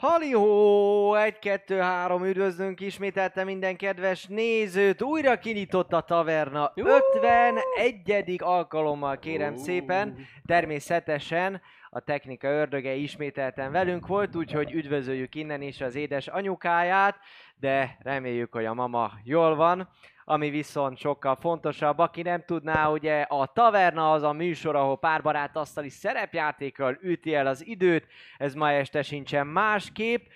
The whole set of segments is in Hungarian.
Halihó! 1, 2, 3, üdvözlünk ismételte minden kedves nézőt. Újra kinyitott a taverna. 51. alkalommal kérem szépen. Természetesen a technika ördöge ismételten velünk volt, úgyhogy üdvözöljük innen is az édes anyukáját, de reméljük, hogy a mama jól van. Ami viszont sokkal fontosabb, aki nem tudná, ugye a Taverna az a műsor, ahol párbarát asztali szerepjátékkal üti el az időt, ez ma este sincsen másképp.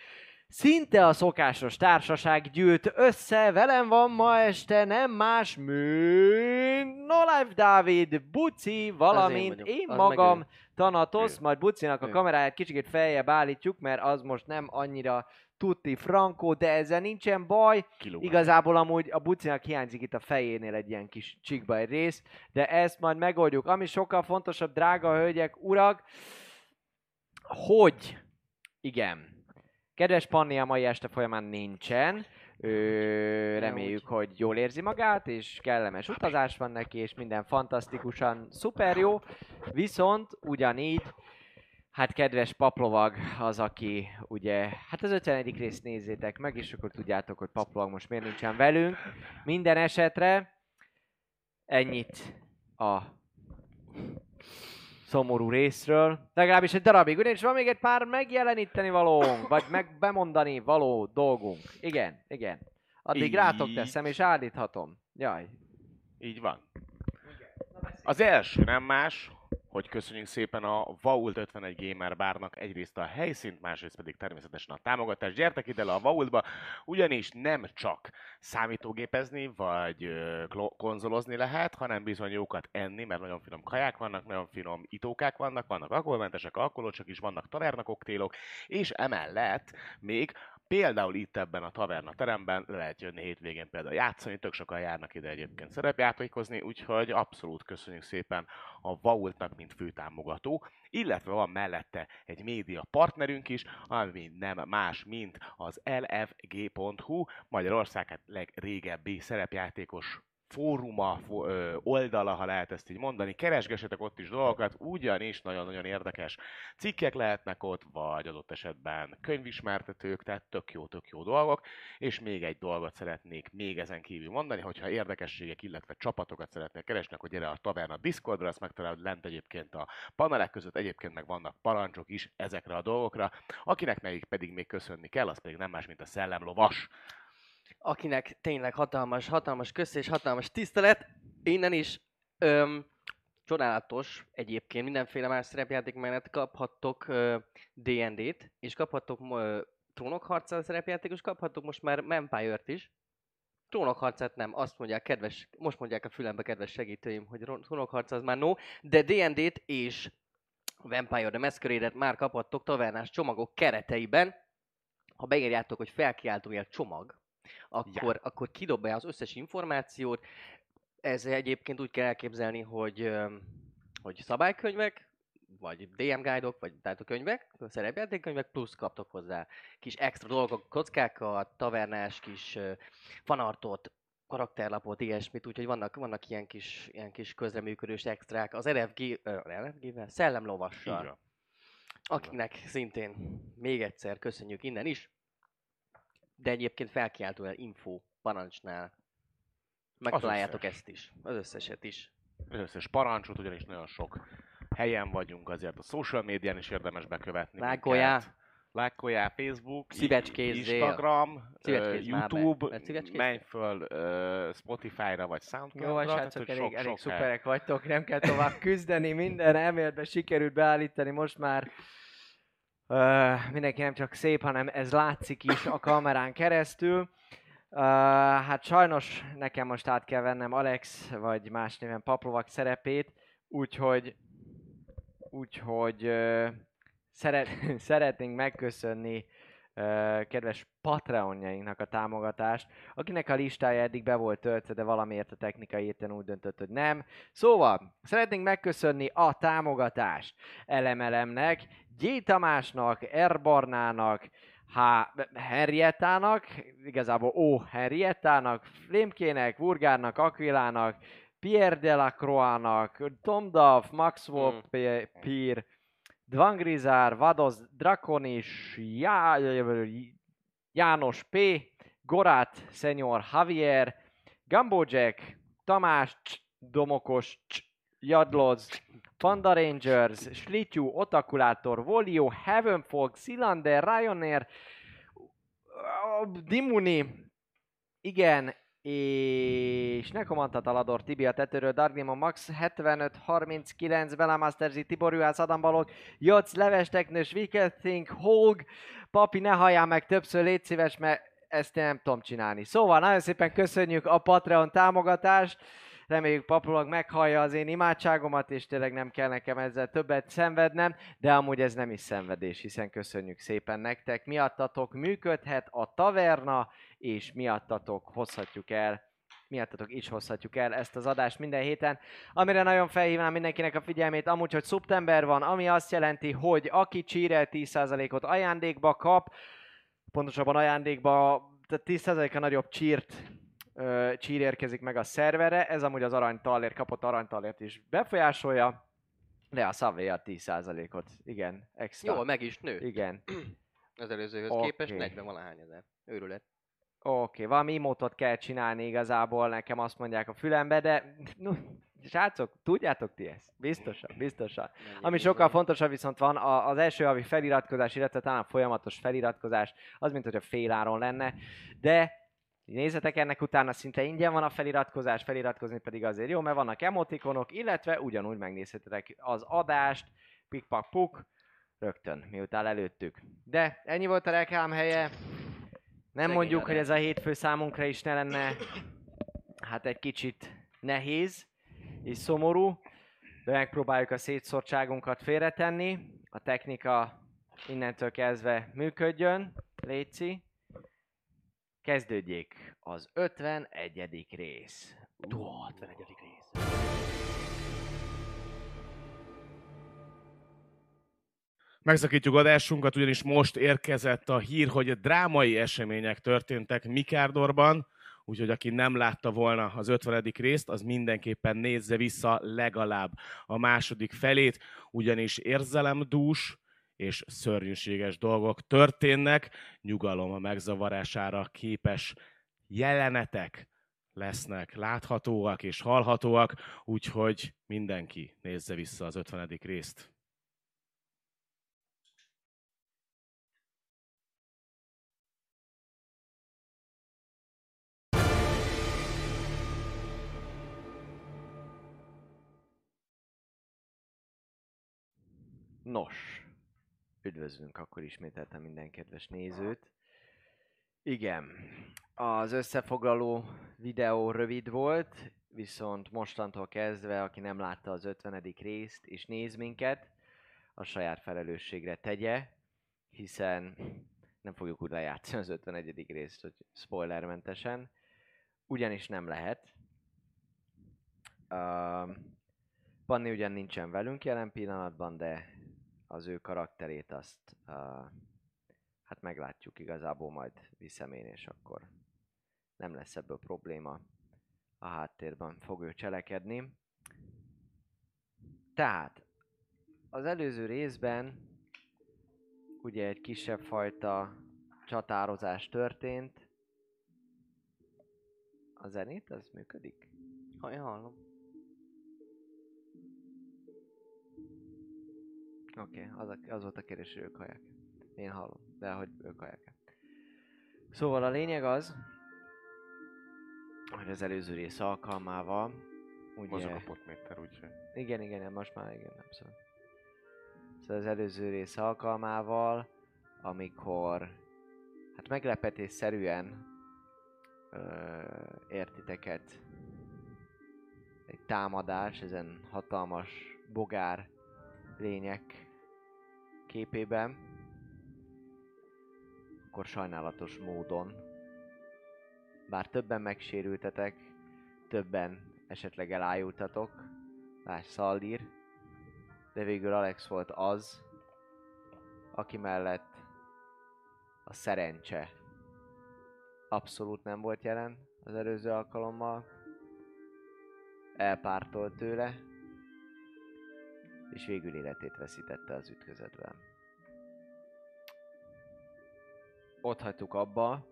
Szinte a szokásos társaság gyűlt össze, velem van ma este nem más, mint No Life Dávid, Buci, valamint én az magam, Ő. majd Bucinak a kameráját kicsit feljebb állítjuk, mert az most nem annyira tutti frankó, de ezzel nincsen baj. Kilóg. Igazából amúgy a bucinak hiányzik itt a fejénél egy ilyen kis csikba egy rész, de ezt majd megoldjuk. Ami sokkal fontosabb, drága hölgyek, urak, hogy, igen, kedves Panni a mai este folyamán nincsen, Ö, reméljük, hogy jól érzi magát, és kellemes utazás van neki, és minden fantasztikusan szuper jó. Viszont ugyanígy, hát kedves paplovag az, aki ugye, hát az 51. részt nézzétek meg, és akkor tudjátok, hogy paplovag most miért nincsen velünk. Minden esetre ennyit a szomorú részről. Legalábbis egy darabig, ugyanis van még egy pár megjeleníteni valónk, vagy meg bemondani való dolgunk. Igen, igen. Addig Így. rátok teszem, és állíthatom. Jaj. Így van. Az első nem más, hogy köszönjük szépen a Vault 51 Gamer Bárnak egyrészt a helyszínt, másrészt pedig természetesen a támogatást. Gyertek ide le a Vaultba, ugyanis nem csak számítógépezni vagy konzolozni lehet, hanem bizony jókat enni, mert nagyon finom kaják vannak, nagyon finom itókák vannak, vannak alkoholmentesek, alkoholocsak is, vannak taverna koktélok, és emellett még Például itt ebben a taverna teremben le lehet jönni hétvégén például játszani, tök sokan járnak ide egyébként szerepjátékozni, úgyhogy abszolút köszönjük szépen a Vaultnak, mint főtámogató, illetve van mellette egy média partnerünk is, ami nem más, mint az lfg.hu, Magyarország hát legrégebbi szerepjátékos fóruma, oldala, ha lehet ezt így mondani. Keresgessetek ott is dolgokat, ugyanis nagyon-nagyon érdekes cikkek lehetnek ott, vagy adott esetben könyvismertetők, tehát tök jó, tök jó dolgok. És még egy dolgot szeretnék még ezen kívül mondani, hogyha érdekességek, illetve csapatokat szeretnék keresni, akkor gyere a Taverna Discordra, ezt megtalálod lent egyébként a panelek között, egyébként meg vannak parancsok is ezekre a dolgokra. Akinek nekik pedig még köszönni kell, az pedig nem más, mint a szellemlovas. Akinek tényleg hatalmas, hatalmas kösz és hatalmas tisztelet, innen is öm, csodálatos egyébként mindenféle más szerepjáték mellett kaphattok D&D-t, és kaphattok ö, trónokharccal szerepjátékos, kaphattok most már Vampire-t is. Trónokharcát nem, azt mondják, kedves, most mondják a fülembe kedves segítőim, hogy ro- trónokharc az már no, de D&D-t és Vampire the Masquerade-et már kaphattok tavernás csomagok kereteiben. Ha beírjátok, hogy felkiáltójel csomag, akkor, akkor kidobja az összes információt. Ez egyébként úgy kell elképzelni, hogy, hogy szabálykönyvek, vagy DM guide-ok, vagy tehát a könyvek, szerepjátékkönyvek, plusz kaptok hozzá kis extra dolgok, kockákat, tavernás, kis fanartot, karakterlapot, ilyesmit, úgyhogy vannak, vannak ilyen kis, ilyen kis közreműködős extrák az RFG, RFG-vel, szellemlovassal. Akiknek szintén még egyszer köszönjük innen is, de egyébként felkiáltó el info parancsnál. Megtaláljátok ezt is, az összeset is. az összes parancsot, ugyanis nagyon sok helyen vagyunk, azért a social médián is érdemes bekövetni. Lájkoljál. minket. Lájkoljál Facebook. Instagram. YouTube, menj föl Spotify-ra vagy Jó, Soundcloud-ra. tehát, srácok, elég, sok- elég sok hely. szuperek vagytok, nem kell tovább küzdeni, minden elméletben sikerült beállítani most már. Uh, mindenki nem csak szép, hanem ez látszik is a kamerán keresztül. Uh, hát sajnos nekem most át kell vennem Alex, vagy más néven Paplovak szerepét, úgyhogy úgyhogy uh, szeret, szeretnénk megköszönni kedves Patreonjainknak a támogatást, akinek a listája eddig be volt töltve, de valamiért a technikai héten úgy döntött, hogy nem. Szóval, szeretnénk megköszönni a támogatást Elemelemnek, G. Tamásnak, R. Barnának, H. Henriettának, igazából O. Henriettának, Flémkének, Vurgárnak, Aquilának, Pierre Delacroix-nak, Tom Duff, Max Wolf, Mm. Pier, Dvangrizár, Vados, Drakonis, Já... János P, Gorát, Senior Javier, Gumbo Jack, Tamás, Cs, Domokos, Cs, Jadloz, Panda Rangers, Slityu, Otakulátor, Volio, Heavenfolk, Silander, Ryanair, Dimuni, igen, és Nekomanta Talador, Tibia tetőről, Dargnimo Max 75-39, Belamasterzi, Tibor Juhász, Adam Balog, Jocz, Leves Teknős, Wicked Think, Hog, Papi, ne halljál meg többször, légy szíves, mert ezt nem tudom csinálni. Szóval nagyon szépen köszönjük a Patreon támogatást, reméljük papulog meghallja az én imádságomat, és tényleg nem kell nekem ezzel többet szenvednem, de amúgy ez nem is szenvedés, hiszen köszönjük szépen nektek. Miattatok működhet a taverna, és miattatok hozhatjuk el miattatok is hozhatjuk el ezt az adást minden héten, amire nagyon felhívnám mindenkinek a figyelmét, amúgy, hogy szeptember van, ami azt jelenti, hogy aki csírel 10%-ot ajándékba kap, pontosabban ajándékba, tehát 10%-a nagyobb csírt ö, csír érkezik meg a szerverre, ez amúgy az aranytalért, kapott aranytalért is befolyásolja, de a Subway a 10%-ot, igen, extra. Jó, meg is nő. Igen. Az előzőhöz Oké. képest 40 valahány ezer. Őrület. Oké, okay, valami emotot kell csinálni igazából, nekem azt mondják a fülembe, de no, srácok, tudjátok ti ezt? Biztosan, biztosan. Ami sokkal fontosabb viszont van, a- az első havi feliratkozás, illetve talán folyamatos feliratkozás, az mint hogy a féláron lenne, de nézzetek ennek utána, szinte ingyen van a feliratkozás, feliratkozni pedig azért jó, mert vannak emotikonok, illetve ugyanúgy megnézhetitek az adást, pikpak puk, rögtön, miután előttük. De ennyi volt a reklám helye. Nem Szegény mondjuk, hogy ez a hétfő számunkra is ne lenne hát egy kicsit nehéz és szomorú, de megpróbáljuk a szétszórtságunkat félretenni. A technika innentől kezdve működjön, Léci. Kezdődjék az 51. rész. Dó, 61. rész. Megszakítjuk adásunkat, ugyanis most érkezett a hír, hogy drámai események történtek Mikárdorban, úgyhogy aki nem látta volna az 50. részt, az mindenképpen nézze vissza legalább a második felét, ugyanis érzelemdús és szörnyűséges dolgok történnek, nyugalom a megzavarására képes jelenetek lesznek láthatóak és hallhatóak, úgyhogy mindenki nézze vissza az 50. részt. Nos, üdvözlünk akkor ismételten minden kedves nézőt. Igen, az összefoglaló videó rövid volt, viszont mostantól kezdve, aki nem látta az 50. részt és néz minket, a saját felelősségre tegye, hiszen nem fogjuk úgy lejátszani az 51. részt, hogy spoilermentesen, ugyanis nem lehet. Uh, Panni ugyan nincsen velünk jelen pillanatban, de az ő karakterét azt uh, hát meglátjuk igazából majd visszamén, és akkor nem lesz ebből probléma. A háttérben fog ő cselekedni. Tehát, az előző részben ugye egy kisebb fajta csatározás történt. A zenét, az működik? Ha, én hallom. Oké, okay, az, a- az volt a kérdés, hogy ők hallják. Én hallom, de hogy ők hallják. Szóval a lényeg az, hogy az előző rész alkalmával, Mozog ugye... a potméter, úgyhogy... Igen, igen, most már igen, nem szól. Szóval az előző rész alkalmával, amikor hát meglepetésszerűen ö, értiteket egy támadás ezen hatalmas bogár lények képében, akkor sajnálatos módon, bár többen megsérültetek, többen esetleg elájultatok, Lásd Szaldír, de végül Alex volt az, aki mellett a szerencse abszolút nem volt jelen az előző alkalommal. Elpártolt tőle. És végül életét veszítette az ütközetben. Ott hagytuk abba,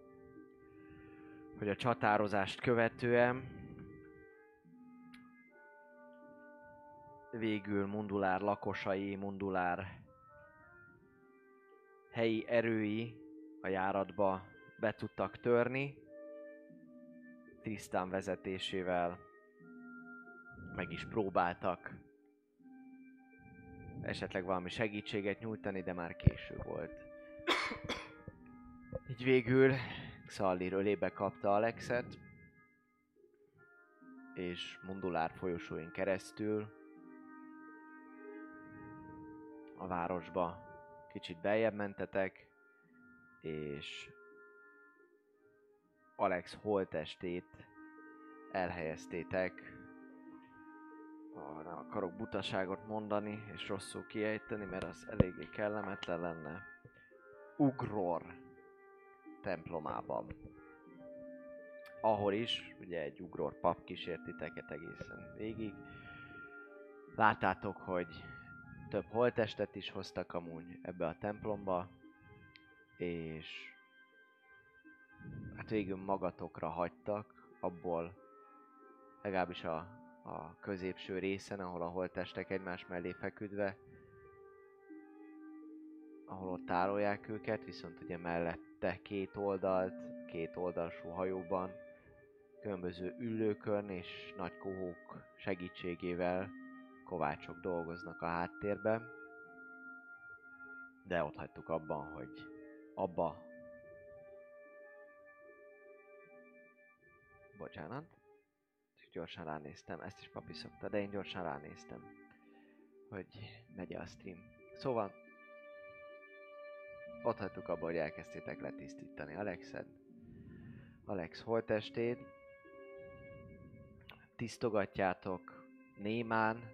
hogy a csatározást követően végül Mundulár lakosai, Mundulár helyi erői a járatba be tudtak törni, Trisztán vezetésével meg is próbáltak esetleg valami segítséget nyújtani, de már késő volt. Így végül Xallir ölébe kapta Alexet, és Mundulár folyosóin keresztül a városba kicsit beljebb mentetek, és Alex holtestét elhelyeztétek. Arra akarok butaságot mondani, és rosszul kiejteni, mert az eléggé kellemetlen lenne. Ugror templomában. Ahol is, ugye egy ugror pap kísért titeket egészen végig. Láttátok, hogy több holtestet is hoztak amúgy ebbe a templomba, és hát végül magatokra hagytak, abból legalábbis a, a középső részen, ahol a holtestek egymás mellé feküdve, ahol ott tárolják őket, viszont ugye mellette két oldalt, két oldalsú hajóban, különböző üllőkön és nagy kohók segítségével kovácsok dolgoznak a háttérben. De ott hagytuk abban, hogy abba... Bocsánat. Gyorsan ránéztem, ezt is papi szokta, de én gyorsan ránéztem, hogy megy a stream. Szóval, ott hagytuk abba, hogy elkezdtétek letisztítani Alexet. Alex holtestét. Tisztogatjátok némán,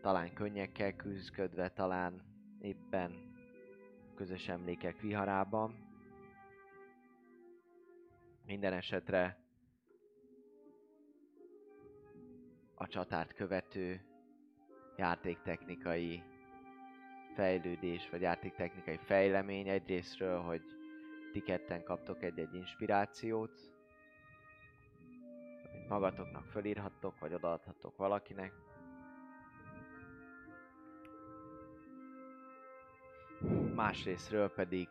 talán könnyekkel küzdködve, talán éppen közös emlékek viharában. Minden esetre a csatát követő játéktechnikai fejlődés, vagy játéktechnikai fejlemény egyrésztről, hogy ti ketten kaptok egy-egy inspirációt, amit magatoknak fölírhattok, vagy odaadhattok valakinek. Másrésztről pedig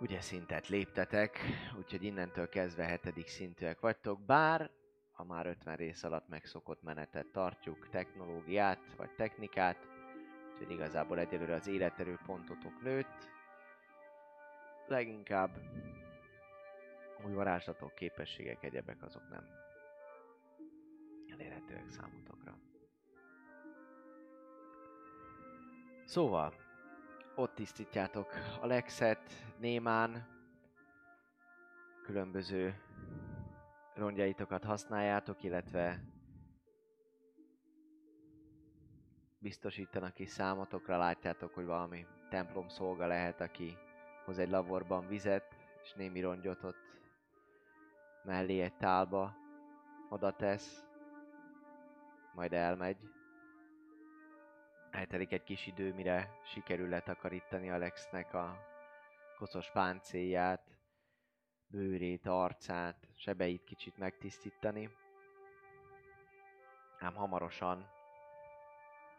ugye szintet léptetek, úgyhogy innentől kezdve hetedik szintűek vagytok, bár a már 50 rész alatt megszokott menetet tartjuk, technológiát vagy technikát, úgyhogy igazából egyelőre az életerő pontotok nőtt. Leginkább új varázslatok, képességek, egyebek azok nem elérhetőek számotokra. Szóval, ott tisztítjátok Alexet, Némán, különböző rongyaitokat használjátok, illetve biztosítanak is számotokra, látjátok, hogy valami templom szolga lehet, aki hoz egy laborban vizet, és némi rongyot ott mellé egy tálba oda tesz, majd elmegy. Eltelik egy kis idő, mire sikerül letakarítani Alexnek a koszos páncélját, bőrét, arcát, sebeit kicsit megtisztítani. Ám hamarosan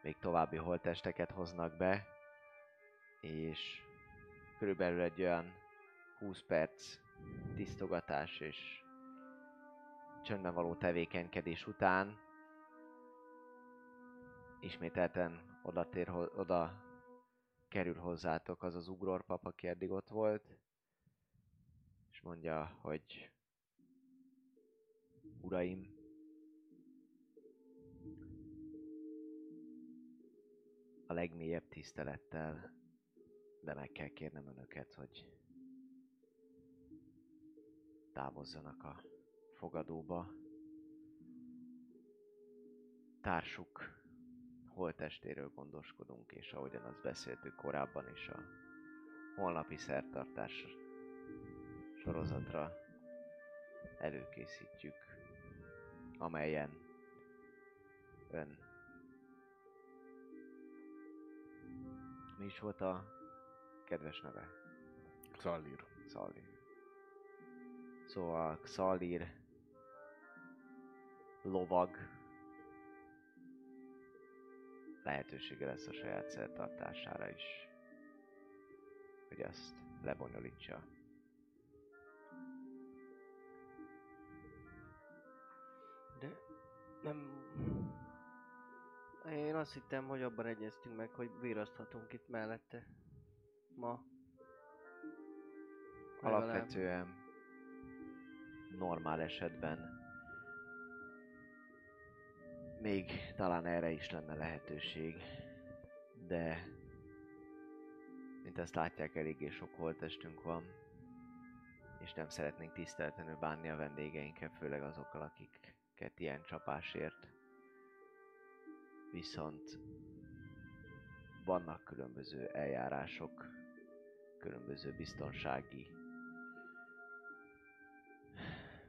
még további holtesteket hoznak be, és körülbelül egy olyan 20 perc tisztogatás és csöndben való tevékenykedés után ismételten oda, tér, oda kerül hozzátok az az ugrorpap, aki eddig ott volt, mondja, hogy Uraim, a legmélyebb tisztelettel, de meg kell kérnem önöket, hogy távozzanak a fogadóba. Társuk holtestéről gondoskodunk, és ahogyan azt beszéltük korábban is, a holnapi szertartás sorozatra előkészítjük, amelyen ön. Mi is volt a kedves neve? Xalir. Xalir. Szóval Xalir lovag lehetősége lesz a saját szertartására is, hogy ezt lebonyolítsa. Nem... Én azt hittem, hogy abban egyeztünk meg, hogy viraszthatunk itt mellette. Ma. Alapvetően normál esetben még talán erre is lenne lehetőség, de mint ezt látják, eléggé sok holtestünk van, és nem szeretnénk tiszteletlenül bánni a vendégeinkkel, főleg azokkal, akiket ilyen csapásért. Viszont vannak különböző eljárások, különböző biztonsági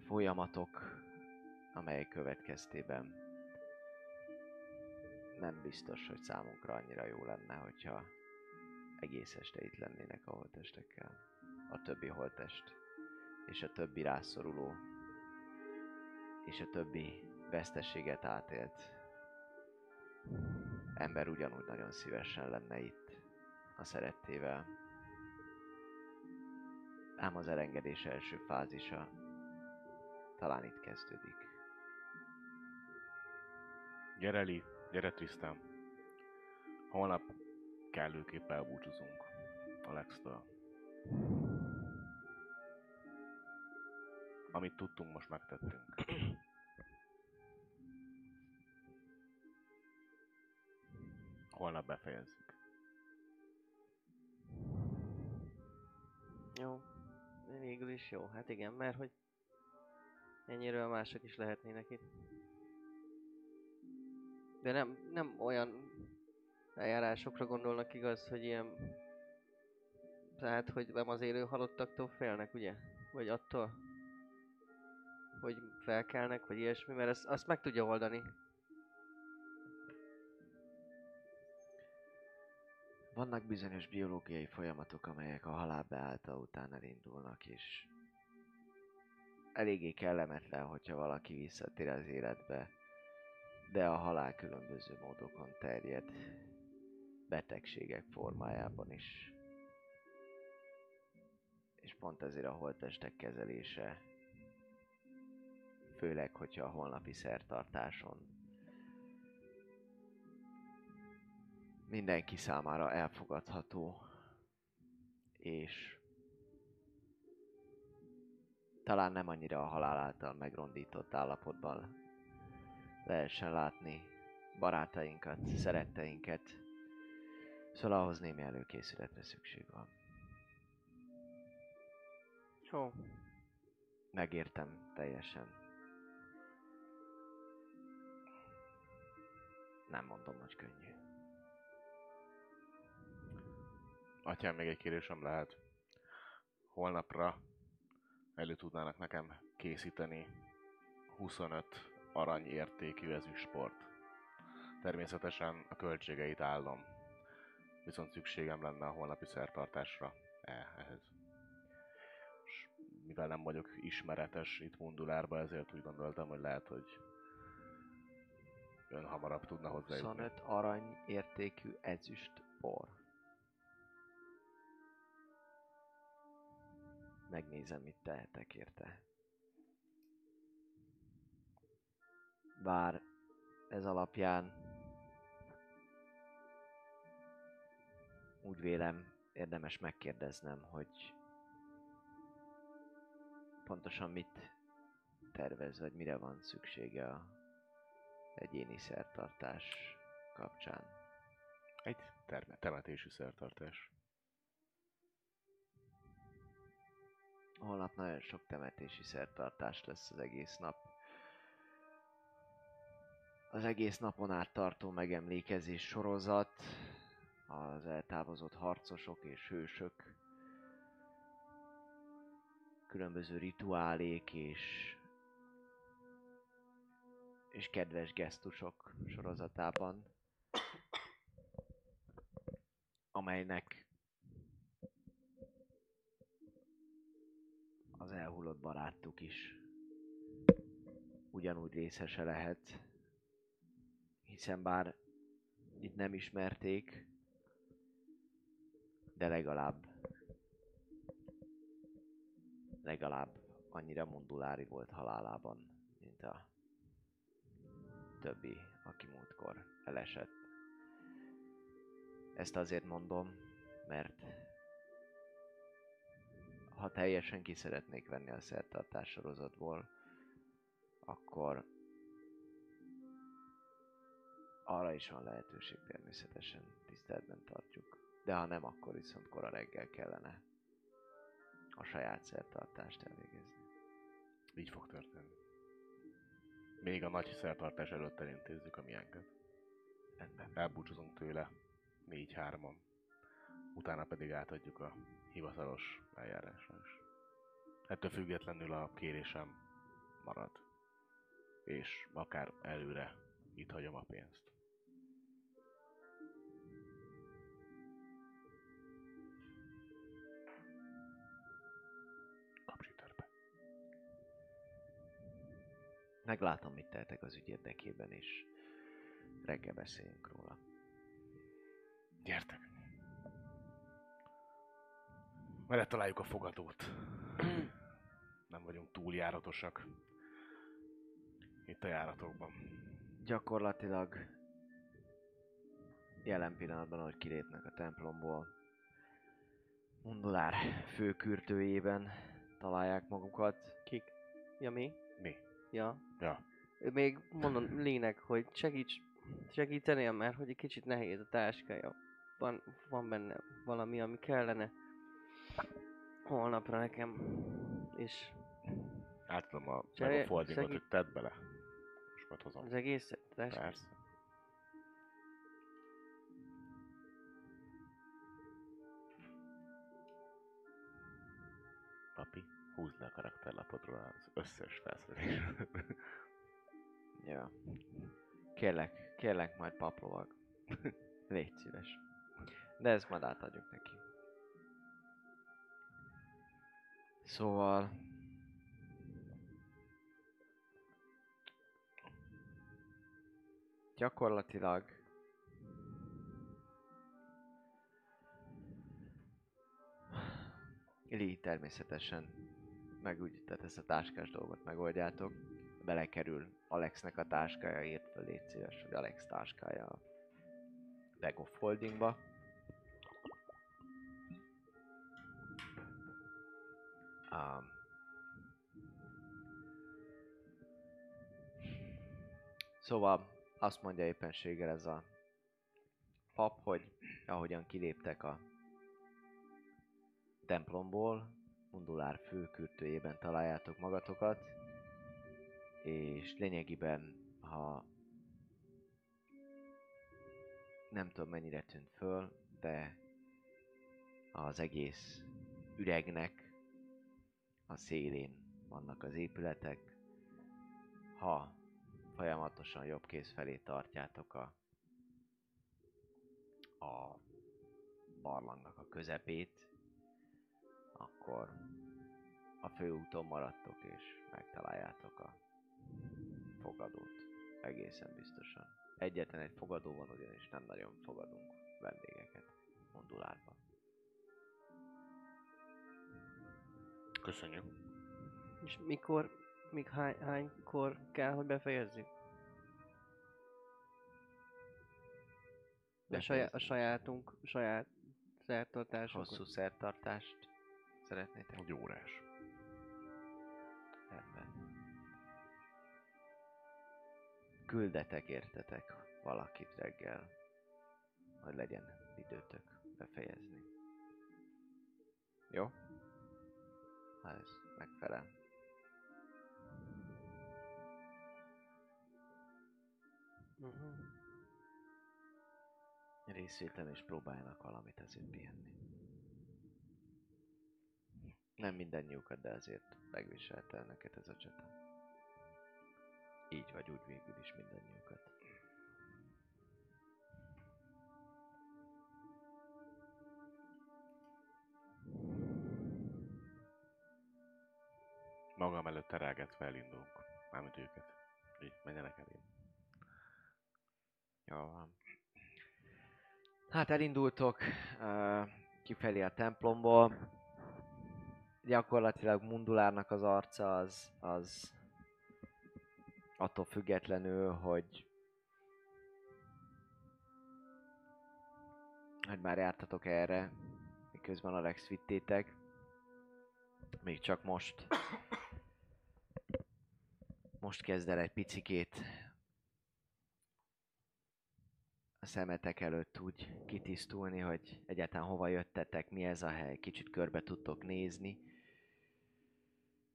folyamatok, amelyek következtében nem biztos, hogy számunkra annyira jó lenne, hogyha egész este itt lennének a holtestekkel. A többi holtest, és a többi rászoruló, és a többi veszteséget átélt ember ugyanúgy nagyon szívesen lenne itt a szerettével. Ám az elengedés első fázisa talán itt kezdődik. Gyere Li, gyere Tristan. Holnap kellőképp elbúcsúzunk Alex-től. Amit tudtunk, most megtettünk. Holnap befejezzük. Jó. Végül is jó. Hát igen, mert hogy ennyiről mások is lehetnének itt. De nem, nem olyan eljárásokra gondolnak igaz, hogy ilyen... Tehát, hogy nem az élő halottaktól félnek, ugye? Vagy attól? Hogy felkelnek, vagy ilyesmi, mert ezt, azt meg tudja oldani. Vannak bizonyos biológiai folyamatok, amelyek a halál beállta után elindulnak, és eléggé kellemetlen, hogyha valaki visszatér az életbe, de a halál különböző módokon terjed, betegségek formájában is. És pont ezért a holttestek kezelése, főleg, hogyha a holnapi szertartáson mindenki számára elfogadható, és talán nem annyira a halál által megrondított állapotban lehessen látni barátainkat, szeretteinket, szóval ahhoz némi előkészületre szükség van. Jó. Megértem teljesen. Nem mondom, hogy könnyű. Atyám, még egy kérésem lehet. Holnapra elő tudnának nekem készíteni 25 arany értékű ezüstport. Természetesen a költségeit állom. Viszont szükségem lenne a holnapi szertartásra eh, ehhez. És mivel nem vagyok ismeretes itt Mundulárba, ezért úgy gondoltam, hogy lehet, hogy ön hamarabb tudna hozzájutni. 25 arany értékű ezüst por. Megnézem, mit tehetek érte. Bár ez alapján úgy vélem érdemes megkérdeznem, hogy pontosan mit tervez, vagy mire van szüksége a egyéni szertartás kapcsán. Egy terme- temetési szertartás. Holnap nagyon sok temetési szertartás lesz az egész nap. Az egész napon át tartó megemlékezés sorozat, az eltávozott harcosok és hősök, különböző rituálék és és kedves gesztusok sorozatában. amelynek az elhullott barátuk is ugyanúgy részese lehet, hiszen bár itt nem ismerték, de legalább legalább annyira mondulári volt halálában, mint a többi, aki múltkor elesett. Ezt azért mondom, mert ha teljesen ki szeretnék venni a szertartás sorozatból, akkor arra is van lehetőség természetesen, tiszteletben tartjuk. De ha nem, akkor viszont kora reggel kellene a saját szertartást elvégezni. Így fog történni. Még a nagy szertartás előtt elintézzük a miénket. Rendben. Elbúcsúzunk tőle négy-hárman. Utána pedig átadjuk a hivatalos eljárásra is. Ettől függetlenül a kérésem marad. És akár előre itt hagyom a pénzt. Meglátom, mit tehetek az ügy érdekében, és reggel beszéljünk róla. Gyertek! Vele találjuk a fogadót. Nem vagyunk túl járatosak. Itt a járatokban. Gyakorlatilag jelen pillanatban, ahogy kilépnek a templomból, Mundulár főkürtőjében találják magukat. Kik? Ja, mi? Ja. Ja. Még mondom Lének, hogy segíts, segítenél, mert hogy egy kicsit nehéz a táskája. Van, van benne valami, ami kellene holnapra nekem. És Átadom a Segí- meg a foldingot, segí- hogy tedd bele. És majd hozom. az egészet, táskát. Persze. Papi, húzd le a karakterlapodról az összes felszerelést. Ja. Kérlek, kérlek majd paplovag. Légy szíves. De ezt majd átadjuk neki. Szóval... Gyakorlatilag... Li természetesen meg úgy, tehát ezt a táskás dolgot megoldjátok. Belekerül Alexnek a táskája, írt föl, légy szíves, hogy Alex táskája a Bag of Holdingba. Um, szóval azt mondja éppenséggel ez a pap, hogy ahogyan kiléptek a templomból, Undulár főkürtőjében találjátok magatokat, és lényegében, ha nem tudom mennyire tűnt föl, de az egész üregnek a szélén vannak az épületek. Ha folyamatosan jobb kéz felé tartjátok a, a barlangnak a közepét, akkor a főúton maradtok és megtaláljátok a fogadót. Egészen biztosan. Egyetlen egy fogadó van, ugyanis nem nagyon fogadunk vendégeket Mondulárban. Köszönjük. És mikor, még hány, hánykor kell, hogy befejezzük? A, saját, a sajátunk, saját szertartásunk. Hosszú szertartást szeretnétek? Egy órás. Rendben. Küldetek értetek valakit reggel, hogy legyen időtök befejezni. Jó? Ha ez megfelel. Uh-huh. Részvétel és próbáljanak valamit azért pihenni. Nem mindannyiukat, de azért megviselte el neked ez a csata. Így vagy úgy végül is mindannyiukat. Magam előtt terelgetve elindulunk. Mármint őket. Így, menjenek elém. Jó van. Hát elindultok uh, kifelé a templomból. Gyakorlatilag Mundulárnak az arca az, az attól függetlenül, hogy hogy már jártatok erre, miközben a Rex vittétek. Még csak most most kezd el egy picikét a szemetek előtt úgy kitisztulni, hogy egyáltalán hova jöttetek, mi ez a hely, kicsit körbe tudtok nézni,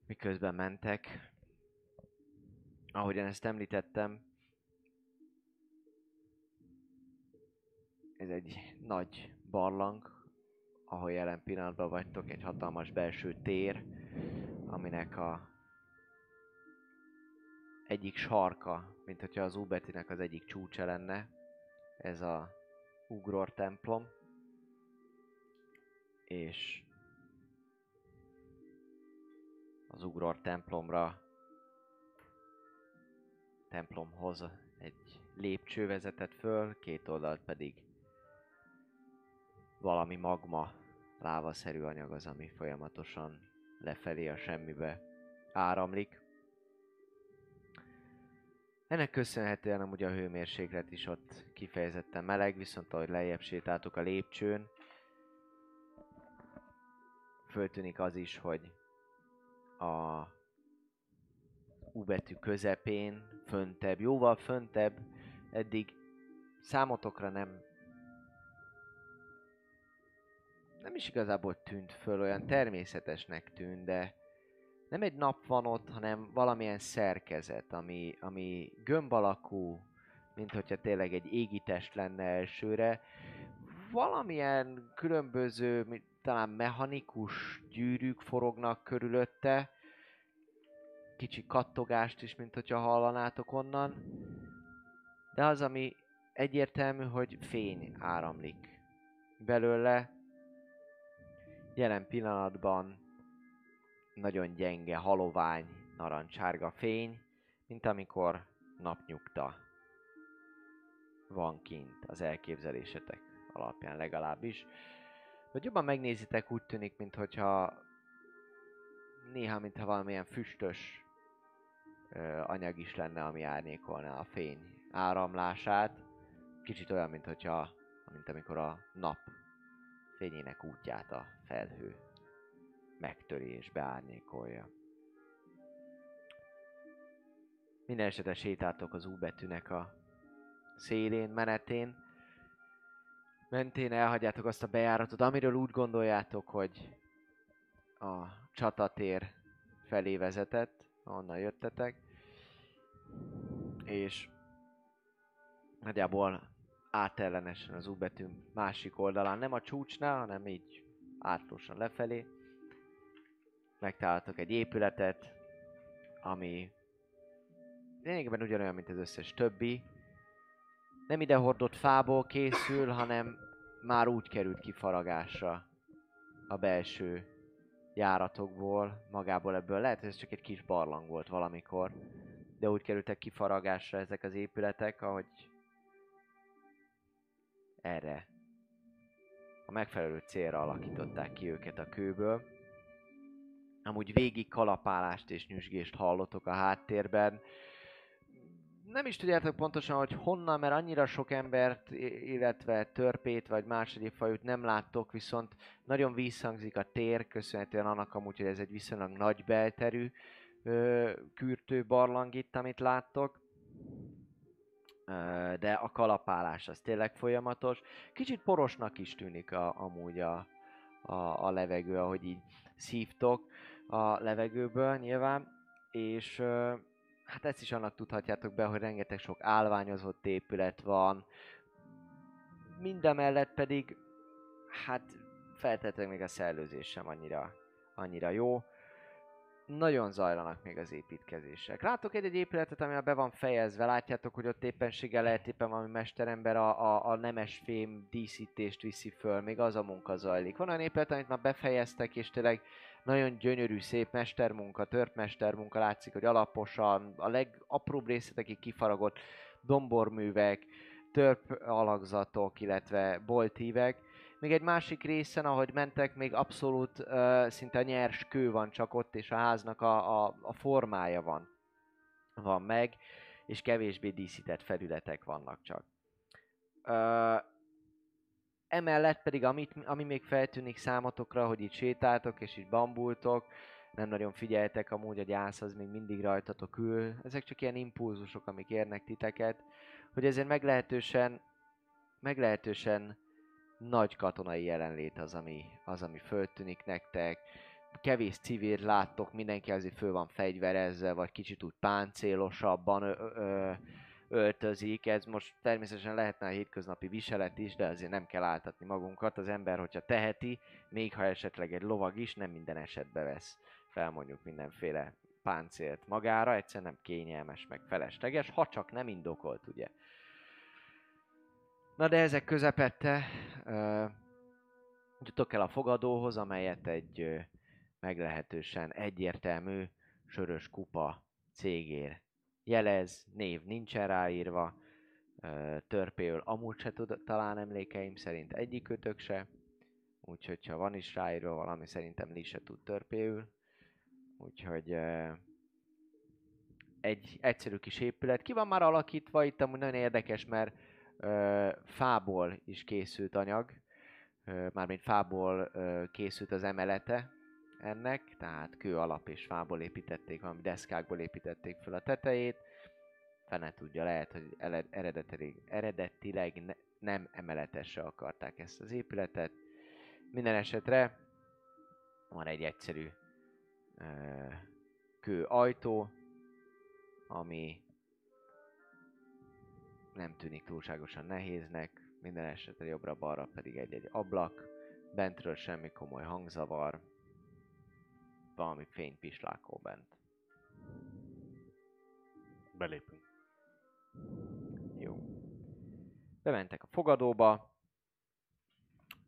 miközben mentek. Ahogyan ezt említettem, ez egy nagy barlang, ahol jelen pillanatban vagytok, egy hatalmas belső tér, aminek a egyik sarka, mint hogyha az Ubetinek az egyik csúcsa lenne, ez a Ugror templom, és az Ugror templomra templomhoz egy lépcső vezetett föl, két oldalt pedig valami magma, lávaszerű anyag az, ami folyamatosan lefelé a semmibe áramlik. Ennek köszönhetően amúgy a hőmérséklet is ott kifejezetten meleg, viszont ahogy lejjebb sétáltuk a lépcsőn, föltűnik az is, hogy a U betű közepén, föntebb, jóval föntebb, eddig számotokra nem nem is igazából tűnt föl, olyan természetesnek tűnt, de nem egy nap van ott, hanem valamilyen szerkezet, ami, ami gömb alakú, mint hogyha tényleg egy égitest lenne elsőre. Valamilyen különböző, talán mechanikus gyűrűk forognak körülötte, kicsi kattogást is, mint hogyha hallanátok onnan. De az, ami egyértelmű, hogy fény áramlik belőle. Jelen pillanatban nagyon gyenge, halovány, narancsárga fény, mint amikor napnyugta van kint az elképzelésetek alapján legalábbis. Hogy jobban megnézitek, úgy tűnik, mintha néha, mintha valamilyen füstös ö, anyag is lenne, ami árnyékolná a fény áramlását. Kicsit olyan, mint hogyha, mint amikor a nap fényének útját a felhő megtöri és beárnyékolja. Minden esetre sétáltok az U betűnek a szélén, menetén. Mentén elhagyjátok azt a bejáratot, amiről úgy gondoljátok, hogy a csatatér felé vezetett, onnan jöttetek. És nagyjából átellenesen az U másik oldalán, nem a csúcsnál, hanem így átlósan lefelé megtaláltok egy épületet, ami lényegében ugyanolyan, mint az összes többi. Nem ide hordott fából készül, hanem már úgy került kifaragásra a belső járatokból, magából ebből. Lehet, ez csak egy kis barlang volt valamikor, de úgy kerültek kifaragásra ezek az épületek, ahogy erre a megfelelő célra alakították ki őket a kőből. Amúgy végig kalapálást és nyüzsgést hallotok a háttérben. Nem is tudjátok pontosan, hogy honnan, mert annyira sok embert, illetve törpét vagy második fajút nem láttok, viszont nagyon visszhangzik a tér, köszönhetően annak amúgy, hogy ez egy viszonylag nagy belterű ö, kürtő barlang itt, amit láttok. Ö, de a kalapálás az tényleg folyamatos. Kicsit porosnak is tűnik a, amúgy a, a, a levegő, ahogy így szívtok a levegőből nyilván, és hát ezt is annak tudhatjátok be, hogy rengeteg sok állványozott épület van, mindemellett pedig hát feltétlenül még a szellőzés sem annyira, annyira jó. nagyon zajlanak még az építkezések. Látok egy-egy épületet, ami be van fejezve, látjátok, hogy ott éppenséggel lehet éppen valami mesterember a, a, a nemes fém díszítést viszi föl, még az a munka zajlik. Van olyan épület, amit már befejeztek, és tényleg nagyon gyönyörű, szép mestermunka, törpmestermunka, látszik, hogy alaposan, a legapróbb részletekig kifaragott domborművek, törp alakzatok, illetve boltívek. Még egy másik részen, ahogy mentek, még abszolút uh, szinte nyers kő van csak ott, és a háznak a, a, a formája van, van meg, és kevésbé díszített felületek vannak csak. Uh, emellett pedig, amit, ami még feltűnik számotokra, hogy itt sétáltok és itt bambultok, nem nagyon figyeltek, amúgy a gyász az még mindig rajtatok ül. Ezek csak ilyen impulzusok, amik érnek titeket, hogy ezért meglehetősen, meglehetősen nagy katonai jelenlét az, ami, az, ami föltűnik nektek. Kevés civil láttok, mindenki azért föl van fegyverezve, vagy kicsit úgy páncélosabban ö, ö, öltözik. Ez most természetesen lehetne a hétköznapi viselet is, de azért nem kell áltatni magunkat. Az ember, hogyha teheti, még ha esetleg egy lovag is, nem minden esetben vesz fel mondjuk mindenféle páncélt magára, egyszerűen nem kényelmes, meg felesleges, ha csak nem indokolt, ugye. Na de ezek közepette uh, jutok el a fogadóhoz, amelyet egy uh, meglehetősen egyértelmű sörös kupa cégér jelez, név nincsen ráírva, törpéül amúgy se tud talán emlékeim szerint egyikőtök se, úgyhogy ha van is ráírva valami, szerintem Li se tud törpéül, úgyhogy egy egyszerű kis épület. Ki van már alakítva, itt amúgy nagyon érdekes, mert ö, fából is készült anyag, ö, mármint fából ö, készült az emelete ennek, tehát kő alap és fából építették, valami deszkákból építették fel a tetejét. Fene tudja, lehet, hogy eredetileg, eredetileg ne, nem emeletesre akarták ezt az épületet. Minden esetre van egy egyszerű ö, kő ajtó, ami nem tűnik túlságosan nehéznek, minden esetre jobbra-balra pedig egy-egy ablak, bentről semmi komoly hangzavar, valami fénypislákó bent. Belépünk. Jó. Bementek a fogadóba.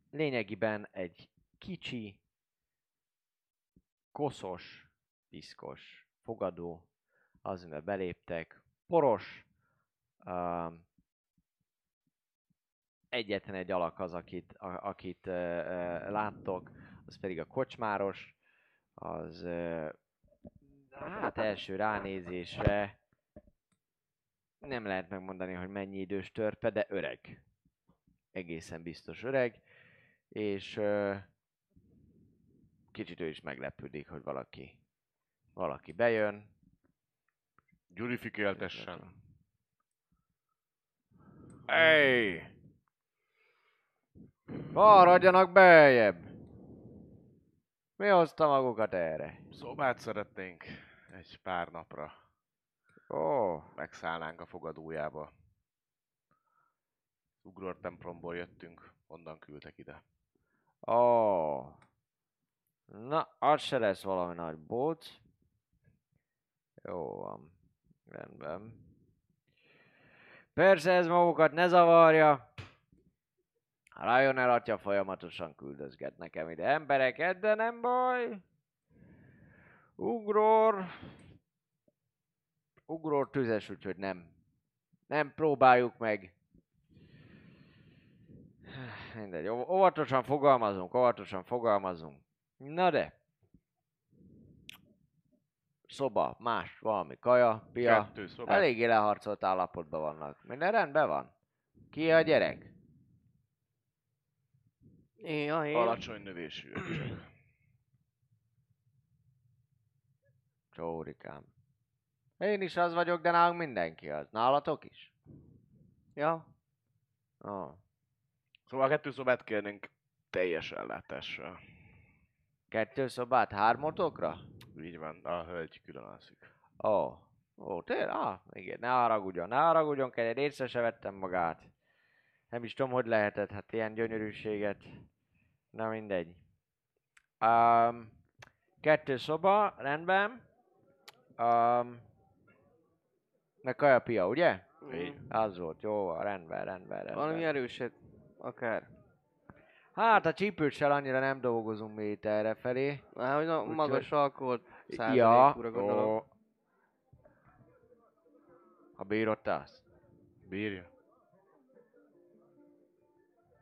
Lényegiben egy kicsi, koszos, piszkos fogadó, az, amivel beléptek. Poros, Uh, egyetlen egy alak az, akit, a, akit uh, uh, láttok, az pedig a kocsmáros, az uh, hát első ránézésre nem lehet megmondani, hogy mennyi idős törpe, de öreg. Egészen biztos öreg, és kicsit ő is meglepődik, hogy valaki, valaki bejön. Gyurifikéltessen. Hey! Maradjanak beljebb! Mi hozta magukat erre? Szobát szeretnénk egy pár napra. Ó, Megszállnánk a fogadójába. Ugror templomból jöttünk, onnan küldtek ide. ó. Na, az se lesz valami nagy bóc. Jó van. Rendben. Persze ez magukat ne zavarja. Rájön el, atya folyamatosan küldözget nekem ide embereket, de nem baj. Ugror. Ugror tüzes, úgyhogy nem. Nem próbáljuk meg. Mindegy, óvatosan fogalmazunk, óvatosan fogalmazunk. Na de. Szoba, más, valami kaja, pia. Kettő szobát. Eléggé leharcolt állapotban vannak. Minden rendben van? Ki a gyerek? Ja, én. Alacsony növésű. Csórikám. Én is az vagyok, de nálunk mindenki az. Nálatok is? Ja. Oh. Szóval kettő szobát kérnénk teljes ellátással. Kettő szobát hármotokra? Így van, a hölgy külön alszik. Ó. Oh. Ó, oh, tényleg? Ah, igen, ne haragudjon, ne haragudjon, kell, észre se vettem magát. Nem is tudom, hogy lehetett, hát ilyen gyönyörűséget. Na mindegy. Um, Kettő szoba, rendben. Um, meg kajapia, ugye? Mm. Az volt, jó, van, rendben, rendben, rendben. Valami erőset, akár. Hát a csípőssel annyira nem dolgozunk mi itt erre felé. Á, hogy magas alkohol Ja, százalékúra gondolom. ó. Ha bírod azt. Bírja.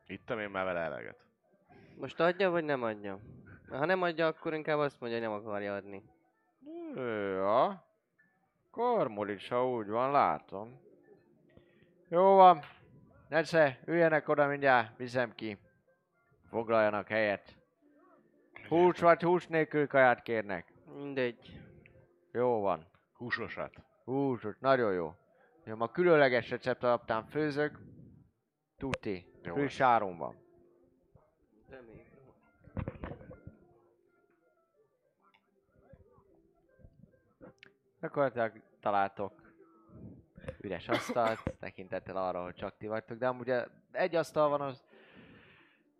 Ittam én már vele eleget. Most adja, vagy nem adja? Ha nem adja, akkor inkább azt mondja, hogy nem akarja adni. Ja. Kormolics, ha úgy van, látom. Jó van. Nesze, üljenek oda mindjárt, viszem ki. Foglaljanak helyet. Hús vagy hús nélkül kaját kérnek. Mindegy. Jó van. Húsosat. Húsos, nagyon jó. Jó, ma különleges recept alapján főzök. Tuti. Friss áron van. Gyakorlatilag találtok üres asztalt, tekintettel arra, hogy csak ti vagytok, de amúgy egy asztal van az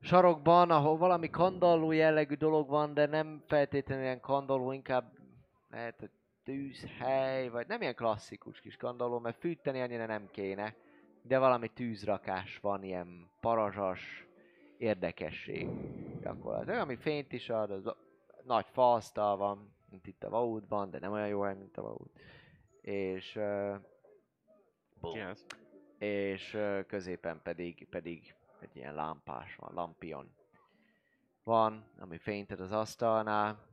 sarokban, ahol valami kandalló jellegű dolog van, de nem feltétlenül ilyen kandalló, inkább lehet, hogy tűzhely, vagy nem ilyen klasszikus kis kandalló, mert fűteni annyira nem kéne, de valami tűzrakás van, ilyen parazsas érdekesség gyakorlatilag, ami fényt is ad, az nagy faasztal van, mint itt a Vaultban, de nem olyan jó hely, mint a Vault. És, Ki ez? és ö, középen pedig, pedig egy ilyen lámpás van, lampion van, ami fényt ad az asztalnál.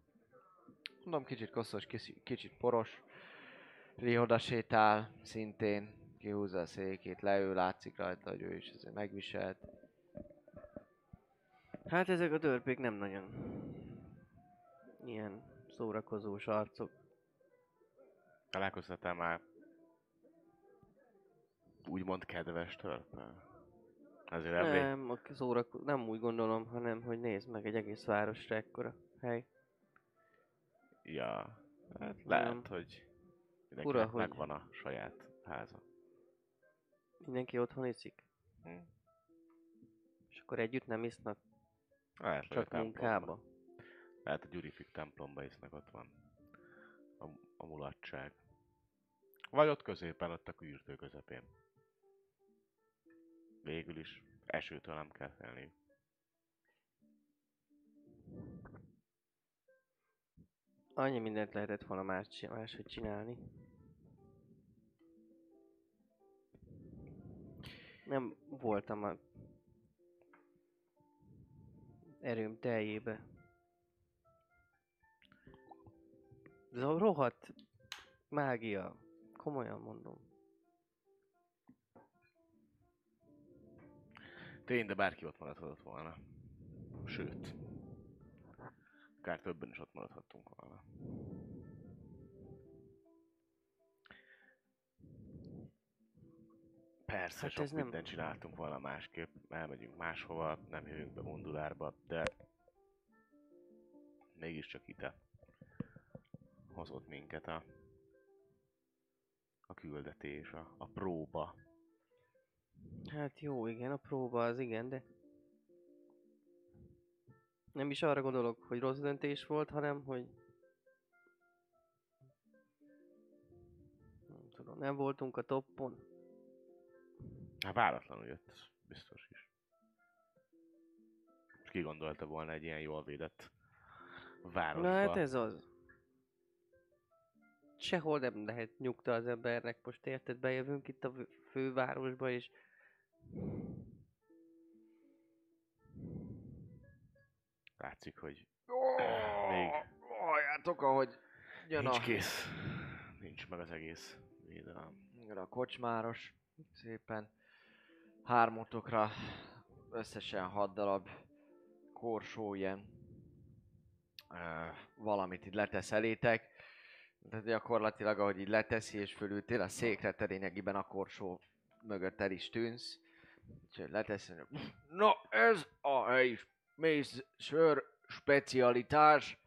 Mondom, kicsit koszos, kicsit, poros. Rihoda sétál, szintén kihúzza a székét, leül, látszik rajta, hogy ő is azért megviselt. Hát ezek a törpék nem nagyon ilyen szórakozós arcok. Találkoztál már úgymond kedves törpel? Ezért emlék. Nem, a szórako- nem úgy gondolom, hanem hogy nézd meg egy egész városra ekkora hely. Ja, hát lehet, Nem. hogy mindenkinek Fura, hogy- megvan a saját háza. Mindenki otthon iszik. Hm? És akkor együtt nem isznak, Lehet, hogy a csak templomba. munkába. Lehet, a Gyurifik templomba isznek, ott van a, a mulatság. Vagy ott középen, ott a kürdő közepén. Végül is esőtől nem kell félni. Annyi mindent lehetett volna más, máshogy csinálni. Nem voltam a erőm teljébe. Ez a rohadt mágia. Komolyan mondom. Tény, de bárki ott maradhatott volna. Sőt. Akár többen is ott maradhattunk volna. Persze, Hát sok ez nem- mindent csináltunk volna másképp. Elmegyünk máshova, nem jövünk be Mondulárba, de mégiscsak ide hozott minket a, a küldetés, a, a próba. Hát jó, igen, a próba az igen, de... Nem is arra gondolok, hogy rossz döntés volt, hanem hogy... Nem tudom, nem voltunk a toppon. Hát váratlanul jött, biztos is. Ki gondolta volna egy ilyen jól védett városba? Na hát ez az. Sehol nem lehet nyugta az embernek, most érted, bejövünk itt a fővárosba, és Látszik, hogy Még. Halljátok, ahogy jön nincs a, kész. Nincs meg az egész védelem. jön a kocsmáros. Szépen hármótokra összesen hat darab korsó ilyen ö, valamit így letesz elétek. Tehát gyakorlatilag, ahogy így leteszi és fölültél a székre, te lényegében a korsó mögött el is tűnsz. Úgyhogy leteszi, hogy Na, ez a helyi mész sör specialitás.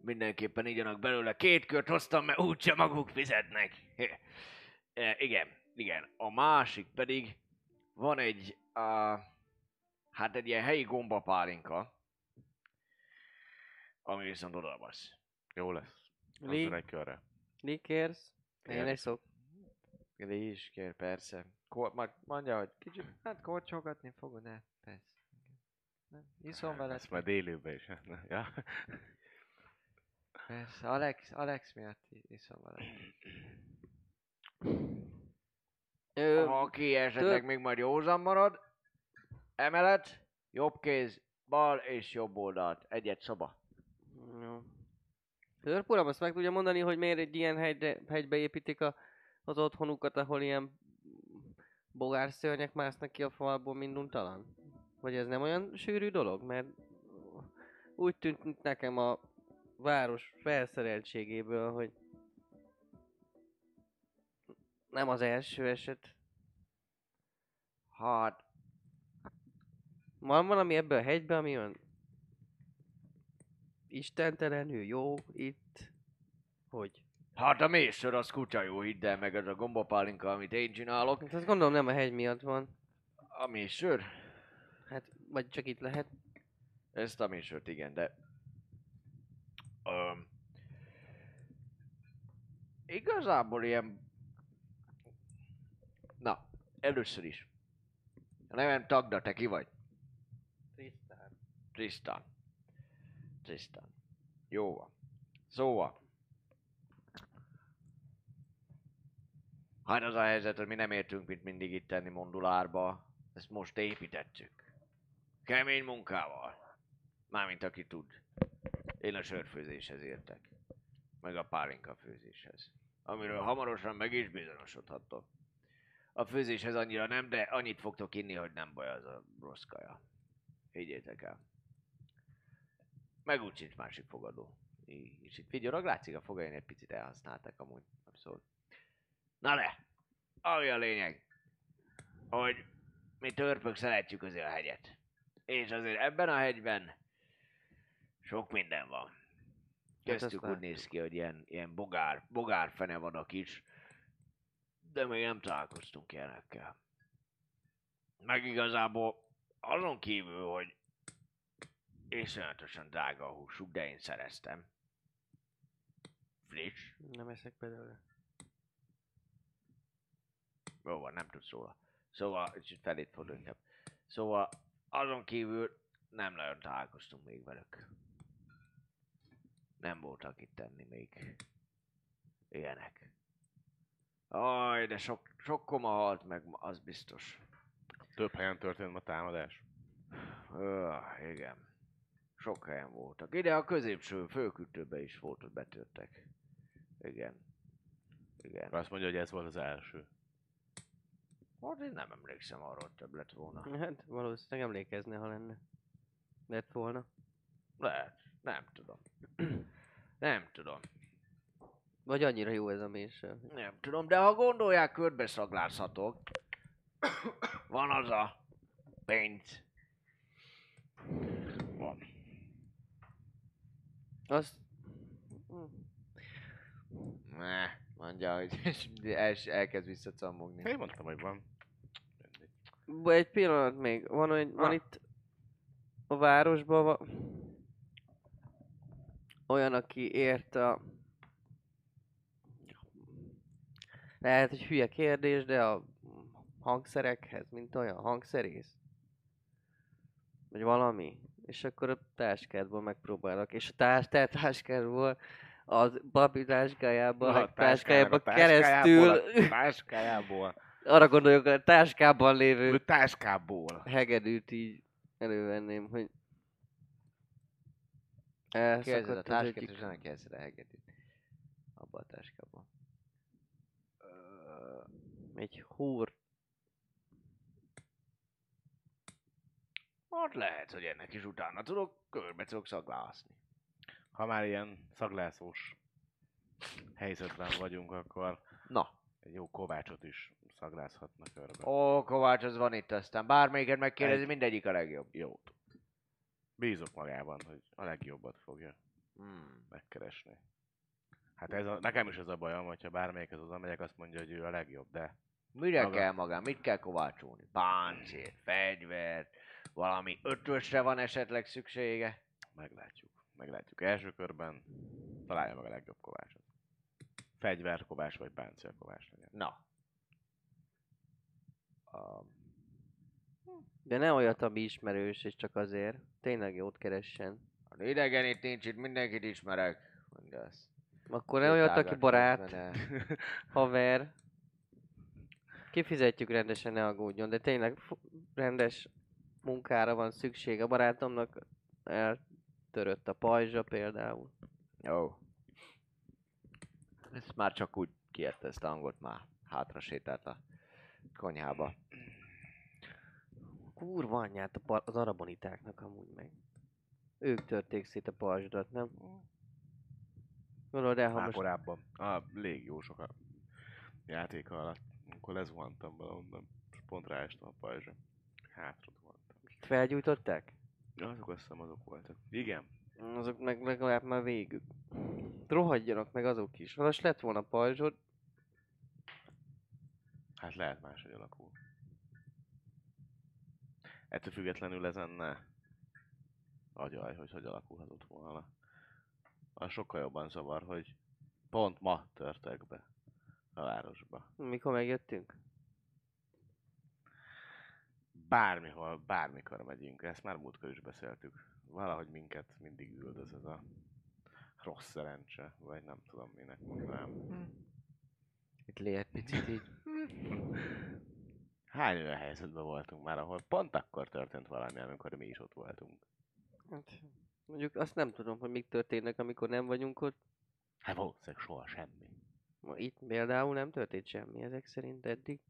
Mindenképpen igyanak belőle. Két kört hoztam, mert úgyse maguk fizetnek. e, igen, igen. A másik pedig van egy, uh, hát egy ilyen helyi gombapálinka, ami viszont odabasz. Jó lesz. Lee, Azzal egy körre. Lee kérsz? Én egy szok. Lee is kér, persze. Kor, majd mondja, hogy kicsit, hát korcsolgatni fogod el. Persze. Nem, iszom vele. Ezt majd élőben is. ja. Persze, Alex, Alex miatt iszom vele. Ö, Ha ki esetleg tök- még majd józan marad, emelet, jobb kéz, bal és jobb oldalt, egyet szoba. Jó. Törp uram, azt meg tudja mondani, hogy miért egy ilyen hegyre, hegybe építik a, az otthonukat, ahol ilyen bogárszörnyek másznak ki a falból minduntalan? Vagy ez nem olyan sűrű dolog? Mert úgy tűnt nekem a város felszereltségéből, hogy nem az első eset. Hát, Van valami ebben a hegyben, ami olyan istentelenül jó itt, hogy hát a mészsör az kutya jó, hidd el meg, ez a gombapálinka, amit én csinálok. Hát azt gondolom nem a hegy miatt van. A mészsör? Hát, vagy csak itt lehet. Ezt a mészsört igen, de... Um, igazából ilyen... Na, először is. A nevem Tagda, te ki vagy? Tisztán. Tristan. Tristan. Jó van. Szóval. Hát az a helyzet, hogy mi nem értünk, mint mindig itt tenni mondulárba. Ezt most építettük. Kemény munkával. Mármint aki tud. Én a sörfőzéshez értek. Meg a pálinka főzéshez. Amiről hamarosan meg is bizonyosodhatok. A főzéshez annyira nem, de annyit fogtok inni, hogy nem baj az a rossz kaja. Higgyétek el. Meg úgy sincs másik fogadó. És itt vigyorog, látszik a fogain egy picit elhasználták amúgy. Abszolút. Na de, ami a lényeg, hogy mi törpök szeretjük azért a hegyet. És azért ebben a hegyben sok minden van. Köztük azt úgy néz ki, hogy ilyen, ilyen bogár, bogár fene vannak is. De még nem találkoztunk ilyenekkel. Meg igazából azon kívül, hogy iszonyatosan drága a húsuk, de én szereztem. Friss. Nem eszek belőle. Jó van, nem tudsz róla. Szóval, kicsit felét fordul inkább. Szóval, azon kívül nem nagyon találkoztunk még velük. Nem voltak itt tenni még ilyenek. Aj, de sok, sok koma halt meg, ma, az biztos. Több helyen történt ma támadás. Öh, igen. Sok helyen voltak. Ide a középső főkütőbe is volt, ott betörtek. Igen. Igen. Azt mondja, hogy ez volt az első. Hát én nem emlékszem arra, hogy több lett volna. Hát valószínűleg emlékezne, ha lenne. Lett volna. Lehet. Nem tudom. Nem tudom. Vagy annyira jó ez a méső. Nem tudom, de ha gondolják, körbe szaglázhatok. Van az a pénz. Azt... Ne, mondja, hogy el, elkezd visszacamogni. Én mondtam, hogy van. Egy pillanat még. Van, egy, van Ah. itt a városban va- olyan, aki ért a... Lehet, hogy hülye kérdés, de a hangszerekhez, mint olyan hangszerész. Vagy valami. És akkor a táskádból megpróbálok. És a tás, te táskádból az babi táskájába, Na, a táskájába keresztül a Táskájából. arra gondoljuk, hogy a táskában lévő A táskából. hegedűt így elővenném, hogy Kezded a táskát, egyik. és nem kezded a hegedűt. Abba a táskába. Ö, Egy húr. Hát lehet, hogy ennek is utána tudok, körbe tudok szaglászni. Ha már ilyen szaglászós helyzetben vagyunk, akkor Na, egy jó kovácsot is szaglázhatnak körbe. ó, Kovács, az van itt aztán. Bármelyiket megkérdezi, Egy. mindegyik a legjobb. Jót. Bízok magában, hogy a legjobbat fogja Hmm. megkeresni. Hát ez a, nekem is ez a bajom, hogyha bármelyikhez oda megyek, azt mondja, hogy ő a legjobb, de Mire Maga. kell magán? Mit kell kovácsolni? Páncélt, fegyvert, valami ötösre van esetleg szüksége? meglátjuk. Meglátjuk első körben. Találja meg a legjobb kovácsot. Fegyverkovás vagy páncélkovás legyen. Na. A, De ne olyat, ami ismerős, és csak azért. Tényleg jót keressen. a idegen itt nincs, itt mindenkit ismerek. Azt. Akkor ne olyat, aki barát, haver. Kifizetjük rendesen, ne aggódjon, de tényleg rendes munkára van szükség. A barátomnak eltörött a pajzsa például. Jó. Ez már csak úgy kiérte ezt a hangot, már hátra sétált a konyhába. Kurva anyját a par- az arabonitáknak amúgy meg. Ők törték szét a pajzsodat, nem? Gondolod el, ha Már most korábban. A légiósok a játéka alatt. Akkor lezuhantam valahonnan. És pont ráestem a pajzsra. Hátra. Felgyújtották? Ja, azok azt hiszem azok voltak. Igen. Azok meg legalább már végük. Rohadjanak meg azok is. Most lett volna pajzsod, Hát lehet máshogy alakul. Ettől függetlenül ezen ne agyalj, hogy hogy alakulhatott volna. Az sokkal jobban zavar, hogy pont ma törtek be a városba. mikor megjöttünk? Bármihol, bármikor megyünk, ezt már múltkor is beszéltük. Valahogy minket mindig üldöz ez a rossz szerencse, vagy nem tudom minek mondanám. Itt lehet picit így. Hány olyan helyzetben voltunk már, ahol pont akkor történt valami, amikor mi is ott voltunk? Hát, mondjuk azt nem tudom, hogy mik történnek, amikor nem vagyunk ott. Hát valószínűleg soha semmi. Ma Itt például nem történt semmi ezek szerint eddig.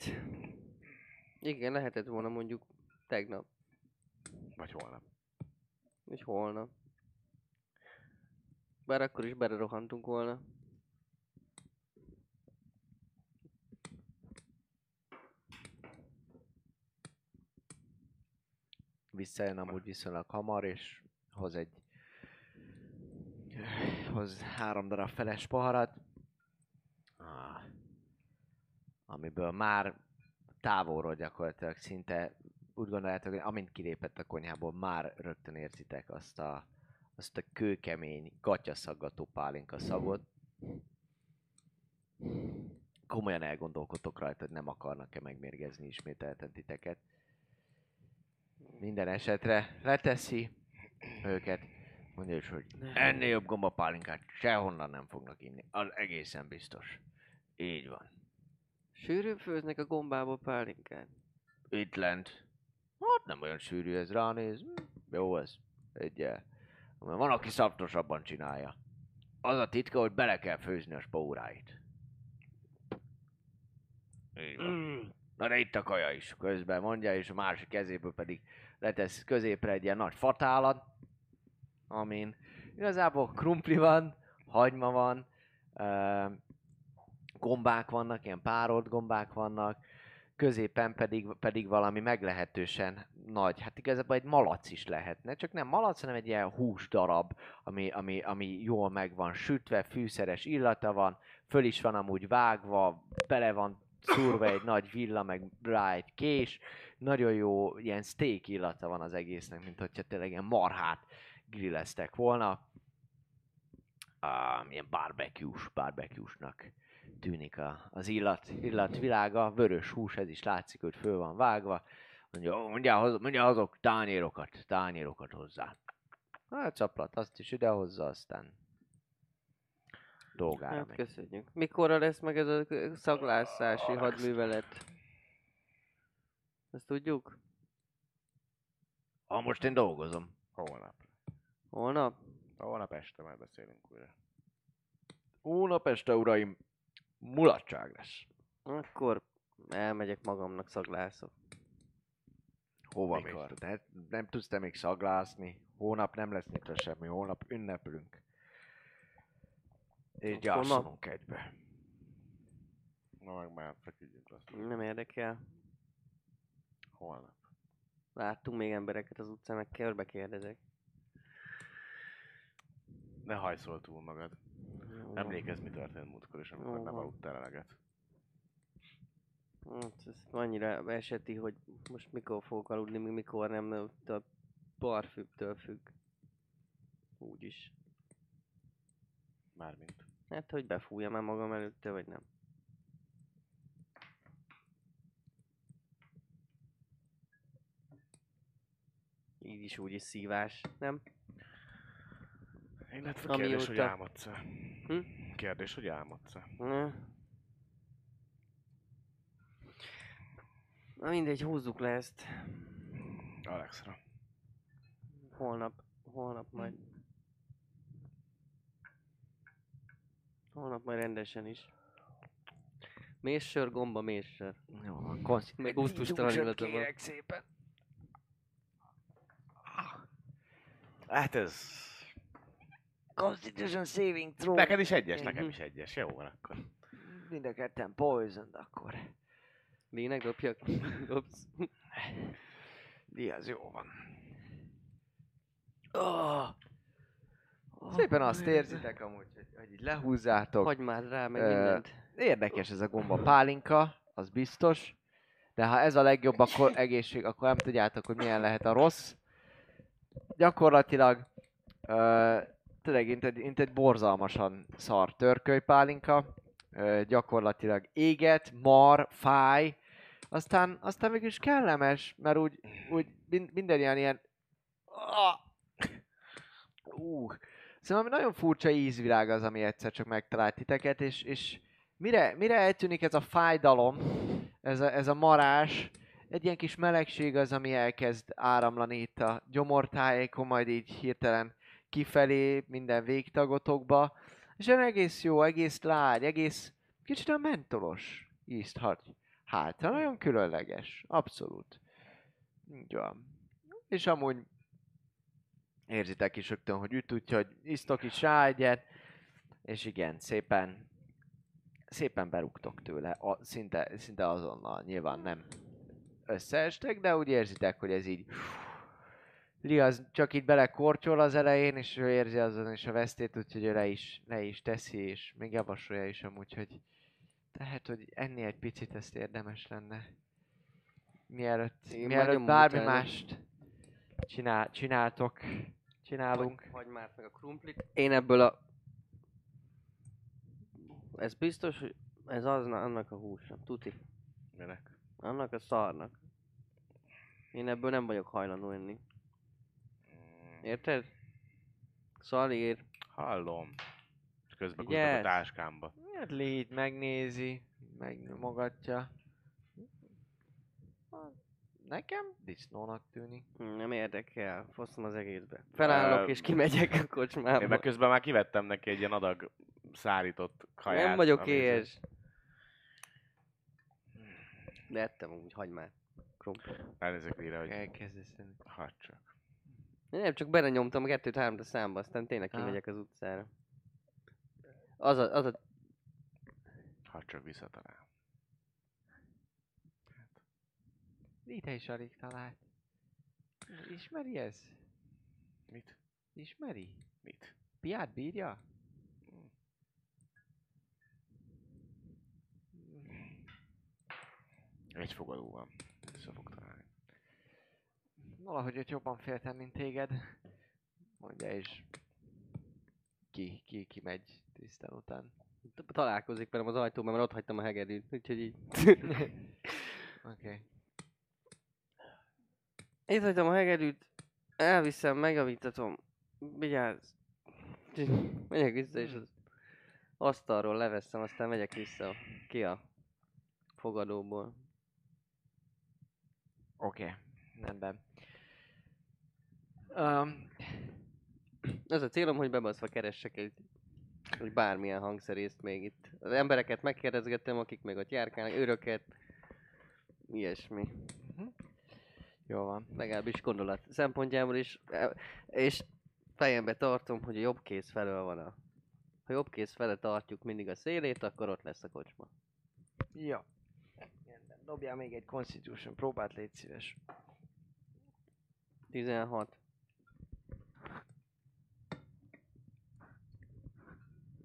Hát, igen, lehetett volna mondjuk tegnap, Vagy holnap. vagy holnap. Bár akkor is belerohantunk volna. Visszajön amúgy viszonylag hamar, és hoz egy hoz három darab feles poharat, ah, amiből már távolról gyakorlatilag szinte úgy gondoljátok, hogy amint kilépett a konyhából, már rögtön érzitek azt a, azt a kőkemény, gatyaszaggató pálinka szagot. Komolyan elgondolkodtok rajta, hogy nem akarnak-e megmérgezni ismételten titeket. Minden esetre leteszi őket, mondja is, hogy ennél jobb gombapálinkát sehonnan nem fognak inni. Az egészen biztos. Így van. Sűrűn főznek a gombából pálinkát. Itt lent. Hát nem olyan sűrű ez, ránéz. Hm, Jó ez. Egyel. Van, aki szaptosabban csinálja. Az a titka, hogy bele kell főzni a spóráit. Így van. Mm. Na de itt a kaja is. Közben mondja, és a másik kezéből pedig letesz középre egy ilyen nagy fatálat, amin igazából krumpli van, hagyma van, gombák vannak, ilyen párolt gombák vannak, középen pedig, pedig valami meglehetősen nagy, hát igazából egy malac is lehetne, csak nem malac, hanem egy ilyen hús darab, ami, ami, ami jól meg van sütve, fűszeres illata van, föl is van amúgy vágva, bele van szúrva egy nagy villa, meg rá egy kés, nagyon jó ilyen steak illata van az egésznek, mint hogyha tényleg ilyen marhát grilleztek volna. Uh, ilyen barbecue-s, barbecue-snak tűnik a, az illat, illatvilága, vörös hús, ez is látszik, hogy föl van vágva. Mondja, "Ó, mondja, hoz- mondja azok tányérokat, tányérokat hozzá. Hát csaplat, azt is ide hozza, aztán dolgára Hát megy. köszönjük. Mikorra lesz meg ez a szaglászási hadművelet? Ezt tudjuk? Ha most én dolgozom. Holnap. Holnap? Holnap este már beszélünk újra. Hónap este, uraim, mulatság lesz. Akkor elmegyek magamnak szaglászok. Hova Mikor? mész? De nem tudsz te még szaglászni. Hónap nem lesz nyitva semmi, hónap ünneplünk. És gyászolunk egybe. Na meg már feküdjünk azt. Nem érdekel. Holnap. Láttunk még embereket az utcán, meg körbe kérdezek. Ne hajszol túl magad. Emlékezz, mi történt múltkor is, amikor nem van. aludtál eleget. Hát ez annyira eseti, hogy most mikor fogok aludni, mi mikor nem, mert a parfümtől függ. Úgy is. Mármint. Hát, hogy befújja már magam előtte, vagy nem. Így is, úgy is szívás, nem? Illetve kérdés, hogy Amióta- álmodsz-e. Hm? Kérdés, hogy álmodsz-e. Na. Na mindegy, húzzuk le ezt. Alexra. Holnap, holnap majd. Holnap majd rendesen is. Méssör, gomba, méssör. Jó, konsz... Meg gusztustalan illata van. szépen. Hát ez... Constitution saving throw. Neked is egyes, nekem Mhm. is egyes. Jó van akkor. Mind a ketten poisoned akkor. Lének dobjak? Dobsz. Mi az jó van. Oh. Szépen azt érzitek amúgy, hogy, hogy így lehúzzátok. Hagy már rá meg mindent. Érdekes ez a gomba pálinka, az biztos. De ha ez a legjobb akkor egészség, akkor nem tudjátok, hogy milyen lehet a rossz. Gyakorlatilag ö, tényleg mint egy, mint egy borzalmasan szar törkölypálinka. Gyakorlatilag éget, mar, fáj. Aztán, aztán mégis kellemes, mert úgy, úgy min- minden ilyen ilyen... Uh. Szóval nagyon furcsa ízvilág az, ami egyszer csak megtalált titeket, és, és mire, mire eltűnik ez a fájdalom, ez a, ez a marás, egy ilyen kis melegség az, ami elkezd áramlani itt a gyomortájékon, majd így hirtelen kifelé, minden végtagotokba, és olyan egész jó, egész lágy, egész kicsit a mentolos ízt hat. Hát, nagyon különleges, abszolút. Így van. És amúgy érzitek is rögtön, hogy üt, úgyhogy isztok is rá egyet, és igen, szépen, szépen berúgtok tőle, a, szinte, szinte azonnal, nyilván nem összeestek, de úgy érzitek, hogy ez így Li az csak itt belekortyol az elején, és ő érzi azon is a vesztét, úgyhogy ő le is, le is teszi, és még javasolja is amúgy, hogy tehát, hogy enni egy picit ezt érdemes lenne. Mielőtt, Én mielőtt bármi mutáni. mást csinál, csináltok, csinálunk. Hagy, hagy már meg a krumplit. Én ebből a... Ez biztos, hogy ez az annak a húsa. Tuti. Minek? Annak a szarnak. Én ebből nem vagyok hajlandó enni. Érted? Szalír. Hallom. Közben kutok a táskámba. Hát légy, megnézi, megnyomogatja. Hát, Nekem disznónak tűnik. Hm, Nem érdekel. Fosztom az egészbe. Felállok és kimegyek a kocsmába. Én meg közben már kivettem neki egy ilyen adag szárított kaját. nem vagyok éhes. De ettem úgy, hagyd már. Krumplit. Elnézek vére, hogy Elkezdesz enni. hadd csak. Nem, csak belenyomtam a kettőt hármat a számba, aztán tényleg kimegyek az utcára. Az a, az a Hadd csak visszatalál. Rita is alig talált. Ismeri ez? Mit? Ismeri? Mit? Piát bírja? Egy fogadó van. Vissza fog találni. Valahogy őt jobban féltem, mint téged. Mondja is. Ki, ki, ki megy tisztán után. találkozik velem az ajtóban, mert ott hagytam a hegedűt, úgyhogy így. Oké. Okay. Itt hagytam a hegedűt, elviszem, megjavítatom, vigyázz. Megyek vissza, és az asztalról leveszem, aztán megyek vissza ki a fogadóból. Oké. Okay. Rendben. Um, Az a célom, hogy bebaszva keressek egy, egy bármilyen hangszerészt még itt. Az embereket megkérdezgettem, akik még ott járkálnak, öröket, ilyesmi. jó van. legalábbis gondolat szempontjából is, e, és fejembe tartom, hogy a jobb kéz felől van a... Ha jobb kéz fele tartjuk mindig a szélét, akkor ott lesz a kocsma. Rendben. Dobjál még egy Constitution próbát, légy szíves. 16.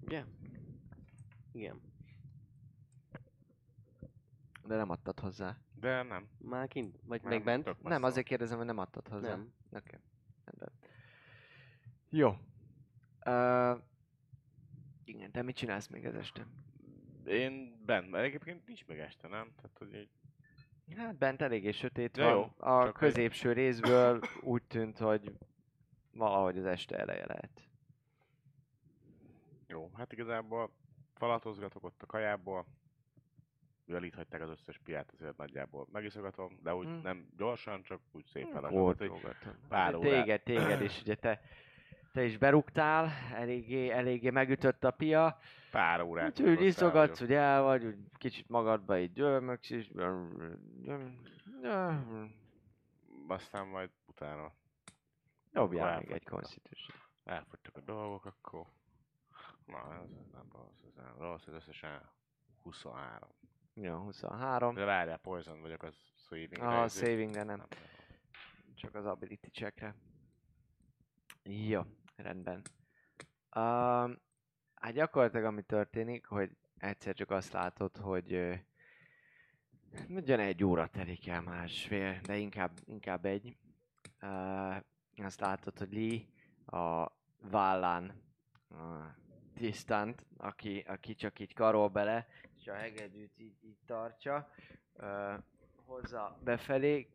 Ugye? Igen. De nem adtad hozzá. De nem. Már kint? Vagy nem még bent? Nem, van. azért kérdezem, hogy nem adtad hozzá. Nem. Oké. Okay. Jó. Uh, igen, te mit csinálsz még ez este? Én bent, mert egyébként nincs meg este, nem? Tehát, hogy egy... Hát bent eléggé sötét Ja, van. jó, a középső részből úgy tűnt, hogy valahogy az este eleje lehet. Hát igazából falatozgatok ott a kajából. Mivel itt hagyták az összes piát, azért nagyjából megiszogatom, de úgy Hmm. nem gyorsan, csak úgy szépen. Kódolgatom. pár órát. Téged, téged is, ugye te, te is berúgtál, eléggé, eléggé megütött a pia. Pár órát. Úgyhogy iszogatsz, hogy el vagy, úgy kicsit magadba így gyömöksz is. Aztán majd utána Akkor még egy constitution. elfogytak a dolgok, akkor... Na, ez nem rossz, ez nem rossz, ez összesen 23. Jó, 23. De várjál, poison vagyok, az saving. A saving, de nem. Csak az ability checkre. Jó, rendben. Um, hát gyakorlatilag ami történik, hogy egyszer csak azt látod, hogy ugyan egy óra telik el másfél, de inkább, inkább egy. Uh, azt látod, hogy Lee a vállán uh, tisztánt, aki, aki csak így karol bele, és a hegedűt így, így tartja, uh, hozza befelé,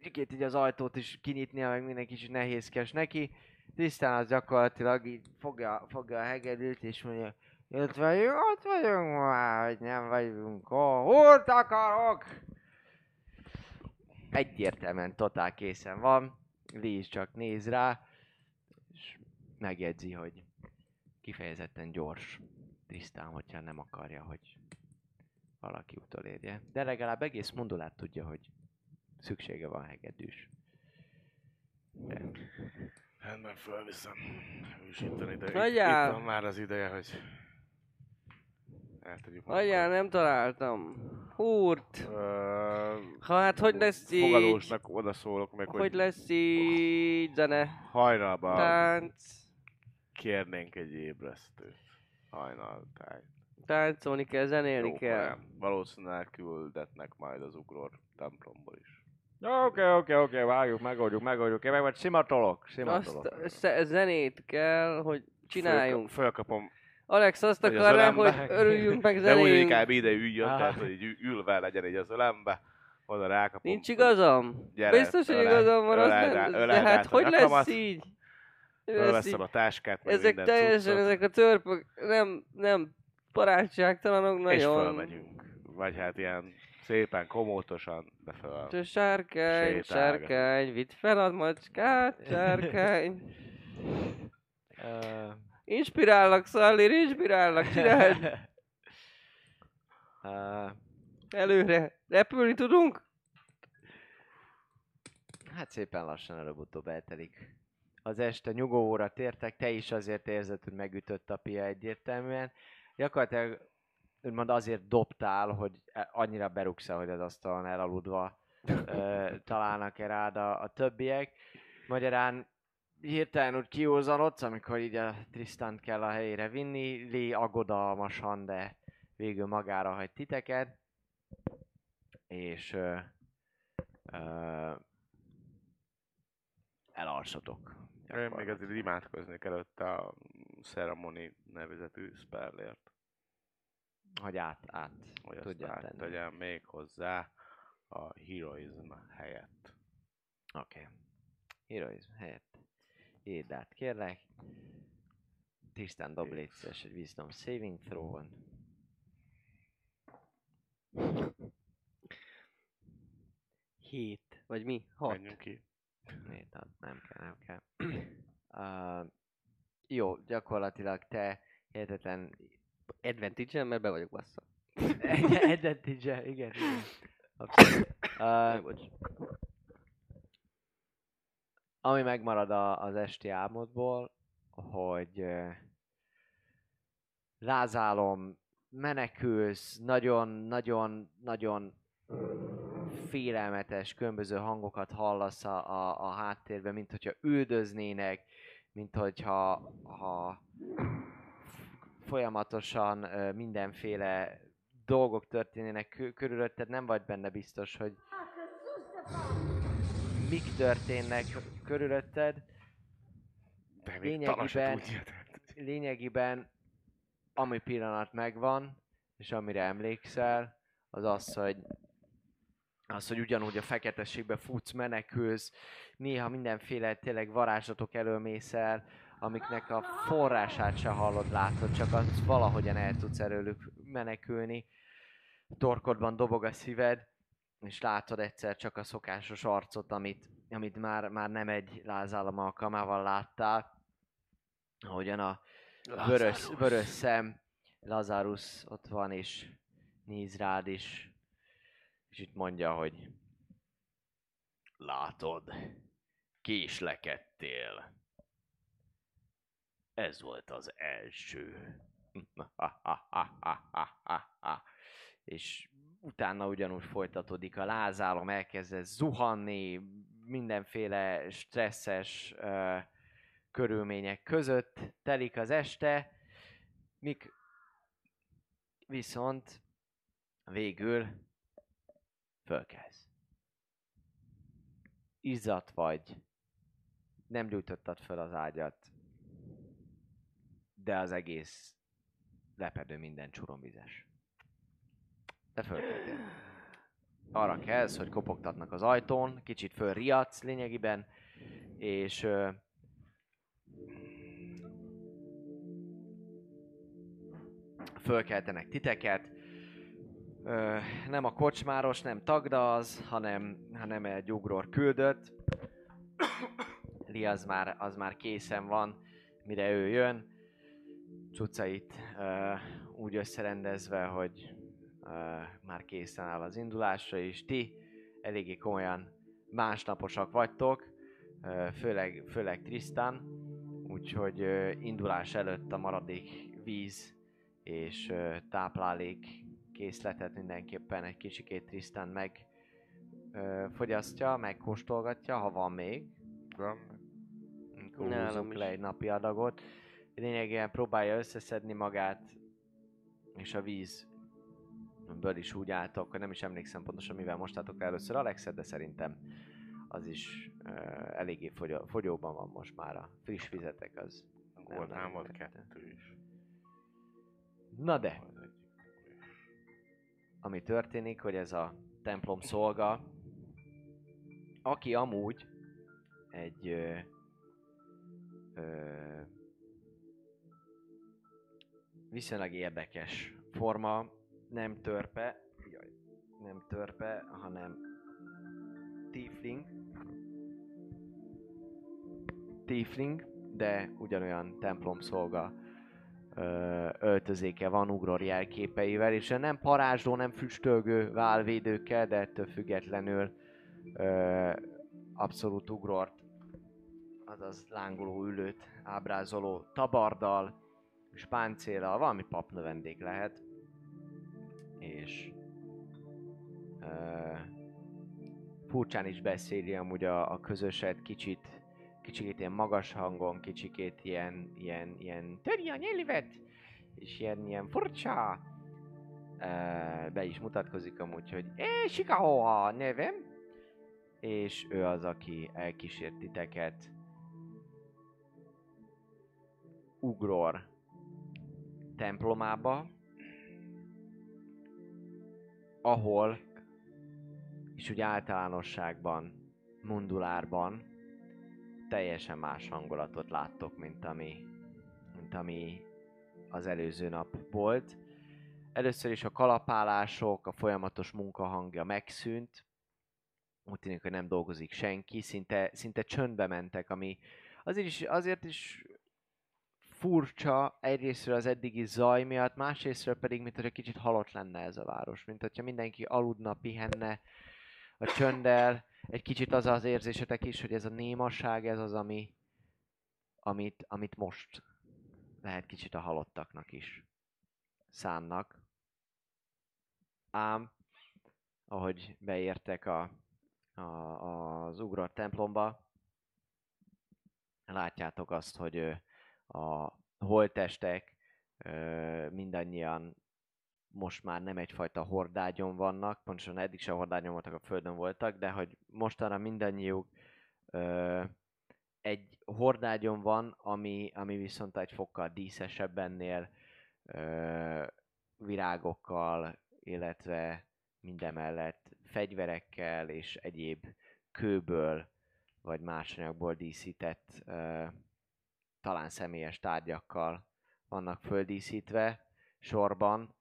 kicsit így az ajtót is kinyitnia, meg minden kicsit nehézkes neki. Tisztán az gyakorlatilag így fogja, fogja a hegedűt, és mondja, ott vagyunk, ott vagyunk már, hogy nem vagyunk, ó, húrt akarok! Egyértelműen totál készen van, Lee is csak néz rá, és megjegyzi, hogy kifejezetten gyors. Tisztán, hogyha nem akarja, hogy valaki utolérje. De legalább egész mondulát tudja, hogy szüksége van hegedűs. De Rendben, fölviszem. Ősíteni, de itt, Nagyjál! itt van már az ideje, hogy eltegyük Anyján, nem találtam. Húrt. Ö, Ha hát hogy lesz így? Fogadósnak oda szólok meg, hogy, Hogy lesz így zene? hajnalban Tánc. Kérnénk egy ébresztőt. Hajnaltáj. Táncolni kell, zenélni Jó, kell. nem. Valószínűleg küldetnek majd az ugror templomból is. Oké, oké, oké, vágjuk, megoldjuk, megoldjuk. Én meg vagy szimatolok, szimatolok. Azt sze- zenét kell, hogy csináljunk. Föl, fölkapom, Alex azt Hogy akarná, hogy örüljünk meg de úgy zenéljünk. inkább ide üljön, Aha. tehát hogy így ül- ülve legyen így az ölembe. Oda rákapom. Nincs igazam? Gyere, Biztos, hogy igazam van, az nem... De hát át a hogy lesz így? Így? a táskát, meg Ezek teljesen, cuccot, ezek a törpök nem, nem barátságtalanok és nagyon. fölmegyünk. Vagy hát ilyen szépen, komótosan, de föl. Te Sárkány, Sétálgat. sárkány, vidd fel a macskát, sárkány. Inspirállak, Szallir, inspirállak, csináld előre. Repülni tudunk? hát szépen lassan előbb-utóbb eltelik. Az este nyugovóra tértek, te is azért érzed, hogy megütött a pia egyértelműen. Gyakorlatilag úgymond azért dobtál, hogy e- annyira berúgsz, hogy az asztalon elaludva ö, találnak-e rád a, a többiek. Magyarán hirtelen úgy kiózanodsz, amikor így a Tristant kell a helyére vinni, Lee aggodalmasan, de végül magára hagy titeket. És ö, ö, elalszatok. Én még azért imádkoznék előtte a Ceremony nevezetű spellért, Hogy át, át hogy azt tudjam tenni. áttegyem még hozzá a Heroism helyett. Oké. Okay. Heroism helyett. Írd át, kérlek. Tisztán dob légy szíves egy Wisdom Saving Throw-on. Hét. Vagy mi? Hat. Menjünk ki. Ad? Nem kell, nem kell. uh, jó, gyakorlatilag te hihetetlen advantage mert be vagyok bassza. advantage igen, igen. Abszolút. Uh, bocs. ami megmarad a, az esti álmodból, hogy uh, lázálom, menekülsz, nagyon-nagyon-nagyon félelmetes, különböző hangokat hallasz a, a, a háttérben, mint hogyha üldöznének, mint hogyha ha folyamatosan ö, mindenféle dolgok történnének kö- körülötted, nem vagy benne biztos, hogy mik történnek körülötted. De Lényegében- lényegében ami pillanat megvan, és amire emlékszel, az az, hogy az, hogy ugyanúgy a feketességbe futsz, menekülsz, néha mindenféle tényleg varázslatok elől el, amiknek a forrását se hallod, látod, csak az valahogyan el tudsz erőlük menekülni. Torkodban dobog a szíved, és látod egyszer csak a szokásos arcot, amit, amit már, már nem egy lázállam alkalmával láttál, ahogyan a vörös, vörös szem Lazarus ott van, és néz rád, és, és itt mondja, hogy látod, késlekedtél. Ez volt az első. és utána ugyanúgy folytatódik a lázálom, elkezd zuhanni, mindenféle stresszes uh, körülmények között telik az este, mik viszont végül fölkelsz. Izzat vagy, nem gyújtottad fel az ágyat, de az egész lepedő minden csuromvizes. De fölkeltél. Arra kezd, hogy kopogtatnak az ajtón, kicsit fölriadsz lényegében, és ö, fölkeltenek titeket. Ö, nem a kocsmáros, nem tagda az, hanem, hanem egy ugror küldött. Li az már, az már készen van, mire ő jön. Cuccait ö, úgy összerendezve, hogy ö, már készen áll az indulásra, és ti eléggé komolyan másnaposak vagytok, ö, főleg, főleg Tristan, úgyhogy ö, indulás előtt a maradék víz és táplálék készletet mindenképpen egy kicsikét Tristan meg ö, fogyasztja, megkóstolgatja, ha van még. Van. Akkor Nálam húzunk is. le egy napi adagot. Lényegében próbálja összeszedni magát, és a víz ből is úgy álltok, hogy nem is emlékszem pontosan, mivel mostátok le először Alexet, de szerintem az is uh, eléggé fogyó, fogyóban van most már a friss vizetek, az Volt, nagyon nem volt mette. kettő is. Na de. Ami történik, hogy ez a templom szolga, aki amúgy egy ö, ö, viszonylag érdekes forma, nem törpe, jaj, nem törpe, hanem tiefling, tiefling, de ugyanolyan templom szolga öltözéke van ugror jelképeivel, és nem parázsló, nem füstölgő válvédőkkel, de ettől függetlenül ö, abszolút ugrort, azaz lángoló ülőt ábrázoló tabarddal és páncéllal, valami papnövendék lehet, és ö, furcsán is beszéli amúgy a, a közöset, kicsit kicsikét ilyen magas hangon, kicsikét ilyen, ilyen, ilyen töri a nyelvet, és ilyen, ilyen furcsa. Be is mutatkozik amúgy, hogy é, Shikao a nevem, és ő az, aki elkísért titeket. Ugror templomába, ahol, és úgy általánosságban, Mundulárban, teljesen más hangulatot láttok, mint ami, mint ami az előző nap volt. Először is a kalapálások, a folyamatos munkahangja megszűnt. Úgy tűnik, hogy nem dolgozik senki, szinte, szinte csöndbe mentek, ami azért is, azért is furcsa egyrésztről az eddigi zaj miatt, másrésztről pedig, mint hogy kicsit halott lenne ez a város, mint hogyha mindenki aludna, pihenne a csönddel, egy kicsit az az érzésetek is, hogy ez a némaság, ez az, ami, amit, amit most lehet kicsit a halottaknak is szánnak. Ám, ahogy beértek a, a, az ugrott templomba, látjátok azt, hogy a holtestek ö, mindannyian most már nem egyfajta hordágyon vannak, pontosan eddig se hordágyon voltak, a földön voltak, de hogy mostanra mindannyiuk ö, egy hordágyon van, ami, ami viszont egy fokkal díszesebb ennél, ö, virágokkal, illetve mindemellett fegyverekkel és egyéb kőből vagy más anyagból díszített, ö, talán személyes tárgyakkal vannak földíszítve sorban.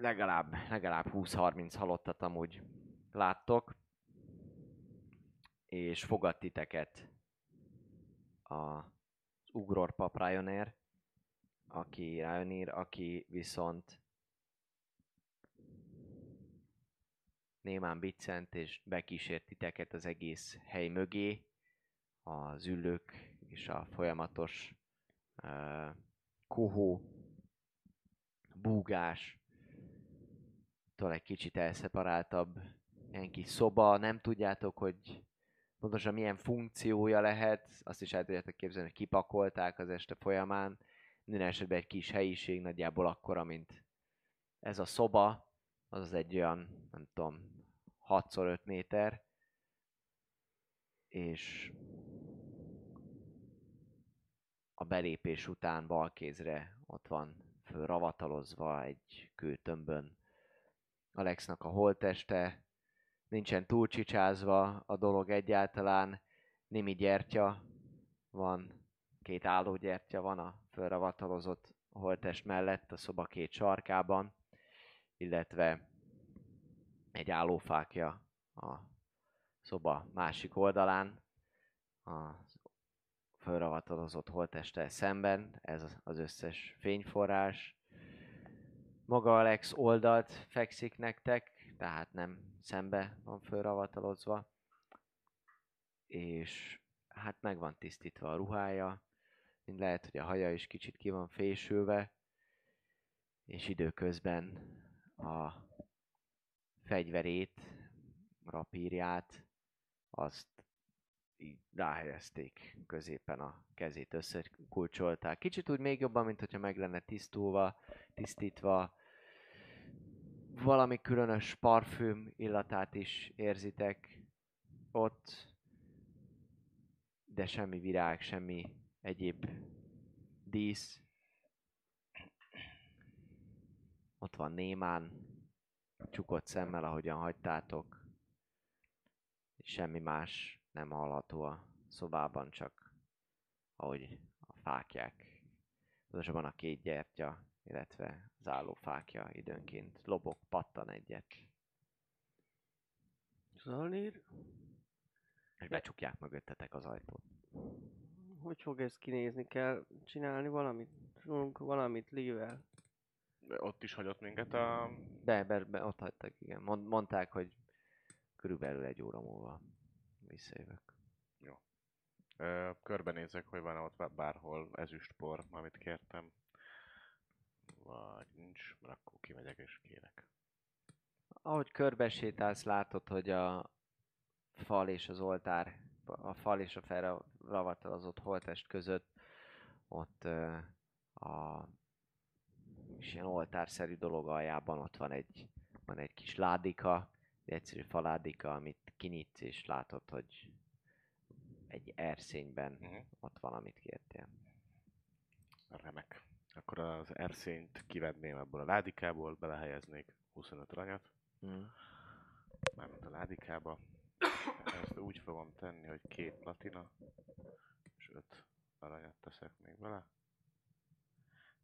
Legalább, legalább 20-30 halottat amúgy láttok, és fogad titeket a Ugror Pap Ryanair, aki Ryanair, aki viszont némán biccent és bekísért titeket az egész hely mögé, az ülők és a folyamatos uh, kohó, búgás, tól egy kicsit elszeparáltabb ilyen kis szoba, nem tudjátok, hogy pontosan milyen funkciója lehet, azt is el tudjátok képzelni, hogy kipakolták az este folyamán, minden esetben egy kis helyiség, nagyjából akkora, mint ez a szoba, az az egy olyan, nem tudom, 6x5 méter, és a belépés után balkézre ott van fölravatalozva egy kőtömbön Alexnak a holteste, nincsen túl csicsázva a dolog egyáltalán, némi gyertya van, két álló gyertya van a fölravatalozott holtest mellett a szoba két sarkában, illetve egy állófákja a szoba másik oldalán, a fölravatalozott holtesttel szemben, ez az összes fényforrás. Maga Alex oldalt fekszik nektek, tehát nem szembe van fölravatalozva, és hát meg van tisztítva a ruhája, mind lehet, hogy a haja is kicsit ki van fésülve, és időközben a fegyverét, rapírját, azt így ráhelyezték középen a kezét, összekulcsolták. Kicsit úgy még jobban, mint hogyha meg lenne tisztulva, tisztítva. Valami különös parfüm illatát is érzitek ott, de semmi virág, semmi egyéb dísz. Ott van némán, csukott szemmel, ahogyan hagytátok. Semmi más nem hallható a szobában, csak ahogy a fákják, pontosabban a két gyertya, illetve az álló fákja időnként lobog, pattan egyet, Zalír, és becsukják mögöttetek az ajtót. hogy fog ez kinézni? Kell csinálni valamit? Tudunk valamit Lee-vel? Ott is hagyott minket a... Be, be, be ott hagytak, igen. Mond, mondták, hogy körülbelül egy óra múlva visszajövök. Ö, körbenézek, hogy van ott bárhol ezüstpor, amit kértem. Vagy nincs, mert akkor kimegyek és kérek. Ahogy körbesétálsz, látod, hogy a fal és az oltár, a fal és a felravatalozott holtest között ott a és ilyen oltárszerű dolog aljában ott van egy, van egy kis ládika, egy egyszerű faládika, amit kinyitsz és látod, hogy egy erszényben Uh-huh. ott van, amit kértél. Remek. Akkor az erszényt kivenném ebből a ládikából, belehelyeznék 25 aranyat, Mm. mármint a ládikába. Ezt úgy fogom tenni, hogy két platina, és öt aranyat teszek még bele.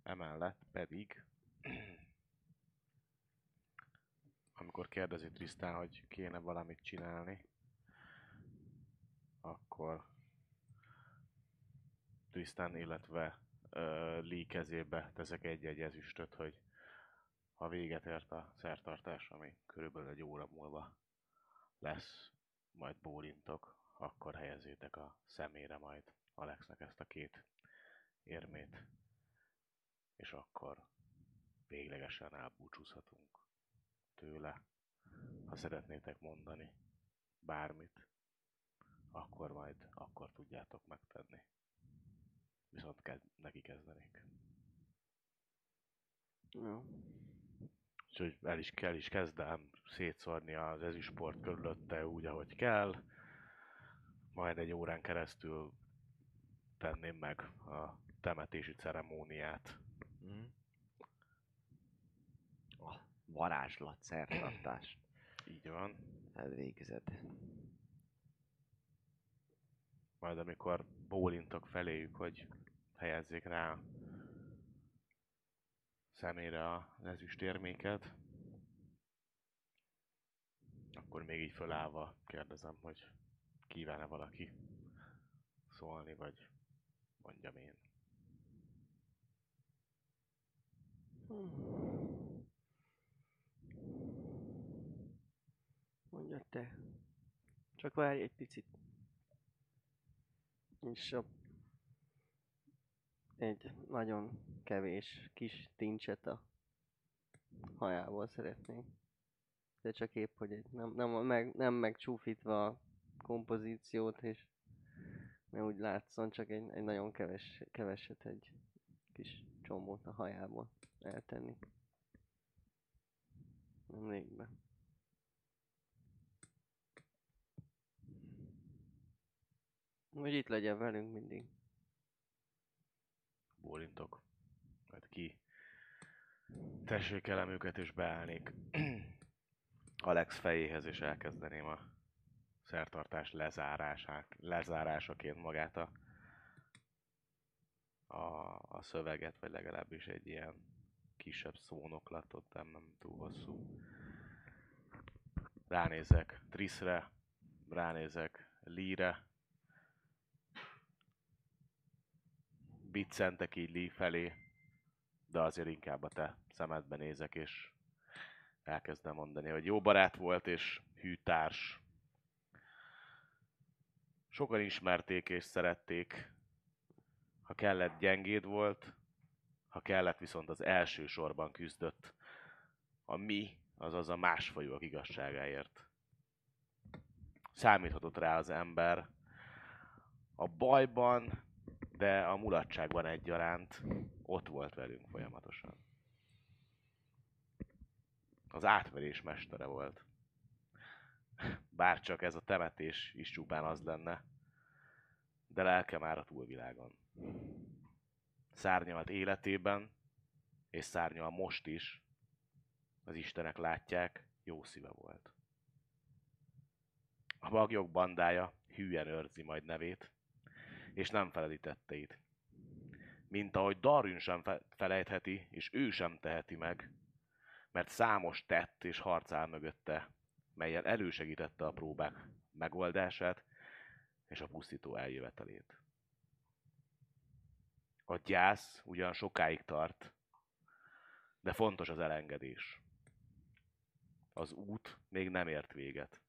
Emellett pedig, amikor kérdezi Trisztán, hogy kéne valamit csinálni, akkor Trisztán, illetve uh, Lee kezébe teszek egy-egy ezüstöt, hogy ha véget ért a szertartás, ami körülbelül egy óra múlva lesz, majd bólintok, akkor helyezzétek a szemére majd Alexnek ezt a két érmét, és akkor véglegesen elbúcsúzhatunk tőle. Ha szeretnétek mondani bármit, akkor majd akkor tudjátok megtenni. Viszont kezd, neki kezdenék. Jó. Úgyhogy el is kell is kezdem szétszórni az ezüstport körülötte úgy, ahogy kell. majd egy órán keresztül tenném meg a temetési ceremóniát. Mhm. A varázslat szertartás Így van. elvégzed. Majd amikor bólintok feléjük, hogy helyezzék rá szemére az ezüstérméket, akkor még így fölállva kérdezem, hogy kíván-e valaki szólni, vagy mondjam én. Mondja te. Csak várj egy picit. És a... Egy nagyon kevés kis tincset a hajából szeretnék. De csak épp, hogy egy, nem, nem, meg, nem megcsúfítva a kompozíciót, és ne úgy látszon, csak egy, egy nagyon keves, keveset, egy kis csombót a hajából eltenni. Nem légbe. Hogy itt legyen velünk mindig. Bólintok. Majd ki tessékelem őket, és beállnék Alex fejéhez, és elkezdeném a szertartás lezárásák, lezárásaként magát a, a, a szöveget, vagy legalábbis egy ilyen kisebb szónoklatot, nem, nem túl hosszú. Ránézek Triszre, ránézek Lee-re, biccentek így Lee felé, de azért inkább a te szemedbe nézek, és elkezdem mondani, hogy jó barát volt, és hű társ. Sokan ismerték és szerették. Ha kellett, gyengéd volt, ha kellett, viszont az első sorban küzdött a mi, azaz a másfajúak igazságáért. Számíthatott rá az ember a bajban, de a mulatságban egyaránt ott volt velünk folyamatosan. Az átverés mestere volt. Bár csak ez a temetés is csupán az lenne, de lelke már a túlvilágon. Szárnyalt életében, és szárnyal most is, az Istenek látják, jó szíve volt. A bagyok bandája hülyen őrzi majd nevét, és nem feledi tetteit. Mint ahogy Darwin sem fe- felejtheti, és ő sem teheti meg, mert számos tett és harc áll mögötte, melyel elősegítette a próbák megoldását és a pusztító eljövetelét. A gyász ugyan sokáig tart, de fontos az elengedés. Az út még nem ért véget.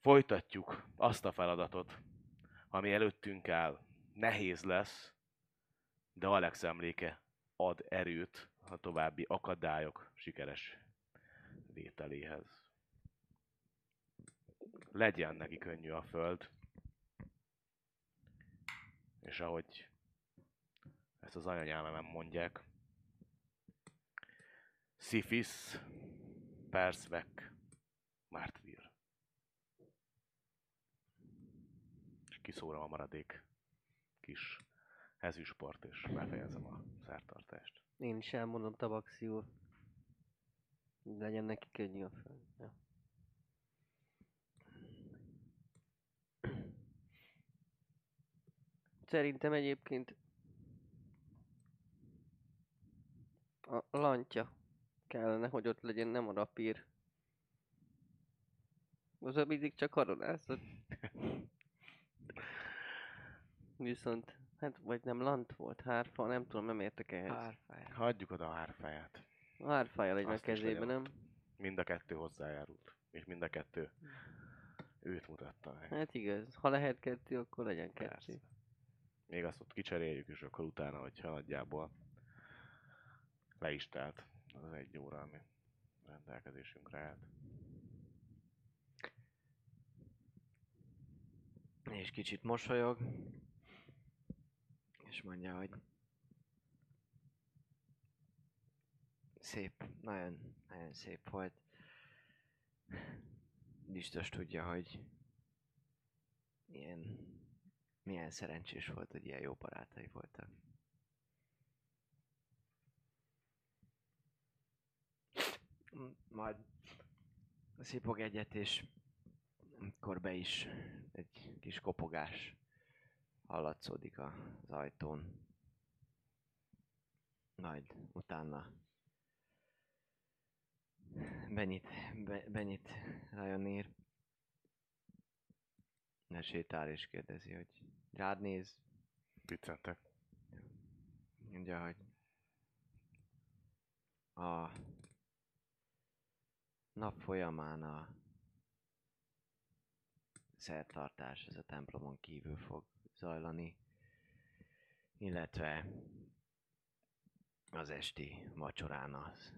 Folytatjuk azt a feladatot, ami előttünk áll. Nehéz lesz, de Alex emléke ad erőt a további akadályok sikeres vételéhez. Legyen neki könnyű a föld, és ahogy ezt az anyanyelvemen mondják, Sifis Persvek Mártvir. És kiszórom a maradék kis ezüstport, és befejezem a szertartást. Én is elmondom tabaxiul. Legyen neki könnyű a föld. Ja. Szerintem egyébként a lantya kellene, hogy ott legyen, nem a rapír. Az a mindig csak koronázott. Viszont, hát vagy nem lant volt, hárfa, nem tudom, nem értek ehhez. Hárfája. Hagyjuk oda a hárfáját. A hárfája legyen a Azt is kezében, legyen nem? Mind a kettő hozzájárult. És mind a kettő őt mutatta meg. Hát igaz, ha lehet kettő, akkor legyen kettő. Persze. Még azt ott kicseréljük, és akkor utána, hogyha nagyjából le is telt az egy óra, ami rendelkezésünkre állt. És kicsit mosolyog. És mondja, hogy szép, nagyon, nagyon szép volt. Biztos tudja, hogy Ilyen, milyen szerencsés volt, hogy ilyen jó barátai voltak. Majd szipog egyet, és akkor be is egy kis kopogás hallatszódik az ajtón. Majd utána benyit, be, benyit Rajonér. Ne sétál és kérdezi, hogy rád néz, Viccentek. mondja, hogy a nap folyamán a szertartás ez a templomon kívül fog zajlani, illetve az esti vacsorán az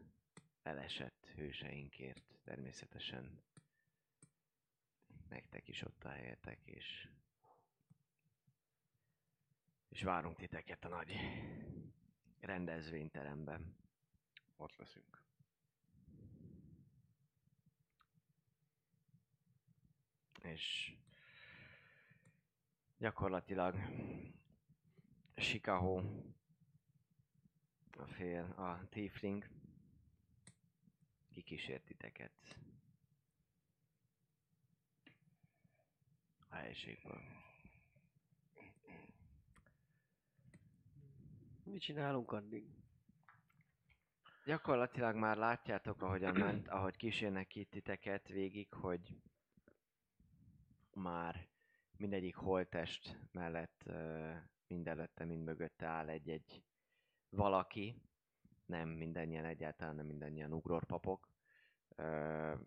elesett hőseinkért természetesen nektek is ott helyetek, és és várunk titeket a nagy rendezvényteremben. Ott leszünk. És gyakorlatilag Shikaho, a fél, a tiefling kikísért titeket a helyiségből. Mit csinálunk addig? Gyakorlatilag már látjátok, ahogyan ment, ahogy kísérnek itt titeket végig, hogy már mindegyik holtest mellett, mind előtte, mind mögötte áll egy-egy valaki, nem mindennyien egyáltalán, nem mindennyien ugrorpapok. Uh,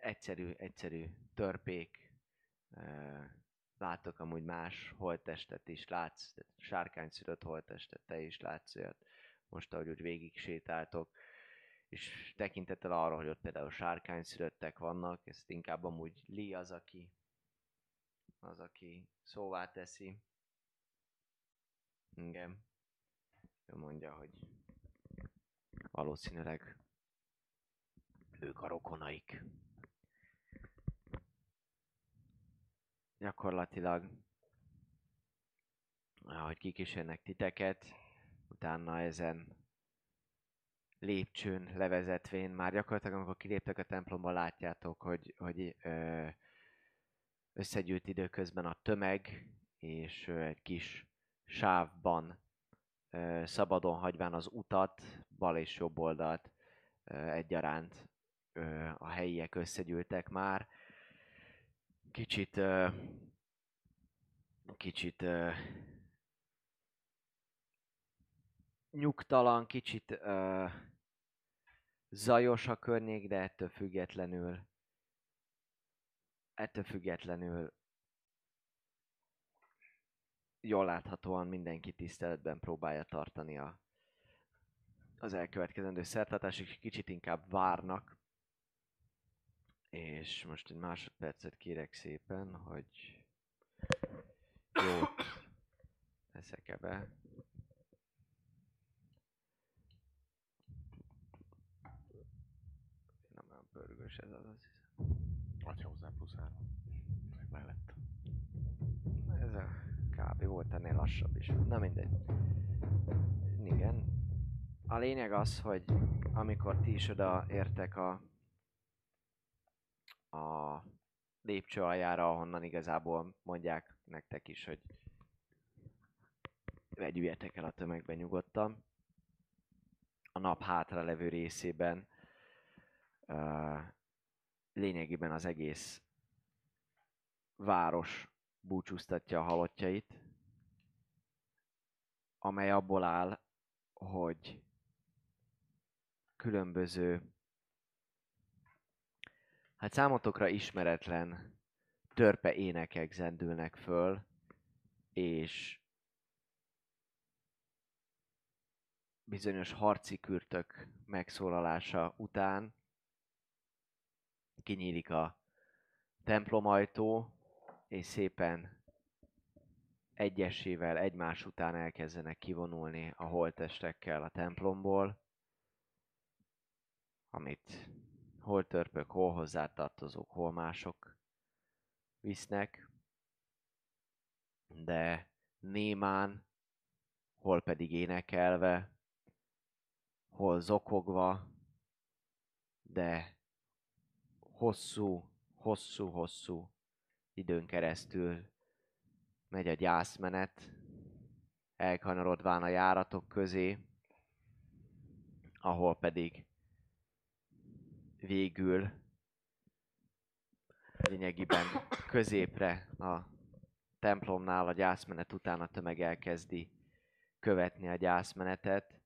egyszerű, egyszerű törpék, uh, látok amúgy más holttestet is, látsz, sárkány szülött holttestet, te is látsz olyat, most ahogy úgy végig sétáltok, és tekintettel arra, hogy ott például sárkány szülöttek vannak, ezt inkább amúgy Lee az, aki az, aki szóvá teszi. Igen. Ő mondja, hogy valószínűleg ők a rokonaik. Gyakorlatilag, ahogy kikísérnek titeket, utána ezen lépcsőn levezetvén, már gyakorlatilag amikor kiléptek a templomba, látjátok, hogy, hogy ö, összegyűlt időközben a tömeg, és ö, egy kis sávban ö, szabadon hagyván az utat, bal és jobb oldalt ö, egyaránt ö, a helyiek összegyűltek már. Kicsit ö, kicsit ö, nyugtalan, kicsit ö, zajos a környék, de ettől függetlenül ettől függetlenül jól láthatóan mindenki tiszteletben próbálja tartani a, az elkövetkezendő szertartás, és kicsit inkább várnak. És most egy másodpercet kérek szépen, hogy jót teszek ebbe. Nem pörgős ez az, azt hiszem. Adj hozzá plusz három. Meg mellett. Ez a kb. volt ennél lassabb is. Na mindegy. Igen. A lényeg az, hogy amikor ti is oda értek a, a lépcső aljára, ahonnan igazából mondják nektek is, hogy vegyüljetek el a tömegben nyugodtan. A nap hátra levő részében uh, lényegében az egész város búcsúztatja a halottjait, amely abból áll, hogy különböző, hát számotokra ismeretlen törpe énekek zendülnek föl, és bizonyos harci kürtök megszólalása után kinyílik a templomajtó, és szépen egyesével egymás után elkezdenek kivonulni a holttestekkel a templomból, amit hol törpök, hol hozzátartozók, hol mások visznek, de némán, hol pedig énekelve, hol zokogva, de hosszú, hosszú, hosszú időn keresztül megy a gyászmenet, elkanyarodván a járatok közé, ahol pedig végül lényegében középre a templomnál a gyászmenet után a tömeg elkezdi követni a gyászmenetet.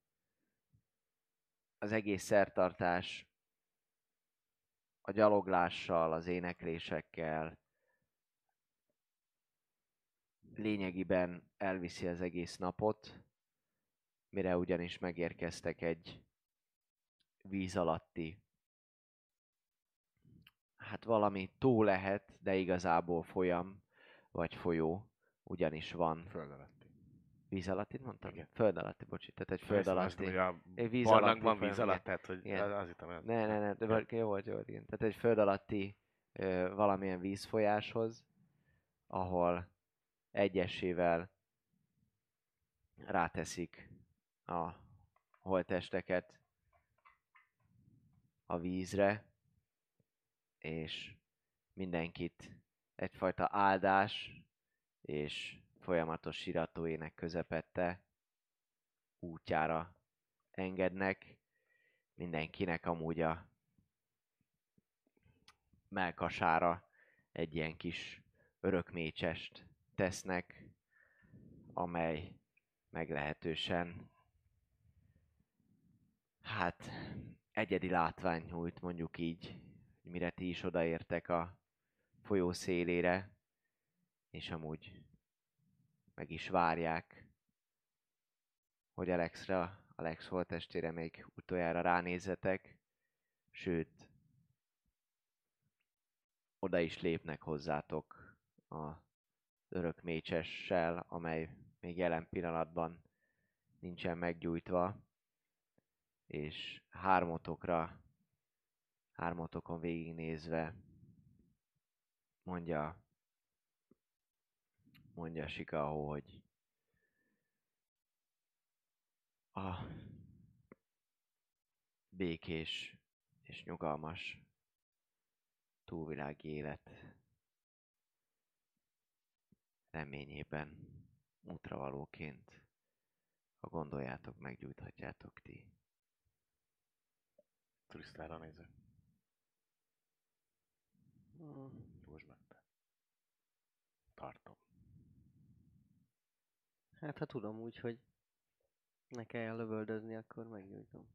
Az egész szertartás a gyaloglással, az éneklésekkel lényegében elviszi az egész napot, mire ugyanis megérkeztek egy víz alatti hát valami tó lehet, de igazából folyam, vagy folyó, ugyanis van. Föld alatti. Víz alatti mondtam? Igen. Föld alatti, bocsi, tehát egy föld Azt alatti. Egy a víz barlangban víz alatt, igen. tehát hogy Igen. az, hittem, hogy... Ne, ne, ne, de vagy- jó volt, jó volt, igen. Tehát egy föld alatti ö, valamilyen vízfolyáshoz, ahol egyesével ráteszik a holtesteket a vízre, és mindenkit egyfajta áldás és folyamatos siratóének közepette útjára engednek. Mindenkinek amúgy a melkasára egy ilyen kis örökmécsest tesznek, amely meglehetősen hát egyedi látvány nyújt, mondjuk így, mire ti is odaértek a folyó szélére, és amúgy meg is várják, hogy Alexra, Alex holtestére még utoljára ránézzetek, sőt, oda is lépnek hozzátok a örök mécsessel, amely még jelen pillanatban nincsen meggyújtva, és hármotokra, hármotokon végignézve mondja, mondja Sikaho, hogy a békés és nyugalmas túlvilági élet reményében útravalóként, ha gondoljátok, meggyújthatjátok ti. Turisztára néző. Hmm. Józs meg te. Tartom. Hát ha tudom úgy, hogy ne kelljen lövöldözni, akkor megnyújtom.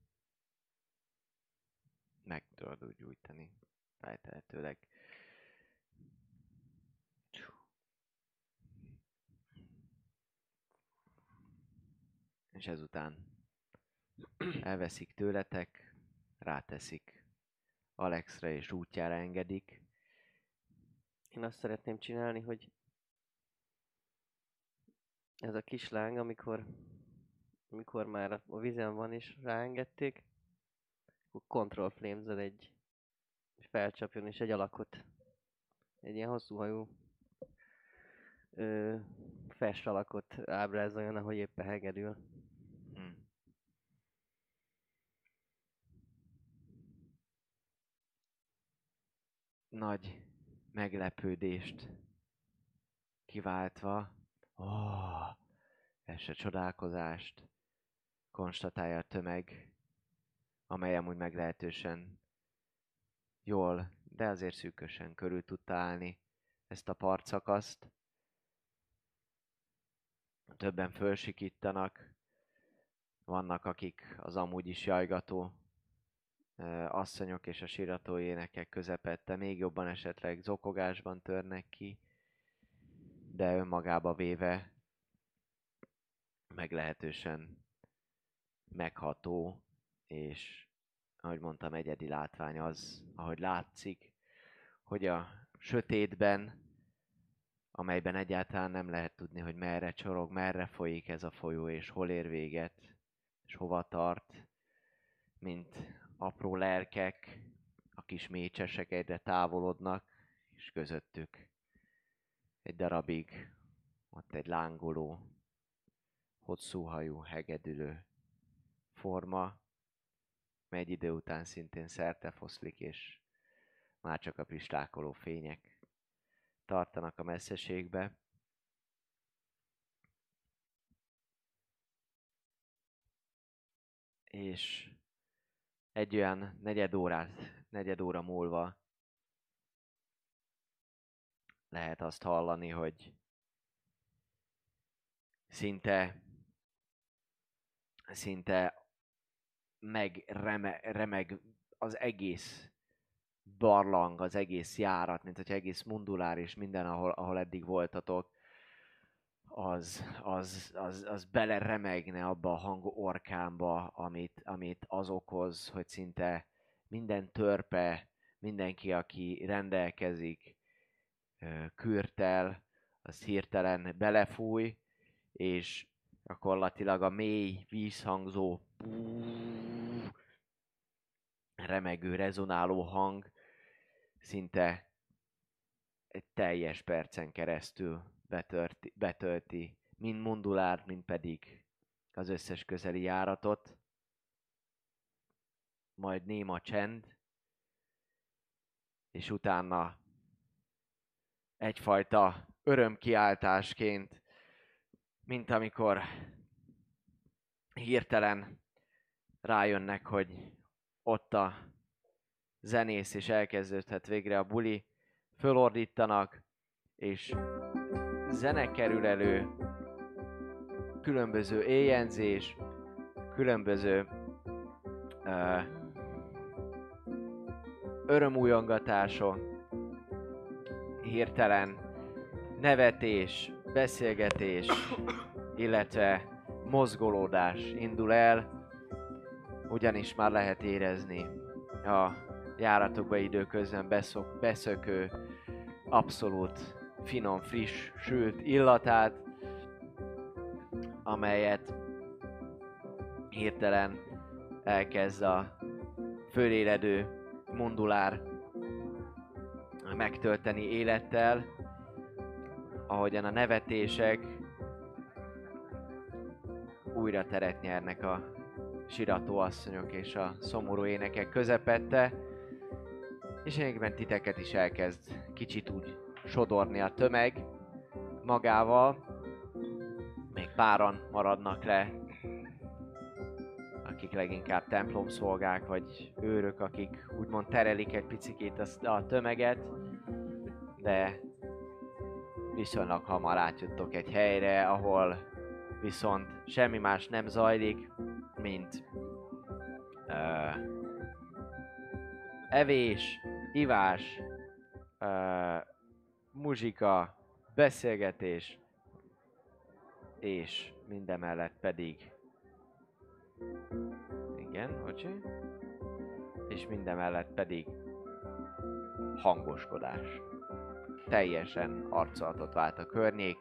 Meg tudod úgy gyújtani, feltehetőleg. És ezután elveszik tőletek, ráteszik Alexre és útjára engedik. Én azt szeretném csinálni, hogy ez a kis láng, amikor, amikor már a vizen van és ráengedték, akkor control flames egy felcsapjon és egy alakot. Egy ilyen hosszú hajú ö, fest alakot ábrázoljon, ahogy éppen hegedül. Hm. Nagy meglepődést kiváltva, oh, és a csodálkozást konstatálja a tömeg, amely amúgy meglehetősen jól, de azért szűkösen körül tudta állni ezt a partszakaszt. Többen fölsikítanak, vannak, akik az amúgy is jajgató asszonyok és a sírató énekek közepette még jobban esetleg zokogásban törnek ki, de önmagába véve meglehetősen megható, és ahogy mondtam, egyedi látvány az, ahogy látszik, hogy a sötétben, amelyben egyáltalán nem lehet tudni, hogy merre csorog, merre folyik ez a folyó, és hol ér véget, és hova tart, mint apró lelkek, a kis mécsesek egyre távolodnak, és közöttük egy darabig ott egy lángoló, hosszú hajú, hegedülő forma, mely egy idő után szintén szerte foszlik, és már csak a pislákoló fények tartanak a messzeségbe. És egy olyan negyed órát, negyed óra múlva lehet azt hallani, hogy szinte szinte meg reme, remeg az egész barlang, az egész járat, mint hogy egész mundulár és minden, ahol, ahol eddig voltatok, az, az, az, az beleremegne abba a hang orkámba, amit, amit az okoz, hogy szinte minden törpe, mindenki, aki rendelkezik kürtel, az hirtelen belefúj, és gyakorlatilag a mély, vízhangzó remegő, rezonáló hang szinte egy teljes percen keresztül betölti, betölti mind Mundulárt, mind pedig az összes közeli járatot. Majd néma csend, és utána egyfajta örömkiáltásként, mint amikor hirtelen rájönnek, hogy ott a zenész, és elkezdődhet végre a buli, fölordítanak, és zene kerül elő, különböző éjjenzés, különböző uh, örömújongatások, hirtelen nevetés, beszélgetés, illetve mozgolódás indul el, ugyanis már lehet érezni a járatokba időközben beszok, beszökő, abszolút finom, friss, sült illatát, amelyet hirtelen elkezd a föléledő mundulár megtölteni élettel, ahogyan a nevetések újra teret nyernek a sirató asszonyok és a szomorú énekek közepette, és egyébként titeket is elkezd kicsit úgy sodorni a tömeg magával. Még páran maradnak le, akik leginkább templomszolgák, vagy őrök, akik úgymond terelik egy picikét a, tömeget, de viszonylag hamar átjöttok egy helyre, ahol viszont semmi más nem zajlik, mint uh, evés, ivás, uh, muzsika, beszélgetés, és mindemellett pedig igen, bocsi, és mindemellett pedig hangoskodás. Teljesen arcolatot vált a környék,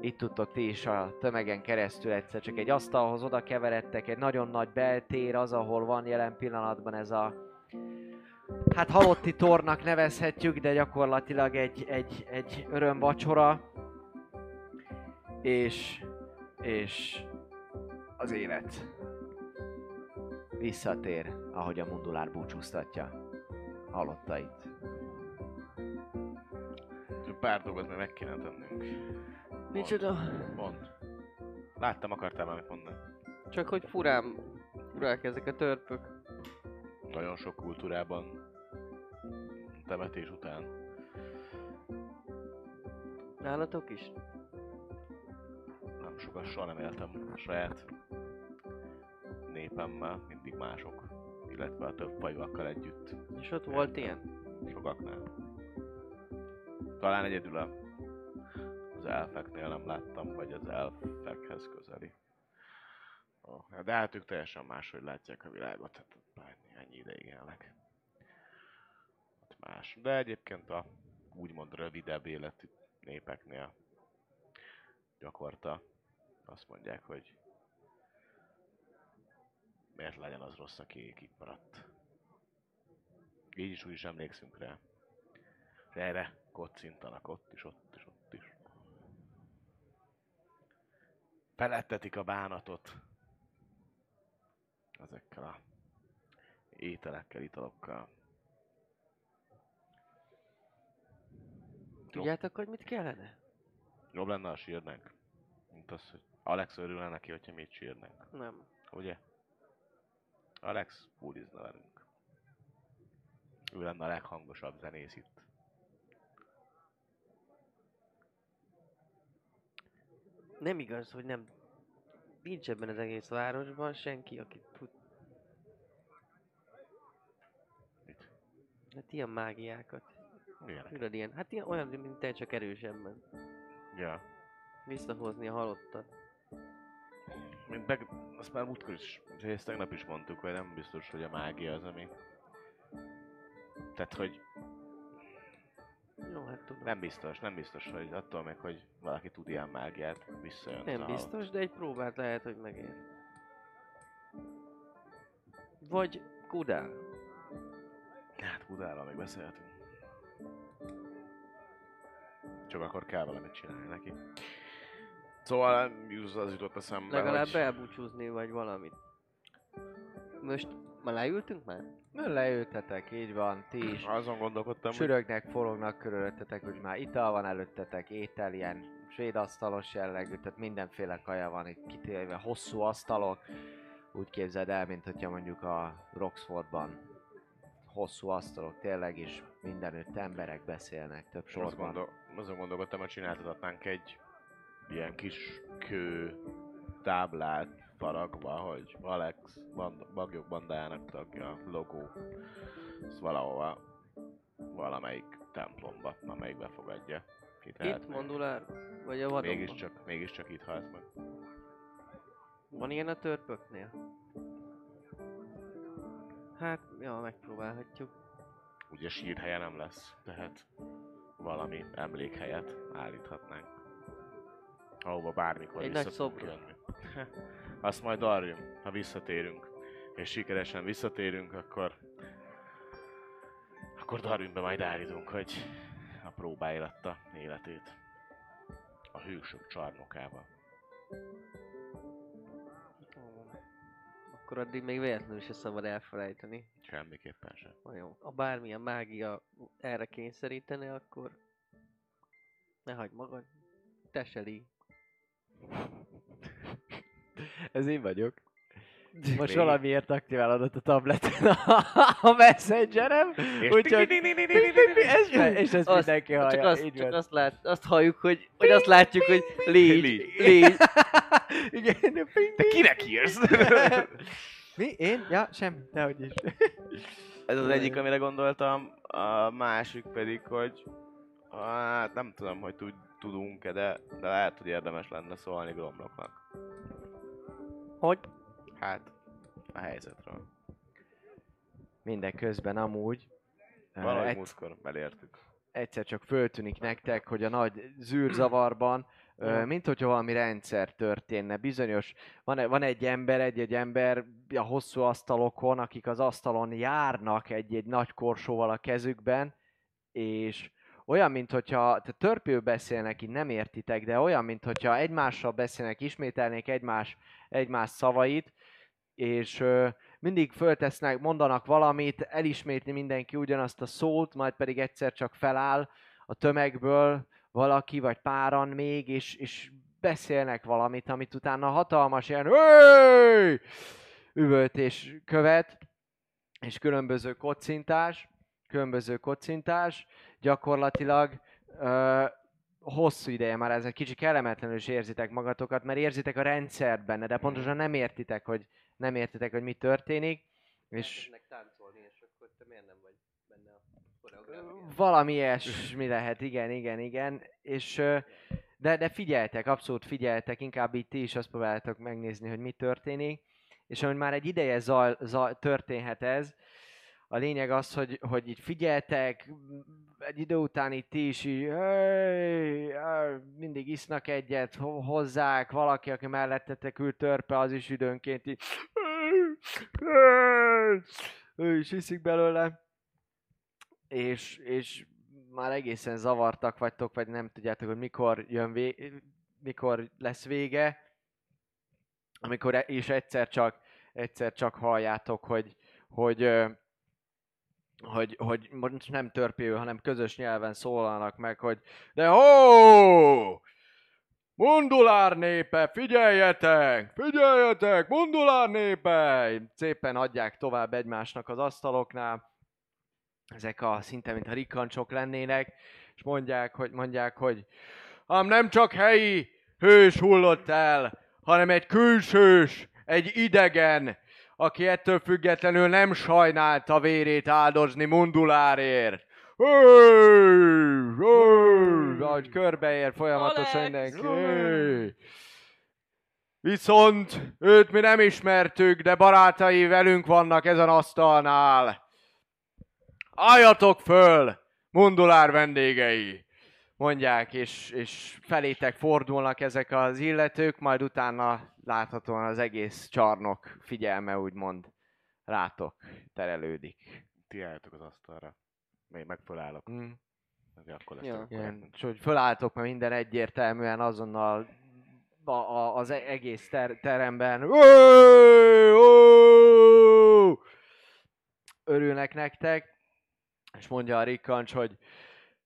itt tudtok ti is a tömegen keresztül egyszer csak egy asztalhoz oda keveredtek, egy nagyon nagy beltér az, ahol van jelen pillanatban ez a hát halotti tornak nevezhetjük, de gyakorlatilag egy, egy, egy örömvacsora. És, és az élet visszatér, ahogy a mundulár búcsúztatja halottait. Pár dolgot még meg kéne tennünk. Micsoda? Mond. Láttam, akartál valamit mondani. Csak hogy furám, furák ezek a törpök. Nagyon sok kultúrában temetés után. Nálatok is? Nem sokat, soha nem éltem saját népemmel, mindig mások, illetve a több fajúakkal együtt. És ott volt ilyen? Sokaknál. Talán egyedül a az elfeknél nem láttam, vagy az elfekhez közeli. Oh, de hát ők teljesen máshogy látják a világot, hát ennyi ideig élnek. Hát más. De egyébként a úgymond rövidebb életű népeknél gyakorta azt mondják, hogy miért legyen az rossz, aki itt maradt. Így is úgy is emlékszünk rá. Erre kocintanak ott is, ott is, ott is. Pelettetik a bánatot ezekkel a ételekkel, italokkal. Tudjátok, hogy mit kellene? Jobb lenne, ha sírnánk. Mint az, hogy Alex örülne neki, hogyha mi sírnánk. Nem. Ugye? Alex bulizna velünk. Ő lenne a leghangosabb zenész itt. Nem igaz, hogy nem... Nincs ebben az egész városban senki, aki tud... Hát ilyen mágiákat. Milyenek? Tudod, ilyen, hát ilyen olyan, mint te, csak erősebben. Ja. Visszahozni a halottat. Mint meg, azt már múltkor is, ezt tegnap is mondtuk, hogy nem biztos, hogy a mágia az, ami... Tehát, hogy Jó, hát tudom. nem biztos, nem biztos, hogy attól meg, hogy valaki tud ilyen mágiát, visszajön Nem biztos, de egy próbát lehet, hogy megér. Vagy Kudál. Hát Budáról még beszélhetünk. Csak akkor kell valamit csinálni neki. Szóval az jutott eszembe, Legalább hogy... elbúcsúzni, vagy valamit. Most már leültünk már? Ön leültetek, így van, ti is. Azon gondolkodtam, hogy Sürögnek, forognak körülöttetek, hogy már ital van előttetek, étel, ilyen svéd asztalos jellegű, tehát mindenféle kaja van itt kitélve, hosszú asztalok. Úgy képzeld el, mint hogyha mondjuk a Roxfordban hosszú asztalok tényleg is mindenütt emberek beszélnek több És azt sorban. gondol, azon gondolkodtam, hogy csináltatnánk egy ilyen kis kő táblát faragva, hogy Alex band, bagyok bandájának tagja, logó, ez valahova, valamelyik templomba, amelyik befogadja. Itt, Itt Mondulár? Vagy a vadonban? Mégiscsak, mégiscsak itt halsz meg. Van ilyen a törpöknél? Hát, ja, megpróbálhatjuk. Ugye sírhelye nem lesz, tehát valami emlékhelyet állíthatnánk. Ahova bármikor Egy vissza nagy jönni. Azt majd arjunk, ha visszatérünk. És sikeresen visszatérünk, akkor... Akkor Darwinbe majd állítunk, hogy a próbája adta életét. A hősök csarnokába. Akkor addig még véletlenül se szabad elfelejteni. Semmiképpen sem. Nagyon. Ha bármilyen mágia erre kényszerítene, akkor ne hagyd magad. Te se lí. Ez én vagyok. Most Még- valamiért aktiválódott a tableten a, a messengerem, És úgyhogy... Ez, és ezt Azt- mindenki Csak, hallja. azt, így csak azt, lát, azt halljuk, hogy, vagy azt látjuk, hogy légy, Légy. Igen, Te kinek írsz? Mi? Én? Ja, semmi, dehogy is. Ez az egyik, amire gondoltam, a másik pedig, hogy hát nem tudom, hogy tud, tudunk-e, de, de lehet, hogy érdemes lenne szólni Gromloknak. Hogy? Hát, a helyzetről. Mindeközben amúgy ö, Valahogy egy, múltkor belértük. egyszer csak föltűnik nektek, hogy a nagy zűrzavarban, ö, mint hogyha valami rendszer történne. Bizonyos, van, e- van egy ember, egy-egy ember a hosszú asztalokon, akik az asztalon járnak egy-egy nagy korsóval a kezükben, és olyan, mint hogyha, te törpül beszélnek, így nem értitek, de olyan, mint hogyha egymással beszélnek, ismételnék egymás, egymás szavait, és mindig föltesznek, mondanak valamit, elismétli mindenki ugyanazt a szót, majd pedig egyszer csak feláll a tömegből valaki, vagy páran még, és, és beszélnek valamit, amit utána hatalmas ilyen "Hey!" Hosszú ideje már ez egy kicsit kellemetlenül is érzitek magatokat, mert érzitek a rendszert benne, de pontosan nem értitek, hogy nem értitek, hogy mi történik, és táncolni, és akkor te miért nem vagy benne a valami ilyesmi lehet, igen, igen, igen, és de, de figyeltek, abszolút figyeltek, inkább így ti is azt próbáltok megnézni, hogy mi történik, és ahogy már egy ideje zaj, zaj, történhet ez, a lényeg az, hogy, hogy így figyeltek, egy idő után itt ti is így, hey, mindig isznak egyet, ho- hozzák, valaki, aki mellettetek ül törpe, az is időnként így, ő is iszik belőle, és, és már egészen zavartak vagytok, vagy nem tudjátok, hogy mikor jön vé- mikor lesz vége, amikor e- és egyszer csak, egyszer csak halljátok, hogy, hogy, hogy, hogy most nem törpéül, hanem közös nyelven szólalnak meg, hogy de ho! Mundulár népe, figyeljetek! Figyeljetek! Mundulár népe! Szépen adják tovább egymásnak az asztaloknál. Ezek a szinte, mint a rikancsok lennének, és mondják, hogy mondják, hogy ám nem csak helyi hős hullott el, hanem egy külsős, egy idegen, aki ettől függetlenül nem sajnálta vérét áldozni Mundulárért. Ahogy körbeér folyamatosan Alex! mindenki. Viszont őt mi nem ismertük, de barátai velünk vannak ezen asztalnál. Álljatok föl, Mundulár vendégei! Mondják, és, és felétek fordulnak ezek az illetők, majd utána láthatóan az egész csarnok figyelme úgymond rátok terelődik. Ti álltok az asztalra. Még meg fölállok. Mm. Akkor lesz Ja. Igen, és hogy fölálltok, mert minden egyértelműen azonnal a, a, az e- egész ter- teremben örülnek nektek, és mondja a Rikkancs, hogy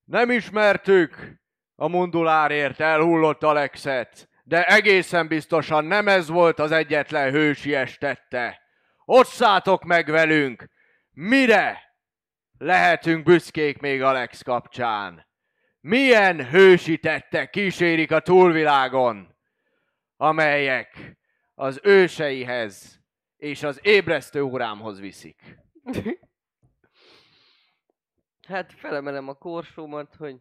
nem ismertük a Mundulárért elhullott Alexet, de egészen biztosan nem ez volt az egyetlen hősies tette. Osszátok meg velünk, mire lehetünk büszkék még Alex kapcsán. Milyen hősi tettek kísérik a túlvilágon, amelyek az őseihez és az ébresztő órámhoz viszik. Hát felemelem a korsómat, hogy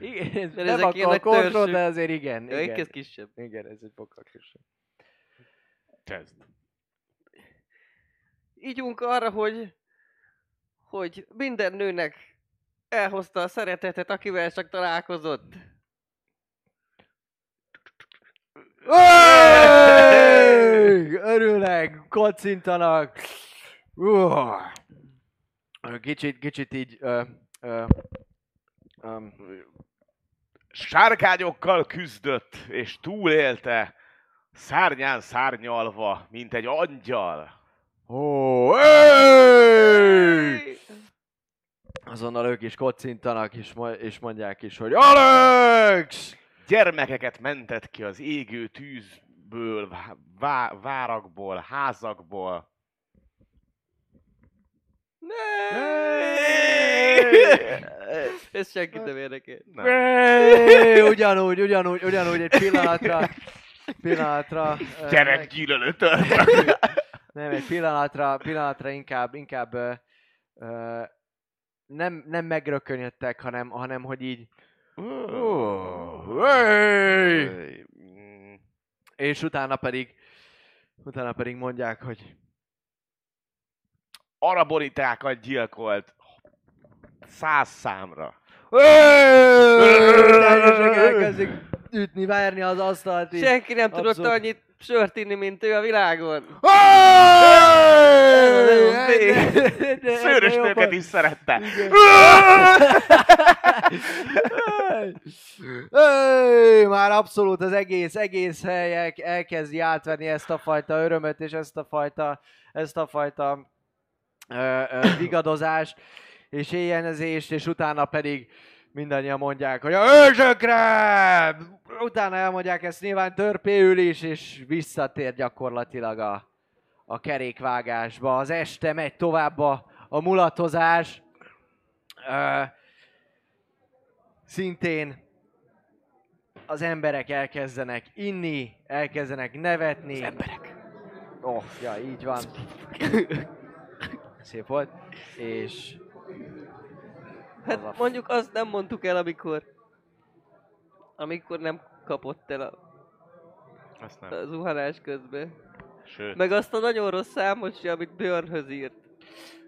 igen, ez Mert nem ezek ilyen a nagy kontroll, de azért igen. ja, igen. ez kisebb. igen, ez egy fokkal kisebb. Kezd. Ígyunk arra, hogy, hogy minden nőnek elhozta a szeretetet, akivel csak találkozott. Örülnek, kocintanak. Uh. Kicsit, kicsit így... Ö, ö, um, Sárkányokkal küzdött, és túlélte, szárnyán szárnyalva, mint egy angyal. Ó, hey! Azonnal ők is kocintanak, és, mo- és mondják is, hogy Alex! Gyermekeket mentett ki az égő tűzből, vá- vá- várakból, házakból. Ez senkit nem érdekel. Nem. Hey! Ugyanúgy, ugyanúgy, ugyanúgy egy pillanatra, pillanatra, Gyerekgyűlölő nem, egy pillanatra, pillanatra inkább, inkább ö, ö, nem, nem megrökönyödtek, hanem, hanem hogy így, hey! Mm, és utána pedig, utána pedig mondják, hogy Arabonitákat gyilkolt száz számra. Elkezdik ütni, verni az asztalt. Senki nem tudott annyit sört inni, mint ő a világon. Szőrös nőket is szerette. Már abszolút az egész, egész helyek elkezdi átvenni ezt a fajta örömöt és ezt a fajta, ezt a fajta vigadozást és éjjenezést, és utána pedig mindannyian mondják, hogy a ősökre! Utána elmondják ezt nyilván törpéül is, és visszatér gyakorlatilag a, a kerékvágásba. Az este megy tovább a, a mulatozás. Ö, szintén az emberek elkezdenek inni, elkezdenek nevetni. Az emberek. Oh, ja, így van. Szép volt. És Az Hát mondjuk azt nem mondtuk el, amikor amikor nem kapott el a, Azt nem. a zuhanás közben. Sőt, Meg azt a nagyon rossz számot sem, amit Björnhöz írt.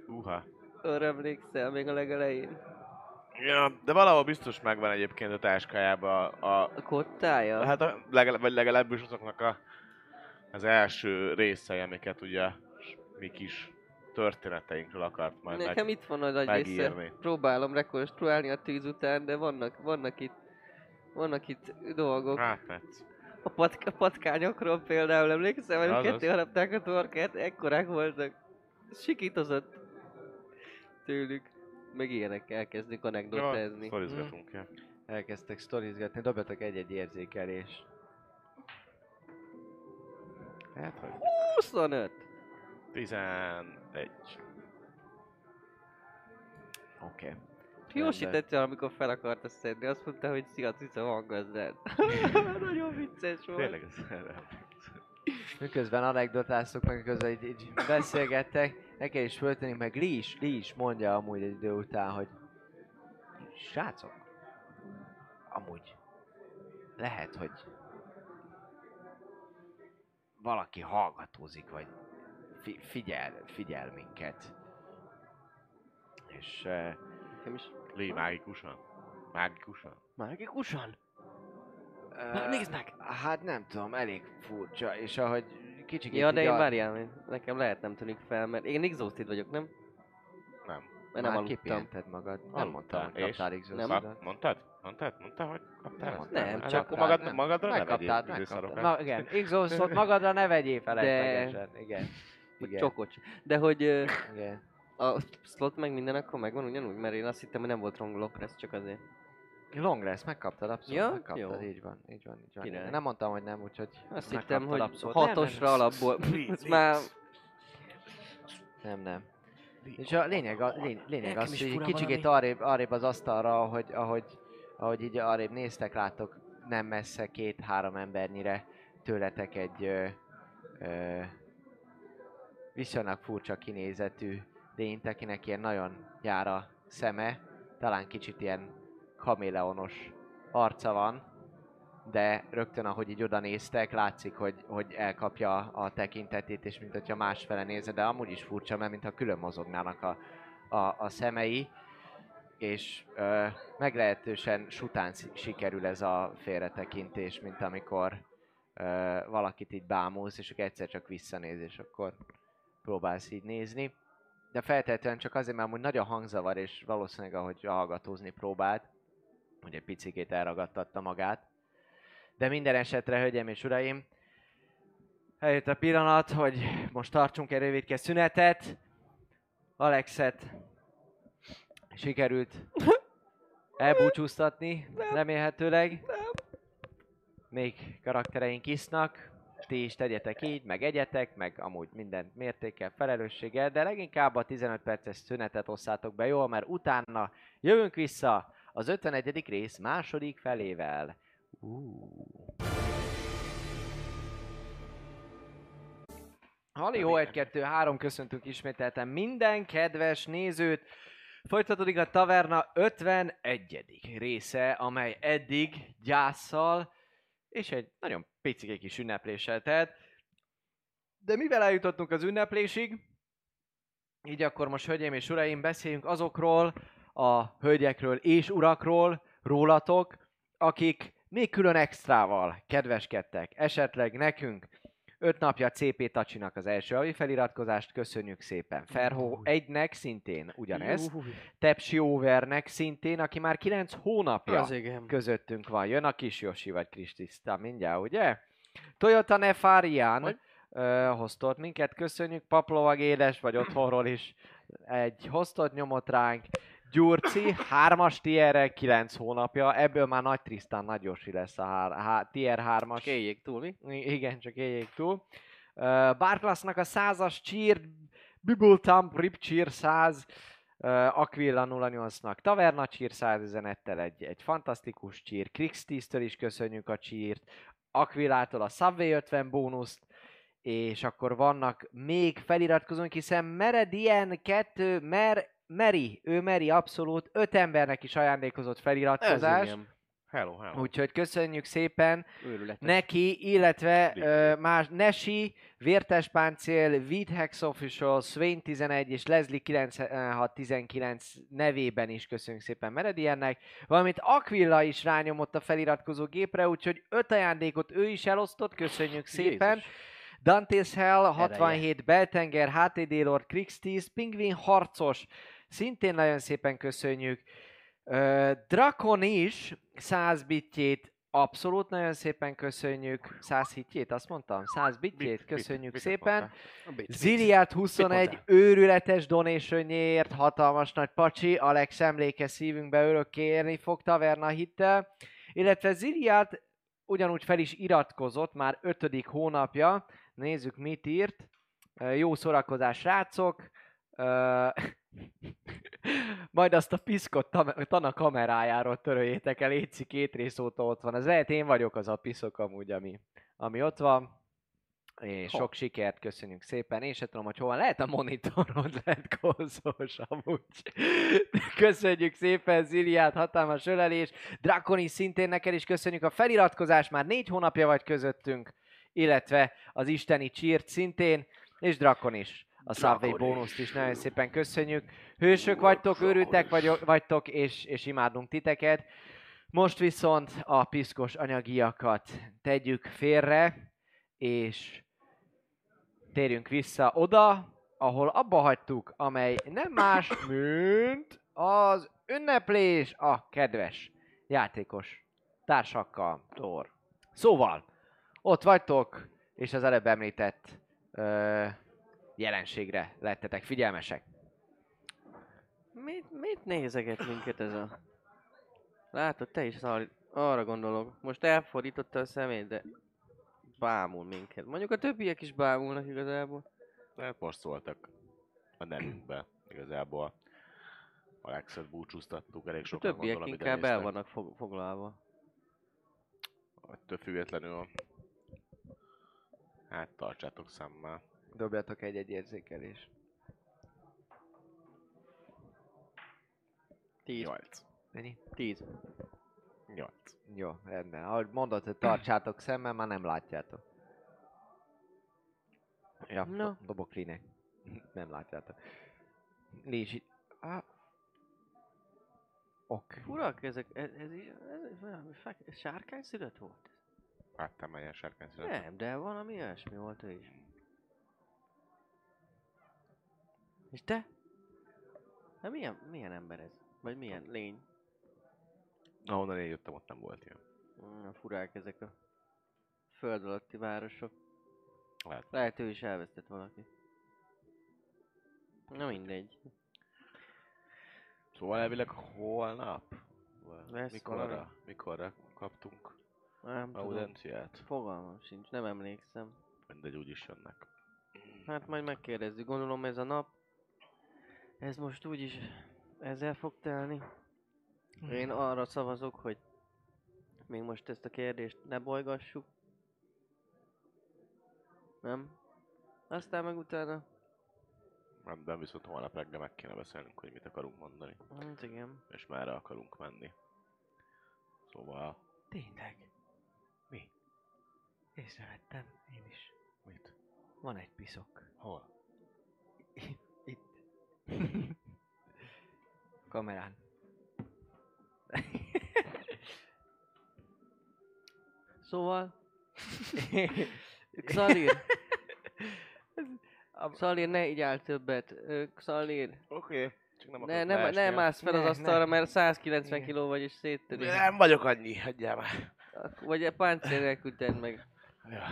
uha. Arra emlékszel még a legelején. Ja, de valahol biztos megvan egyébként a táskájában a, a A kottája? Hát a, legalább, vagy legalábbis azoknak a, az első részei, amiket ugye mi kis történeteinkről akart majd Nekem meg, itt van a nagy része. megírni. Próbálom rekonstruálni a tűz után, de vannak, vannak itt vannak itt dolgok. Metsz. A, patk- a patkányokról például emlékszem, hogy ketté harapták a torkát, ekkorák voltak. Sikítozott tőlük. Meg ilyenek elkezdünk anekdotázni. sztorizgatunk, ja. Elkezdtek sztorizgatni, dobjatok egy-egy érzékelés. Hát, hogy 25! 11. Oké. Okay. Jósi tetszett, amikor fel akarta szedni, azt mondta, hogy szia, cica hanggazdát. Nagyon vicces volt. Tényleg ez Miközben anekdotáztok, meg közben így, így beszélgettek, nekem is föltenni, meg Lee is, Lee is mondja amúgy egy idő után, hogy srácok, amúgy lehet, hogy valaki hallgatózik, vagy fi- figyel, figyel minket. És uh, Nekem is. Lee mágikusan? Mágikusan? Mágikusan? uh, nézd meg! Hát nem tudom, elég furcsa, és ahogy kicsit Ja, de én várjál, nekem lehet nem tűnik fel, mert én exhausted vagyok, nem? Nem. Mert nem Már aludtam. magad. Nem Aludtál, mondtam, hogy és? kaptál Nem. exhausted Kap, mondtad? Mondtad? Mondta, hogy kaptál? Nem, azt? nem, Hát csak akkor magad, nem. magadra ne vegyél megkaptál. Na igen, exhaustot magadra ne vegyél feleslegesen. Igen. Igen. Csokocs. De hogy Igen. a slot meg minden akkor megvan ugyanúgy, mert én azt hittem, hogy nem volt long press, csak azért. Long rest, megkaptad, abszolút Ja? megkaptad, Jó. így van, így van, így van. Király. Nem mondtam, hogy nem, úgyhogy Azt hittem, hogy abszolút. hatosra nem, alapból. Please, Ez már nem, nem. És a lényeg, a, lény, lényeg az, hogy kicsikét arrébb, arrébb az asztalra, ahogy, ahogy, ahogy így arrébb néztek, láttok nem messze két-három embernyire tőletek egy ö, ö, viszonylag furcsa kinézetű lényt, akinek ilyen nagyon jár a szeme, talán kicsit ilyen kaméleonos arca van, de rögtön ahogy így oda néztek, látszik, hogy, hogy elkapja a tekintetét, és mint hogyha másfele nézne, de amúgy is furcsa, mert mintha külön mozognának a, a, a szemei, és ö, meglehetősen sután si- sikerül ez a félretekintés, mint amikor ö, valakit így bámulsz, és akkor egyszer csak visszanéz, és akkor próbálsz így nézni. De feltétlenül csak azért, mert amúgy nagyon hangzavar, és valószínűleg ahogy hallgatózni próbált, hogy egy picikét elragadtatta magát. De minden esetre, hölgyeim és uraim, eljött a pillanat, hogy most tartsunk egy rövidke szünetet. Alexet sikerült elbúcsúztatni, remélhetőleg. Még karaktereink isznak, ti is tegyetek így, meg egyetek, meg amúgy mindent mértékkel, felelősséggel, de leginkább a 15 perces szünetet osszátok be jól, mert utána jövünk vissza az 51. rész második felével. Uh. Halli, jó, 1, 2, 3, köszöntünk ismételten minden kedves nézőt. Folytatódik a Taverna 51. része, amely eddig gyászsal és egy nagyon picike kis ünnepléssel telt. De mivel eljutottunk az ünneplésig, így akkor most, hölgyeim és uraim, beszéljünk azokról a hölgyekről és urakról, rólatok, akik még külön extrával kedveskedtek, esetleg nekünk. Öt napja CP Tacsinak az első havi feliratkozást, köszönjük szépen. Ferho egynek szintén ugyanez. Tepsi Overnek szintén, aki már 9 hónapja Az igen. közöttünk van. Jön a kis Yoshi vagy Kristiszta mindjárt, ugye? Toyota Nefarian Hogy? hoztott minket, köszönjük. Paplovag édes vagy otthonról is egy hoztott nyomot ránk. Gyurci, hármas tierre, 9 hónapja, ebből már nagy Trisztán, nagy Yoshi lesz a hár, há, tier 3-as. Csak éljék túl, mi? Igen, csak éljék túl. Uh, Barklasznak a százas csír, Bibultamp, Rip csír 100, uh, Aquila 08-nak Taverna csír 100 üzenettel egy, egy fantasztikus csír, Krixtisztől is köszönjük a csírt, Aquilától a Subway 50 bónuszt, és akkor vannak még feliratkozónk, hiszen Meredien 2, Mer, Meri, ő Meri abszolút, öt embernek is ajándékozott Ez feliratkozás, igen. Hello, hello. úgyhogy köszönjük szépen, Őrületes. neki, illetve ö, más Nesi, Vértes Páncél, Vidhex Official, Swain 11 és Leslie 9619 nevében is köszönjük szépen Merediennek, valamint Aquilla is rányomott a feliratkozó gépre, úgyhogy öt ajándékot ő is elosztott, köszönjük szépen. Jézus. Dante's Hell, 67 Beltenger, HTD Lord, Krixtis, Pingvin Harcos, szintén nagyon szépen köszönjük. Drakon is 100 bitjét Abszolút nagyon szépen köszönjük. 100 hitjét, azt mondtam? 100 bitjét, Bit, köszönjük bit, szépen. Ziliát 21 mondtál? őrületes donationjéért, hatalmas nagy pacsi, Alex emléke szívünkbe örökké érni fog taverna hittel, illetve Ziliát ugyanúgy fel is iratkozott, már ötödik hónapja, nézzük mit írt, jó szórakozás srácok, majd azt a piszkot Tana kamerájáról töröljétek el, Léci két rész óta ott van. Az lehet én vagyok az a piszok amúgy, ami, ami ott van. És Ho. sok sikert köszönjük szépen. Én se tudom, hogy hol. Lehet a monitorod, lehet konzolos amúgy. Köszönjük szépen, Ziliát, hatalmas ölelés. Drakoni szintén neked is köszönjük a feliratkozást, már négy hónapja vagy közöttünk, illetve az isteni csírt szintén, és Drakon is. A Subway bónuszt is nagyon szépen köszönjük. Hősök vagytok, őrültek vagyok, vagytok, és, és imádunk titeket. Most viszont a piszkos anyagiakat tegyük félre, és térjünk vissza oda, ahol abba hagytuk, amely nem más, mint az ünneplés a kedves játékos társakkal. Tor. Szóval, ott vagytok, és az előbb említett ö, jelenségre lettetek figyelmesek. Mit, mit nézeget minket ez a... Látod, te is szar... arra gondolok. Most elfordította a szemét, de bámul minket. Mondjuk a többiek is bámulnak igazából. Szóltak a nevünkbe igazából. Alexet búcsúztattuk, elég A sokan többiek gondolom inkább el vannak fog, foglalva. Ettől függetlenül hát tartsátok szemmel. Dobjatok egy-egy érzékelést. Tíz. 8. Mennyi? Tíz. 8. Jó, rendben. Ahogy mondod, hogy tartsátok szemmel, már nem látjátok. Ja, No. dobok linek. Nem látjátok. Nincs itt. Ah. Ok. Furak ezek, ez, ez, ez, ez valami sárkány szület volt? Láttam ilyen sárkány szület. Nem, de valami olyasmi volt ő is. És te? Hát milyen, milyen ember ez? Vagy milyen lény? Ahonnan én jöttem, ott nem volt ilyen. Mm, furák ezek a föld alatti városok. Lehet. Lehet ő is elvesztett valaki. Na mindegy. Szóval elvileg holnap? Lesz Mikorra? valami. Mikorra kaptunk Nem tudom. audenciát? Fogalmam sincs, nem emlékszem. Mindegy, úgyis jönnek. Hát majd megkérdezzük, gondolom ez a nap. Ez most úgyis ezzel fog telni. Én arra szavazok, hogy még most ezt a kérdést ne bolygassuk. Nem? Aztán meg utána... Nem, de viszont holnap reggel meg kéne beszélnünk, hogy mit akarunk mondani. Hát igen. És merre akarunk menni. Szóval... Tényleg. Észrevettem, én is. Mit? Van egy piszok. Hol? Itt. Kamerán. Szóval... Xalir, A- Xalir, ne így áll többet. Xalir, Oké. Okay. Csak nem ne, akarok ne, mász fel az Ne, asztalra, ne. mert 190 Igen. kiló vagy és széttöri. Nem vagyok annyi, hagyjál már. Vagy egy páncélre küldted meg. Ja.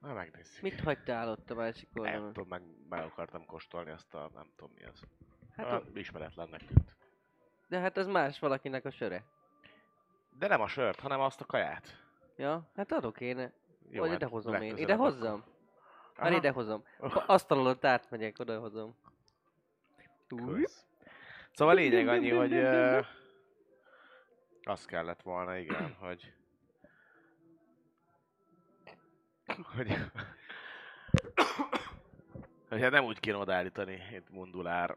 Na megnézzük. Mit hagytál ott a másik Nem oldalon? tudom, meg, meg akartam kóstolni azt a, nem tudom mi az. Hát, Hát o- ismeretlennek tűnt. de hát az más valakinek a söre. De nem a sört, hanem azt a kaját. Ja, hát adok én. Jó, vagy hát ide hozom én. Ide hozzam? Már ide hozom. Asztal alatt átmegyek, oda hozom. Kösz. Szóval lényeg annyi, hogy uh, az kellett volna, igen, hogy hogy hogy hát nem úgy kéne odaállítani itt Mundulár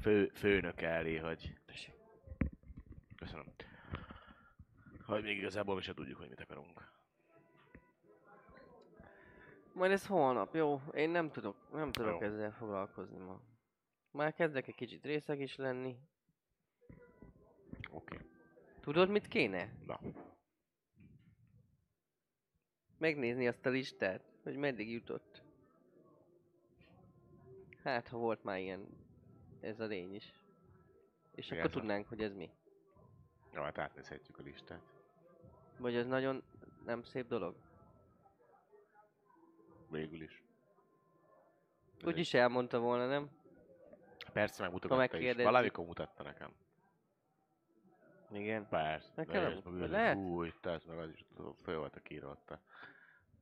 fő, főnök elé, hogy köszönöm. Hogy még igazából mi se tudjuk, hogy mit akarunk. Majd ez holnap, jó? Én nem tudok, nem tudok Jó. ezzel foglalkozni ma. Már kezdek egy kicsit részeg is lenni. Oké. Okay. Tudod, mit kéne? Na. Megnézni azt a listát, hogy meddig jutott. Hát, ha volt már ilyen, ez a lény is. És Mi akkor ez a- tudnánk, hogy ez mi. Jó, hát átnézhetjük a listát. Vagy ez nagyon nem szép dolog? Végül is. Úgyis elmondta volna, nem? Persze megmutatta is. megkérdezzük. Valamikor mutatta nekem. Igen. Persze. Nekem nem- olyan, lehet? Új, tehát meg az is föl voltak írva ott a,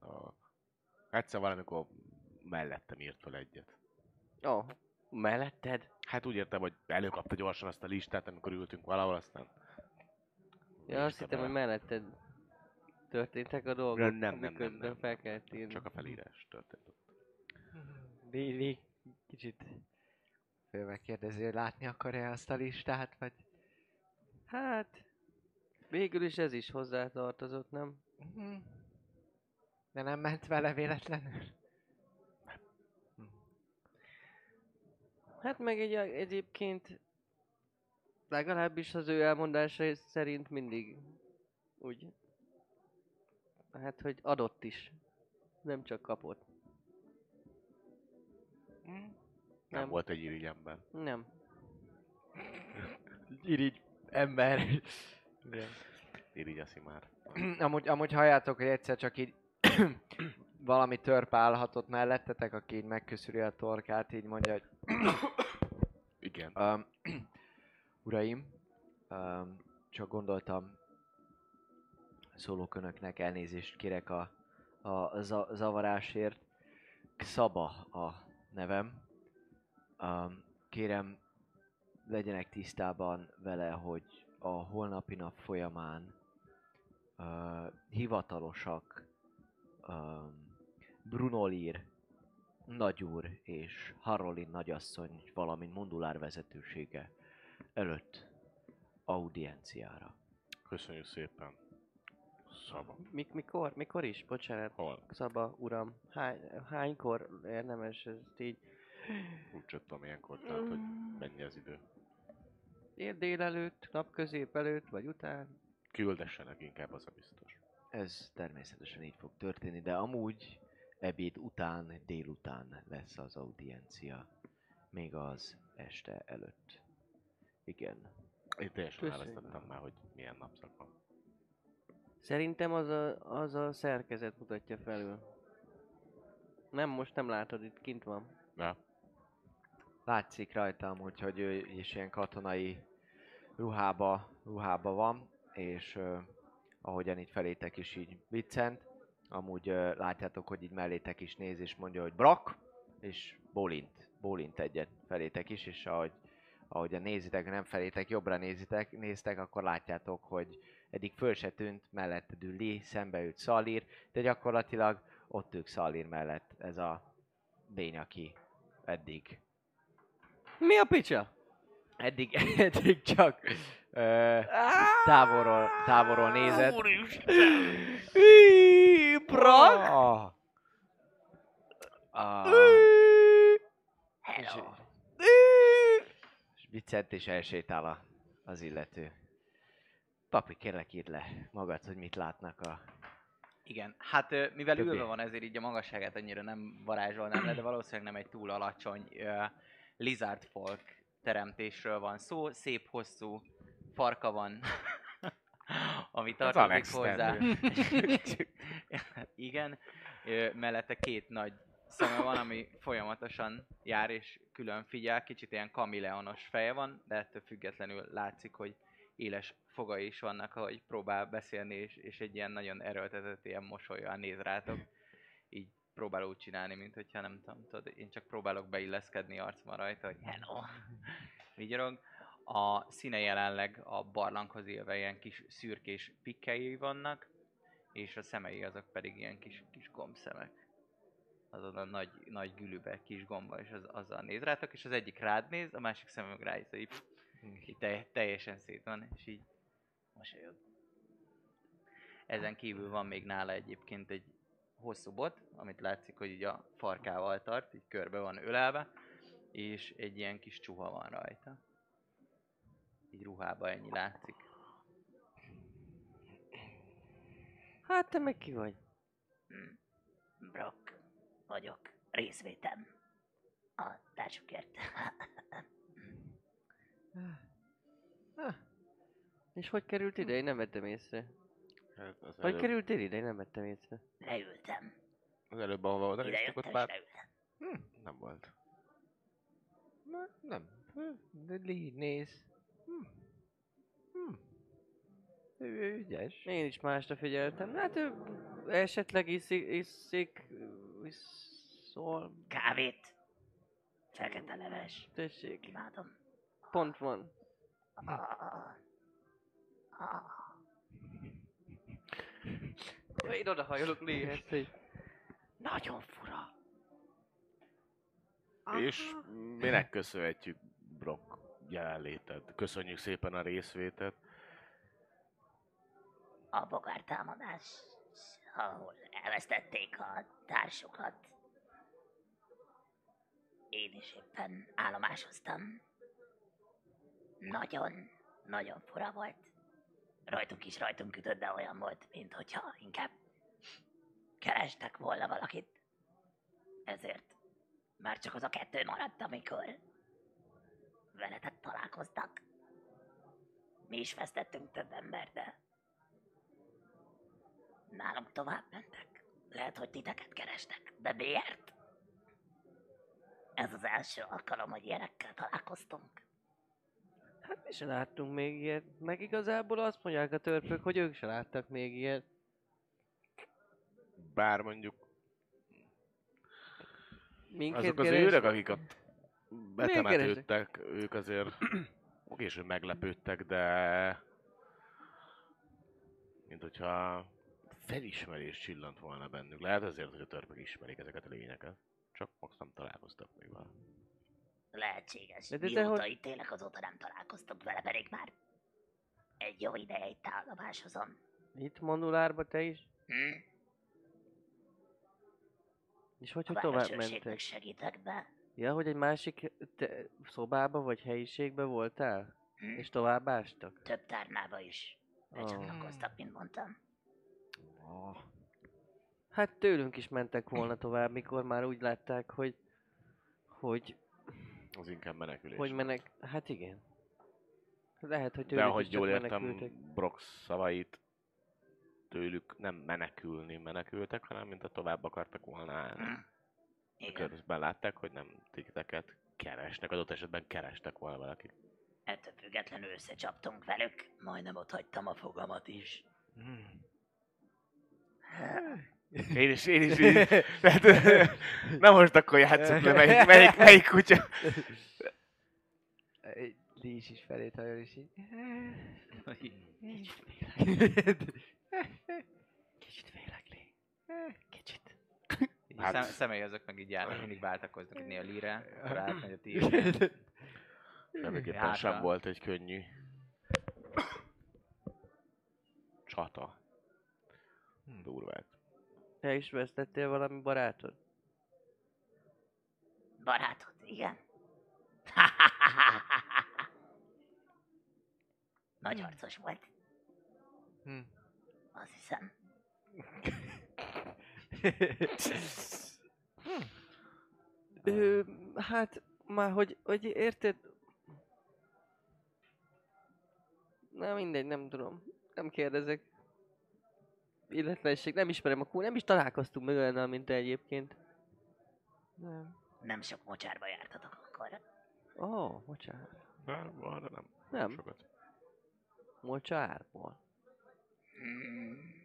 a... Egyszer valamikor mellettem írt fel egyet. Ó, oh, melletted? Hát úgy értem, hogy előkapta gyorsan azt a listát, amikor ültünk valahol, aztán... Ja, azt hittem, hogy melletted történtek a dolgok, Nem, nem, nem, nem, nem. fel kellett írni. Csak a felírás történt. ott. Lili kicsit félve kérdezi, hogy látni akarja azt a listát, vagy... Hát, végül is ez is hozzátartozott, nem? Mhm. De nem ment vele véletlenül? Hát meg egy, egyébként legalábbis az ő elmondása szerint mindig úgy, hát hogy adott is, nem csak kapott. Nem, Nem. volt egy irigy ember. Nem. Irigy ember. Irigy aszi már. amúgy, amúgy halljátok, hogy egyszer csak így valami törp állhatott mellettetek, aki így megköszüli a torkát, így mondja, hogy Igen. Um, uraim, um, csak gondoltam, szólok önöknek, elnézést kérek a, a za- zavarásért. Szaba a nevem. Um, kérem, legyenek tisztában vele, hogy a holnapi nap folyamán uh, hivatalosak um, Brunolir nagyúr és Harolin nagyasszony, valamint Mondulár vezetősége előtt audienciára. Köszönjük szépen. Szaba. Mik, mikor? Mikor is? Bocsánat. Hol? Szaba, uram. Hány, hánykor érdemes ezt így? Úgy tudom ilyenkor, tehát, hogy mennyi az idő. Ér délelőtt, napközép előtt, vagy után? Küldessenek inkább, az a biztos. Ez természetesen így fog történni, de amúgy ebéd után, délután lesz az audiencia. Még az este előtt. Igen. Én teljesen Köszönjük. elvesztettem már, hogy milyen napszak van. Szerintem az a, az a szerkezet mutatja felül. Nem, most nem látod, itt kint van. Ja. Látszik rajta amúgy, hogy ő is ilyen katonai ruhába, ruhába van, és uh, ahogyan itt felétek is így viccent, amúgy uh, látjátok, hogy így mellétek is néz, és mondja, hogy brak, és bólint, bólint egyet felétek is, és ahogy, ahogyan nézitek, nem felétek, jobbra nézitek, néztek, akkor látjátok, hogy eddig föl se tűnt, melletted ül Lee, szembe ült Szalír, de gyakorlatilag ott ül Szalír mellett ez a lény, aki eddig Mi a picsa? Eddig, eddig csak ö, távolról, távolról nézett. Brak! Ah. Ah. És, és viccent és elsétál a, az illető. Papi, kérlek írd le magad, hogy mit látnak a... Igen, hát mivel Többé. ülve van, ezért így a magasságát annyira nem varázsolnám le, de valószínűleg nem egy túl alacsony uh, lizard folk teremtésről van szó. Szép, hosszú farka van, ami tartozik hozzá. Igen, mellette két nagy szeme van, ami folyamatosan jár és külön figyel, kicsit ilyen kamileonos feje van, de ettől függetlenül látszik, hogy éles fogai is vannak, ahogy próbál beszélni, és, és egy ilyen nagyon erőltetett ilyen mosolyan néz rátok. Próbál úgy csinálni, mint hogyha nem tudom, tudod, én csak próbálok beilleszkedni arcban rajta, hogy hello, vigyorog. A színe jelenleg a barlanghoz élve ilyen kis szürkés pikkei vannak, és a szemei azok pedig ilyen kis, kis gombszemek. Azon a nagy, nagy gülübe kis gomba, és az, azzal néz rátok, és az egyik rád néz, a másik szeme meg rád, így, így te, teljesen szét van, és így mosolyog. Ezen kívül van még nála egyébként egy hosszú bot, amit látszik, hogy így a farkával tart, így körbe van ölelve, és egy ilyen kis csuha van rajta. Így ruhába ennyi látszik. Hát te meg ki vagy? Brock vagyok. Részvétem. A társukért. És hogy került ide? Én nem vettem észre. Hát az, Hogy előbb, került ide? Én nem vettem észre. Leültem. az előbb, ahova oda Ide néztük, ott már leültem. nem volt. Na, nem. Hm, De Lee néz. Hm. Hm. Ő ő ügyes. Én is másra figyeltem. Hát ő esetleg iszik, iszik, iszol, Kávét. Fekete leves. tessék. Imádom. Pont van. Ah. Ah. Én odahajolok Léhez, hogy Nagyon fura. És minek köszönhetjük Brock jelenléted? Köszönjük szépen a részvétet. A bogár támadás, ahol elvesztették a társukat. Én is éppen állomásoztam. Nagyon, nagyon fura volt. Rajtunk is rajtunk ütött, de olyan volt, mint hogyha inkább kerestek volna valakit. Ezért már csak az a kettő maradt, amikor veletek találkoztak. Mi is vesztettünk több ember, de nálunk tovább mentek. Lehet, hogy titeket kerestek, de miért? Ez az első alkalom, hogy ilyenekkel találkoztunk. Hát mi se láttunk még ilyet. Meg igazából azt mondják a törpök, hogy ők se láttak még ilyet. Bár mondjuk Minket azok az keres- őrök, akik ott betemetődtek, ők azért később meglepődtek, de mint hogyha felismerés csillant volna bennük. Lehet azért, hogy a törpök ismerik ezeket a lényeket. Csak most nem találkoztak még vele. Lehetséges. De- De, de- Mióta hogy- itt élek, azóta nem találkoztunk vele, pedig már egy jó ideje itt állomásozom. Itt Mondulárba te is? Hm? És hogy, hogy tovább mentek? segítek be. Ja, hogy egy másik te, szobába vagy helyiségbe voltál? Hm? És tovább ástak? Több tárnába is Ah. becsatlakoztak, mint mondtam. Oh. Hát tőlünk is mentek volna tovább, mikor már úgy látták, hogy hogy, Az inkább menekülés. hogy menek... Hát igen. Lehet, hogy De ahogy jól értem menekültek. Brock szavait, tőlük nem menekülni menekültek, hanem mint a tovább akartak volna állni. Igen, Közben látták, hogy nem titeket keresnek, adott esetben kerestek volna valakit. ettől függetlenül összecsaptunk velük. Majdnem ott hagytam a fogamat is. Én is, én is így. Tehát, na most akkor játszok le, melyik, melyik, melyik kutya. Egy Lís is felét hajol, és így... Kicsit félek. Kicsit. Így Hát- hát... szem, személyezők meg így járnak, mindig váltakoznak, hogy néha lire, akkor átmegy a tíz. Semmiképpen Hátra. sem volt egy könnyű csata. Durvát. Te is vesztettél valami barátod? Barátod, igen. Nagy harcos volt, Hm. azt hiszem. Ö, hát, már hogy, hogy érted? Na mindegy, nem tudom. Nem kérdezek. Illetlenség, nem ismerem a kú, nem is találkoztunk meg olyannal, mint te egyébként. Nem. Nem sok mocsárba jártatok akkor. Ó, oh, mocsár. Nem, arra nem. Nem, Sokat. mocsárból. Hmm.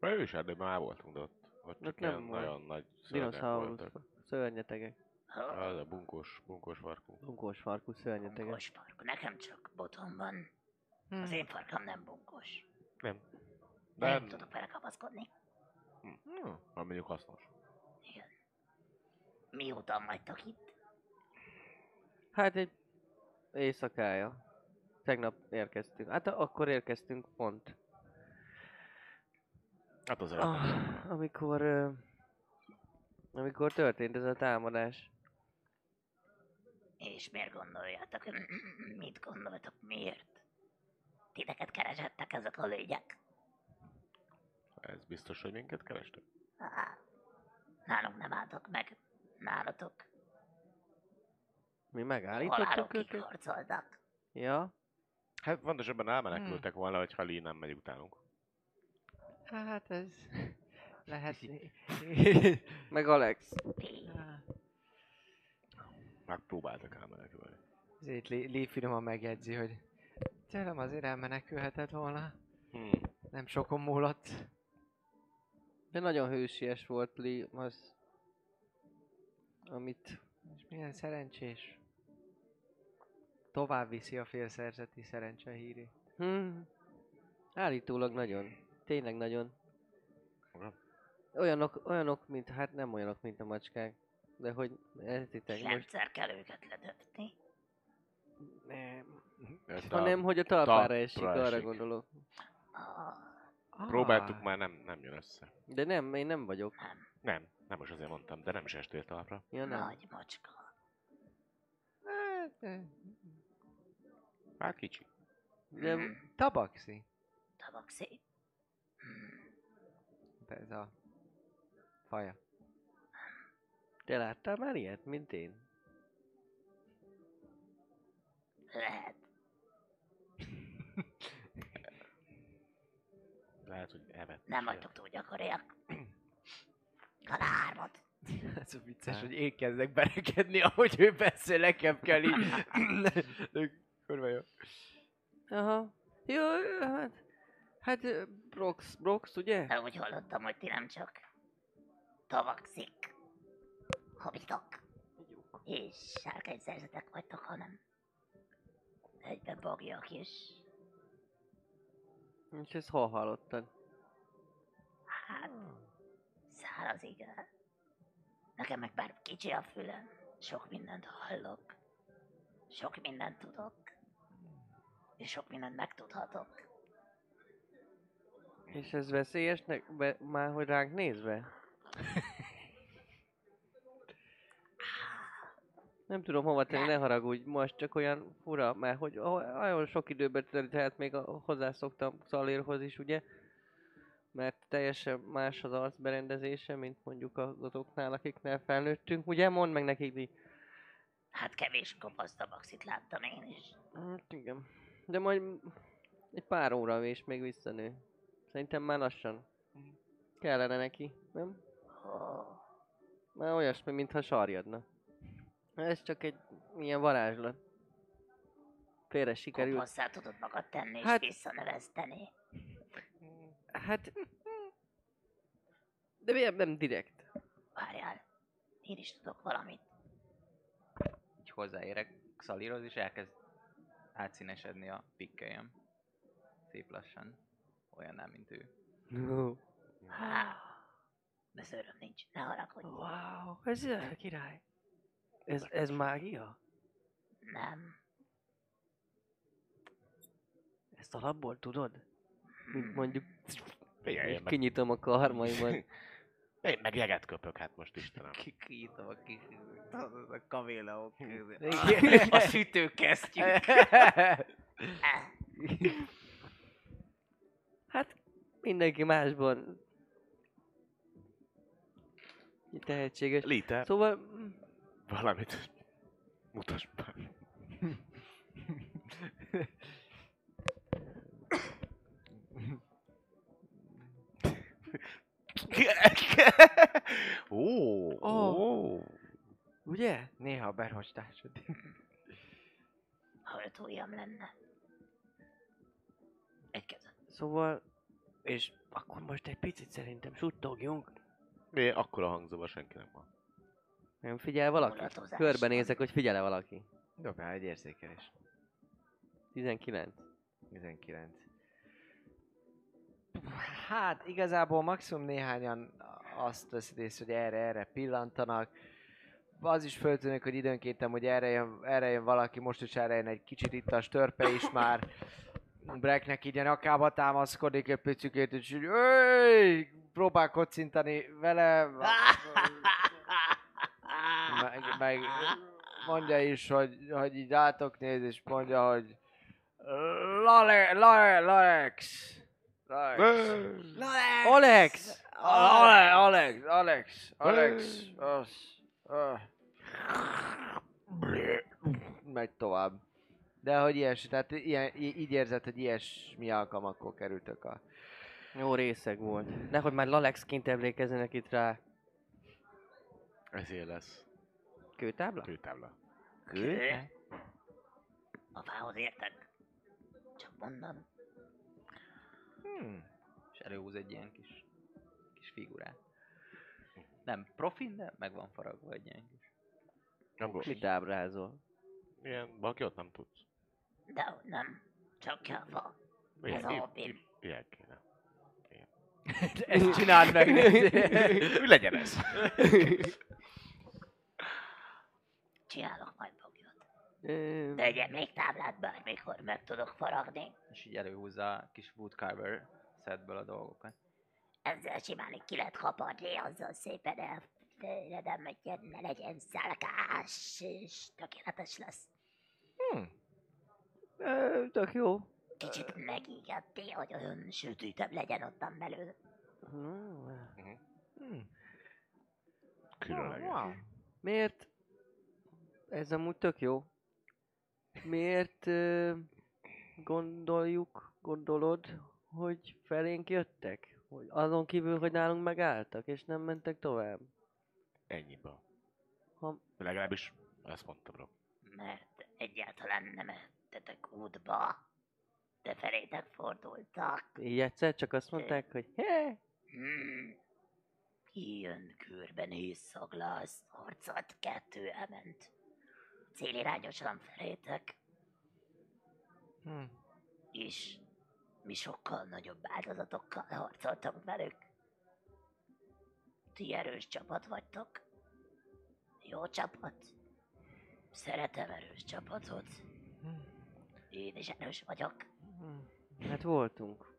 Mert őserdőben már voltunk, de ott, ott csak nem nagyon nagy szörnyek voltak. Szörnyetegek. Az a bunkós, bunkós farkú. Bunkós farkú szörnyetegek. Bunkos fark. Nekem csak botom van. Az én farkam nem bunkos. Nem. De De, nem tudok vele kapaszkodni. hm, van mondjuk hasznos. Igen. Mióta vagytok itt? Hát egy éjszakája. Tegnap érkeztünk. Hát akkor érkeztünk pont. Hát az ah. Amikor, amikor történt ez a támadás. És miért gondoljátok? Mit gondoltok? Miért? Titeket keresettek ezek a lények? Ez biztos, hogy minket kerestek? Á, nálunk nem álltak meg. Nálatok Mi megállítottuk őket? harcoltak. Ja. Hát pontosabban elmenekültek volna, hogyha Lee nem megy utánunk. Hát ez... Lehet... Meg Alex. Megpróbáltak elmenekülni. Ezért Lee, Lee finoman megjegyzi, hogy tőlem azért elmenekülhetett volna. Hmm. Nem sokon múlott. De nagyon hősies volt Lee, az... Amit... És milyen szerencsés. Tovább viszi a félszerzeti szerencse hírét. Hm. Állítólag nagyon. Tényleg nagyon. Olyanok, olyanok, mint, hát nem olyanok, mint a macskák. De hogy értitek most... Rendszer kell őket ledöfni. Nem. Hanem, hogy a talpára esik, arra esik. gondolok. Ah, Próbáltuk már, nem, nem jön össze. De nem, én nem vagyok. nem, Nem, nem most azért mondtam, de nem is estél talpra. Ja, nem. nagy macska. Hát, eh, Hát kicsi. De Tabaxi. Tabaxi. Hmm. De ez a faja. te láttál már ilyet, mint én? Lehet. Lehet, hogy evett. Nem vagytok túl gyakoriak. Talán hármat. Ez a vicces, hogy én kezdek berekedni, ahogy ő beszél, nekem kell így. Kurva jó. Aha. Jó, jó, hát... Hát, Brox, Brox, ugye? De úgy hallottam, hogy ti nem csak tavaxik, habitok és sárkányszerzetek vagytok, hanem egyben bagjak is. És ezt hol hallottad? Hát, száraz igen. Nekem meg bár kicsi a fülem, sok mindent hallok, sok mindent tudok, és sok mindent megtudhatok. És ez veszélyesnek? Be, már hogy ránk nézve? Nem tudom hova tenni, ne haragudj, most csak olyan fura, mert hogy olyan sok időbe telt még a, hozzászoktam Szalérhoz is, ugye? Mert teljesen más az arcberendezése, mint mondjuk azoknál, akiknél felnőttünk, ugye? Mondd meg nekik, Di. Hát kevés kopasz tabaxit láttam én is. Hát igen. De majd egy pár óra és még visszanő. Szerintem már lassan. Kellene neki, nem? Már olyasmi, mintha sarjadna. Ez csak egy ilyen varázslat. Félre sikerült. kopasszá tudod magad tenni és Hát- visszanöveszteni. Hát... De miért nem direkt? Várjál, én is tudok valamit. Így hozzáérek Xalirhoz, és elkezd átszínesedni a pikkeljem. Szép lassan. Olyan nem, mint ő. Há, beszőröm nincs, ne haragudj. Wow, ez uh, király. Ez, ez mágia? Nem, Ezt alapból tudod? Mint mondjuk, Figyelj, én meg, kinyitom a karmaimat. én meg jeget köpök, hát most Istenem. Kikiítom a kis a kaméleok. Igen. A sütőkesztyűk. Hát, mindenki másban. Tehetséges. Lite, Szóval, valamit mutasd be. Ó, ó. ugye? Néha berhostásod. ha öt ujjam lenne. Egy kezem. Szóval, és akkor most egy picit szerintem suttogjunk. Mi, akkor a hangzóban senki nem van. Nem figyel valaki? Mulatozás Körbenézek, hogy figyel-e valaki. Dobjál egy érzékelés. 19. 19. Hát igazából maximum néhányan azt veszed észre, hogy erre-erre pillantanak. Az is föltűnik, hogy időnkéntem, hogy erre jön, erre jön valaki, most is erre jön egy kicsit itt a störpe is már. Brecknek így a nyakába támaszkodik egy picikét, és így próbál kocintani vele. Meg, mondja is, hogy, hogy így rátok néz, és mondja, hogy Lale, Lale, Lalex. Lalex. Alex! Ale, Alex, Alex, Alex, ah. Megy tovább. De hogy ilyes, tehát ilyen, így érzed, hogy ilyesmi alkalmakkor kerültök a... Jó részeg volt. Nehogy már Lalexként emlékezzenek itt rá. Ezért lesz Kőtábla? kőtábla. Kő? A fához értek? Csak mondom. Hmm. És előhúz egy ilyen kis, kis figurát. Nem profin, de meg van faragva egy ilyen kis. Nem gond. Mit ábrázol? Ilyen bakiot nem tudsz. De nem. Csak kell fa. Ez Ilyen, a ilyen, hobbim. ilyen kéne. Ezt csináld meg! Mi legyen ez? Csinálok majd fogjat. Ö, De egy emléktáblát bármikor meg tudok faragni. És így előhúzza a kis woodcarver szedből a dolgokat. Ezzel simán ki lehet kaparni, azzal szépen elfejledem, hogy ne legyen szálkás, és tökéletes lesz. Hmm. ö, Tök jó. Kicsit megígetni, hogy olyan sütítebb legyen ottan belül. Hmm. Különleges. Wow. Miért? Ez amúgy tök jó. Miért ö, gondoljuk, gondolod, hogy felénk jöttek? Hogy azon kívül, hogy nálunk megálltak, és nem mentek tovább? Ennyiből. Ha- Legalábbis ezt mondtam, bro. Mert egyáltalán nem ettetek útba, de felétek fordultak. Így egyszer csak azt mondták, hogy hé, Hmm. Kijön körben észszaglász, harcot kettő elment. Célirányosan felétek, Hmm. és mi sokkal nagyobb áldozatokkal harcoltunk velük. Ti erős csapat vagytok. Jó csapat. Szeretem erős csapatot. Én is erős vagyok. Hmm, Hát voltunk.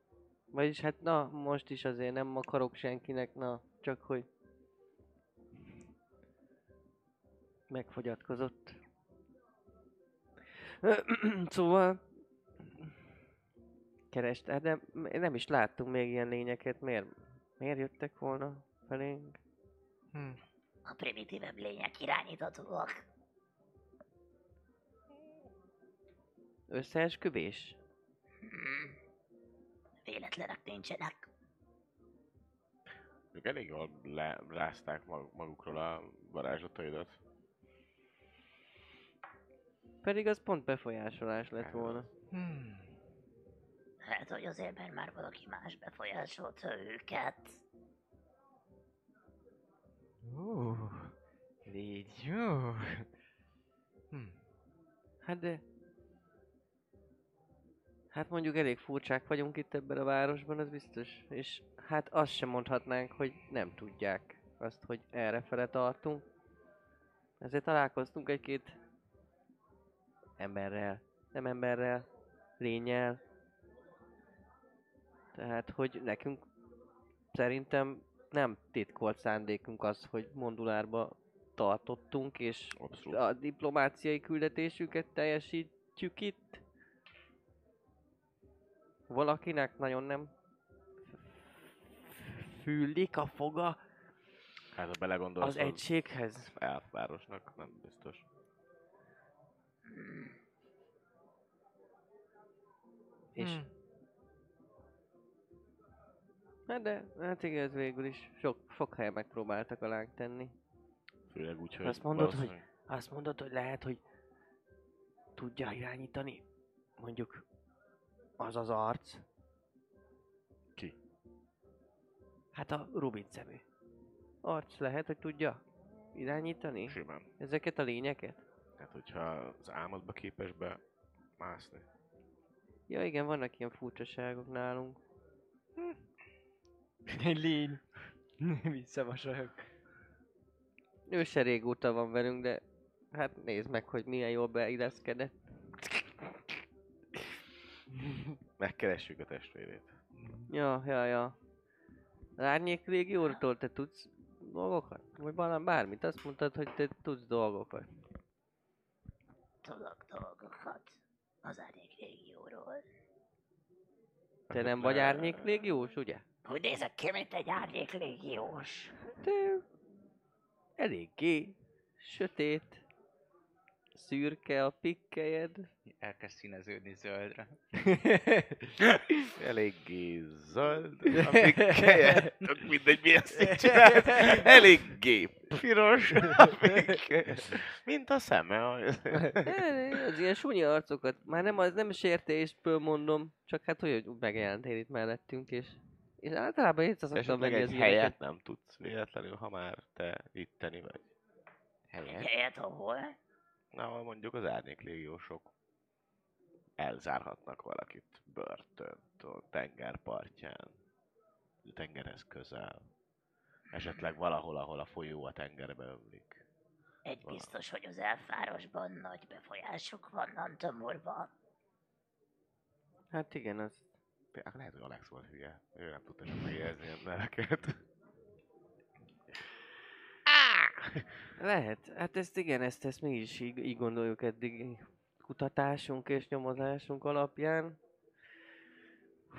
Vagyis hát na, most is azért nem akarok senkinek, na, csak hogy megfogyatkozott. szóval kerested, de nem is láttunk még ilyen lényeket, miért, miért jöttek volna felénk? Hmm. A primitívebb lények irányíthatóak. Összeesküvés? Hmm. Véletlenek nincsenek. Ők elég jól lerázták mag- magukról a varázslataidat. Pedig az pont befolyásolás lett volna. Hmm. Hát, hogy azért, mert már valaki más befolyásolta őket. Uh. Légy jó. Hmm. Hát de... Hát mondjuk elég furcsák vagyunk itt ebben a városban, az biztos. És hát azt sem mondhatnánk, hogy nem tudják azt, hogy erre fele tartunk. Ezért találkoztunk egy-két emberrel, nem emberrel, lényel. Tehát, hogy nekünk szerintem nem titkolt szándékunk az, hogy Mondulárba tartottunk, és Abszolút. a diplomáciai küldetésüket teljesítjük itt. Valakinek nagyon nem fűlik a foga Hát ha belegondolsz, az egységhez. elvárosnak nem biztos. És Hmm. hát de, hát igaz végül is sok, sok helyen megpróbáltak alánk tenni. Főleg úgy, hogy Azt mondod, hogy- Azt mondod, hogy lehet, hogy tudja irányítani mondjuk az az arc. Ki? Hát a Rubin szemű. Arc lehet, hogy tudja irányítani Simán. ezeket a lényeket. Hát, hogyha az álmodba képes be mászni. Ja igen, vannak ilyen furcsaságok nálunk. Egy lény. Visszavasolyog. Ő se régóta van velünk, de hát nézd meg, hogy milyen jól beilleszkedett. Megkeressük a testvérét. Ja, ja, ja. Az Árnyék légiótól te tudsz dolgokat? Vagy valami bármit? Azt mondtad, hogy te tudsz dolgokat. Tudok dolgokat az árnyék régióról. Te nem vagy árnyék légiós, ugye? Hogy nézek ki, mint egy árnyék légiós. Te eléggé sötét, szürke a pikkelyed. Elkezd színeződni zöldre. Eléggé zöld, a pikkelje, tök mindegy milyen színt csinált. Eléggé piros, a pikkelye. mint a szeme. Az ilyen súnyi arcokat, már nem, az nem sértésből mondom, csak hát hogy megjelentél itt mellettünk, és, és általában itt az szoktam Esetleg menni egy helyet ilyeneket. nem tudsz véletlenül, ha már te itteni vagy. Egy helyet ahol? Ahol mondjuk az árnyék légiósok elzárhatnak valakit börtönt, a tengerpartján, a tengerhez közel. Esetleg valahol, ahol a folyó a tengerbe ömlik. Egy Vala. biztos, hogy az elfárosban nagy befolyásuk van Antamurban. Hát igen, az lehet, hogy Alex volt hülye. Ő nem tudta sem megjegyezni ilyen lehet. Hát ezt igen, ezt, ezt mi is így, így gondoljuk eddig kutatásunk és nyomozásunk alapján,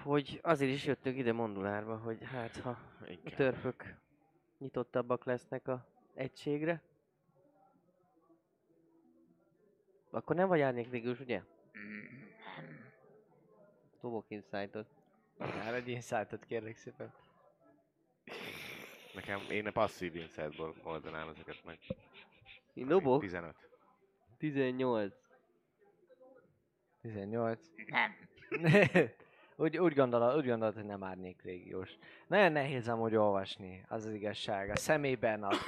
hogy azért is jöttünk ide Mondulárba, hogy hát ha a Igen. törpök nyitottabbak lesznek a egységre. Akkor nem vagy árnyéklégiós, ugye? Mm, nem. Dobok insight-ot. Már egy insight kérlek szépen. Nekem, én a passzív insightból oldanám ezeket meg. Én dobok? 15. 18. 18. Nem. úgy, úgy, gondolod, úgy gondolod, hogy nem árnyék régiós. Nagyon nehéz amúgy olvasni, az az igazság. A szemében az,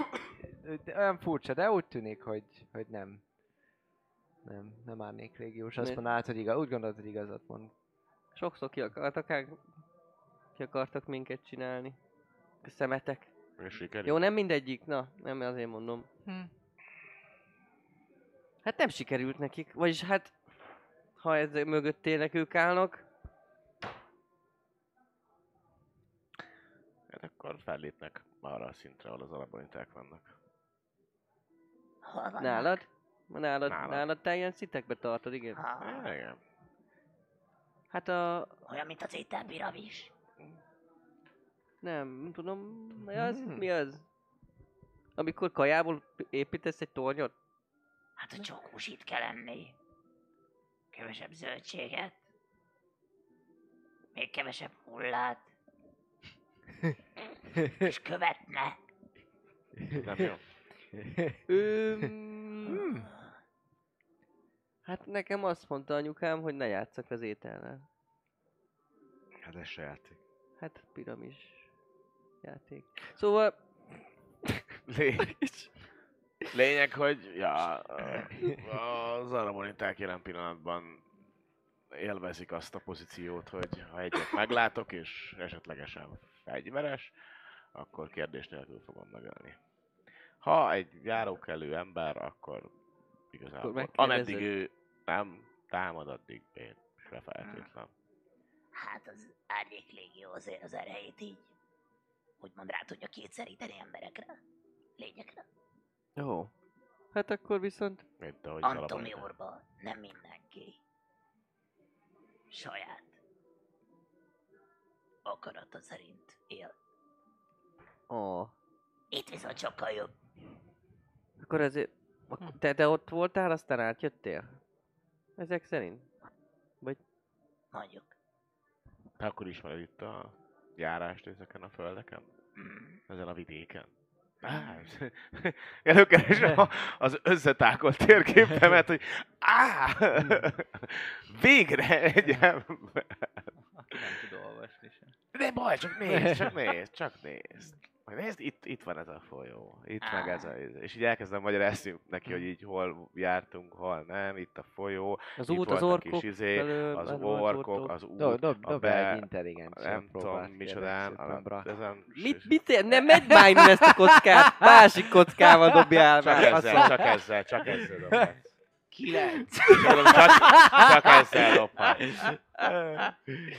olyan furcsa, de úgy tűnik, hogy, hogy nem. Nem, nem árnyék régiós. Azt mondanád, hogy igaz, úgy gondolod, hogy igazat mond. Sokszor ki akartak, ki akartak minket csinálni. A szemetek. És sikerült? Jó, nem mindegyik, na, nem azért mondom. Hm. Hát nem sikerült nekik, vagyis hát, ha ez mögött tényleg ők állnak, Hát akkor fellépnek arra a szintre, ahol az alaponiták vannak. Hol van? nálad? Nálad, nálad, nálad te ilyen szitekbe tartod, igen? Ha, Igen. Hát a, olyan, mint az ételpiramis. Nem, nem tudom, mi az? Hmm. Mi az? Amikor kajából építesz egy tornyot? Hát, hogy sok húsit kell enni. Kevesebb zöldséget. Még kevesebb hullát. És követne. Nem jó. Ö, hát nekem azt mondta anyukám, hogy ne játszak az étellel. Hát ez se játék. Hát piramis játék. Szóval Lény... Lényeg, hogy ja, az araboniták jelen pillanatban élvezik azt a pozíciót, hogy ha egyet meglátok, és esetlegesen fegyveres, akkor kérdés nélkül fogom megölni. Ha egy járókelő ember, akkor igazából, megkérdezed. ameddig ő nem támad, addig én se feltétlen. Hát az árnyék légió azért az erejét így. Úgymond rá tudja kétszeríteni emberekre. Lényekre. Jó. Hát akkor viszont ahogy alaponiták. úrba nem mindenki. Saját. Akarata szerint él. Ó. Itt viszont sokkal jobb. Akkor ezért... Akkor te, te ott voltál, aztán átjöttél? Ezek szerint? Mondjuk. Te akkor ismered itt a járást ezeken a földeken? Mm. Ezen a vidéken? Á, előkeresem az összetákolt térképemet, hogy á, végre egy ember. Nem tud olvasni sem. De baj, csak nézd, csak nézd, csak nézd. Majd nézd, itt, itt van ez a folyó, itt meg ez a... És így elkezdem magyarázni neki, hogy így hol jártunk, hol nem, itt a folyó, Az itt út, az orkok izé, az orkok, az út, Dob, dob, a dob be, be, egy intelligencia nem tudom micsodán, a, ezen... Mit, mit? Nem megy már innen ezt a kockát! Másik kockával dobjál Csak már! ezzel, csak ezzel, csak ezzel dobhatsz. Kilenc. Csak, csak ezzel dobhatsz.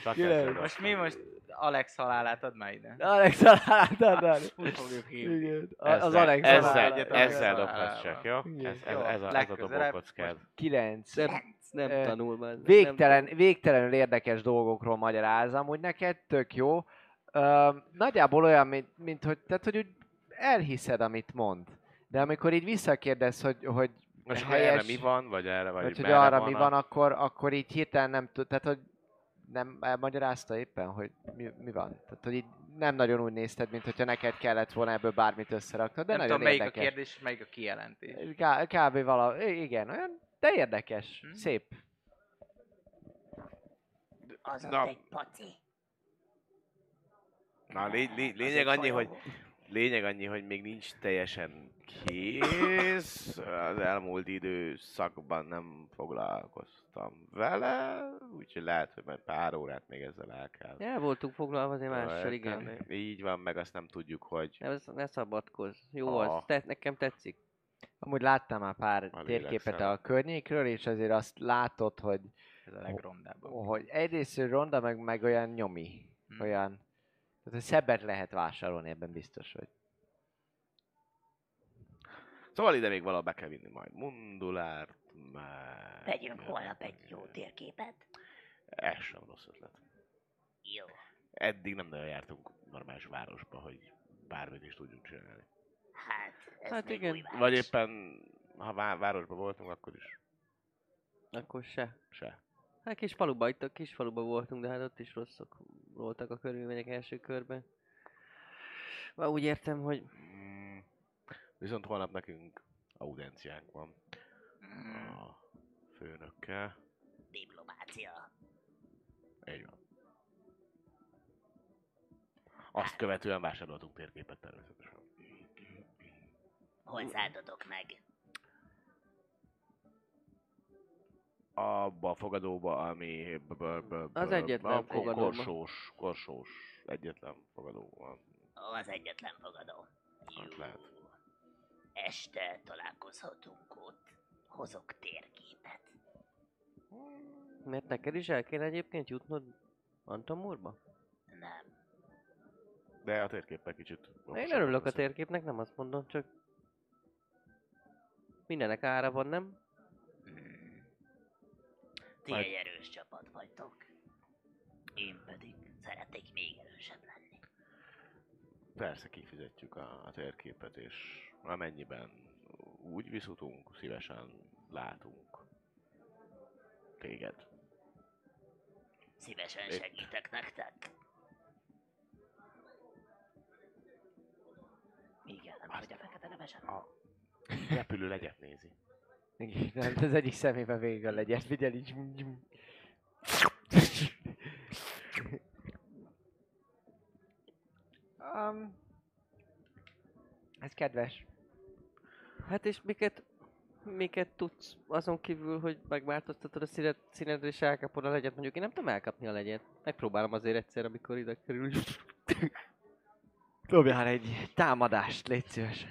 Csak ezzel Most mi most Alex halálát ad már ide? Alex halálát Úgy fogjuk hívni. Igen. A- Ezzel, Az Alex ezzel, halálát. ezzel Alex dobhatsz csak, jó? Igen. Ez, ez, a, ez a dobókockád. Kilenc. Nem, nem Ö, tanul már. Végtelen, végtelenül érdekes dolgokról magyarázom, úgy neked tök jó. Ö, nagyjából olyan, mint, mint hogy, tehát, hogy úgy elhiszed, amit mond. De amikor így visszakérdez, hogy, hogy Most ha helyes- erre mi van, vagy erre, vagy, Vagy hogy arra mi a- van, akkor, akkor így hirtelen nem tud, tehát hogy nem elmagyarázta éppen, hogy mi, mi van. Tehát, hogy így nem nagyon úgy nézted, mint hogyha neked kellett volna ebből bármit összeraknod, de nem nagyon tudom, melyik a érdekes. kérdés, és melyik a kijelentés. K- kb. vala, i- igen, olyan, de érdekes, Hm? szép. Az Na. egy paci. Na, lény, Az lényeg annyi, hogy. Lényeg annyi, hogy még nincs teljesen kész. Az elmúlt időszakban nem foglalkoztam vele, úgyhogy lehet, hogy majd pár órát még ezzel el kell. El voltunk foglalva azért mással, igen. Így van, meg azt nem tudjuk, hogy Ne, ne szabadkozz. Jó Ah. az, te, nekem tetszik. Amúgy láttam már pár A térképet a környékről, és azért azt látod, hogy, Ez a legrondább. hogy egyrészt ronda, meg, meg olyan nyomi. Hm. Olyan, tehát hogy szebbet lehet vásárolni, ebben biztos vagy. Szóval ide még valahol be kell vinni majd Mundulárt, meg... Vegyünk holnap egy jó térképet. Ez sem rossz ötlet. Jó. Eddig nem nagyon jártunk normális városba, hogy bármit is tudjunk csinálni. Hát, ez Hát még igen. új város. Vagy éppen, ha vá- városba voltunk, akkor is Akkor se. se. Hát kis faluba, itt a kis faluba voltunk, de hát ott is rosszak voltak a körülmények első körben. Már úgy értem, hogy Mm, Viszont holnap nekünk audienciánk van Mm, a főnökkel. diplomácia. Így van. Azt követően vásároltunk térképet természetesen. Hol szálltatok meg? Abba a fogadóba, ami... b- b- b- Az egyetlen a fogadóba. Korsós, korsós egyetlen fogadó van. Ó, az egyetlen fogadó. Hát Jó. lehet. Este találkozhatunk ott. Hozok térképet. mert neked is el kéne egyébként jutnod Antamurba? Nem. De a térképpel kicsit... Én örülök a térképnek, nem azt mondom, csak mindenek ára van, nem? Ti Majd- egy erős csapat vagytok. Én pedig szeretnék még erősebb lenni. Persze kifizetjük a, a térképet, és amennyiben úgy viszutunk, szívesen látunk téged. Szívesen Itt. segítek nektek. Igen, nem vagy a fekete levesen. A repülő legyet nézi. Igen, az egyik szemében végig a legyen, figyel így. um, ez kedves. Hát és miket, miket tudsz azon kívül, hogy megváltoztatod a színet, színedre és elkapod a legyet? Mondjuk én nem tudom elkapni a legyet. Megpróbálom azért egyszer, amikor ide kerül. Dobjál egy támadást, légy szíves.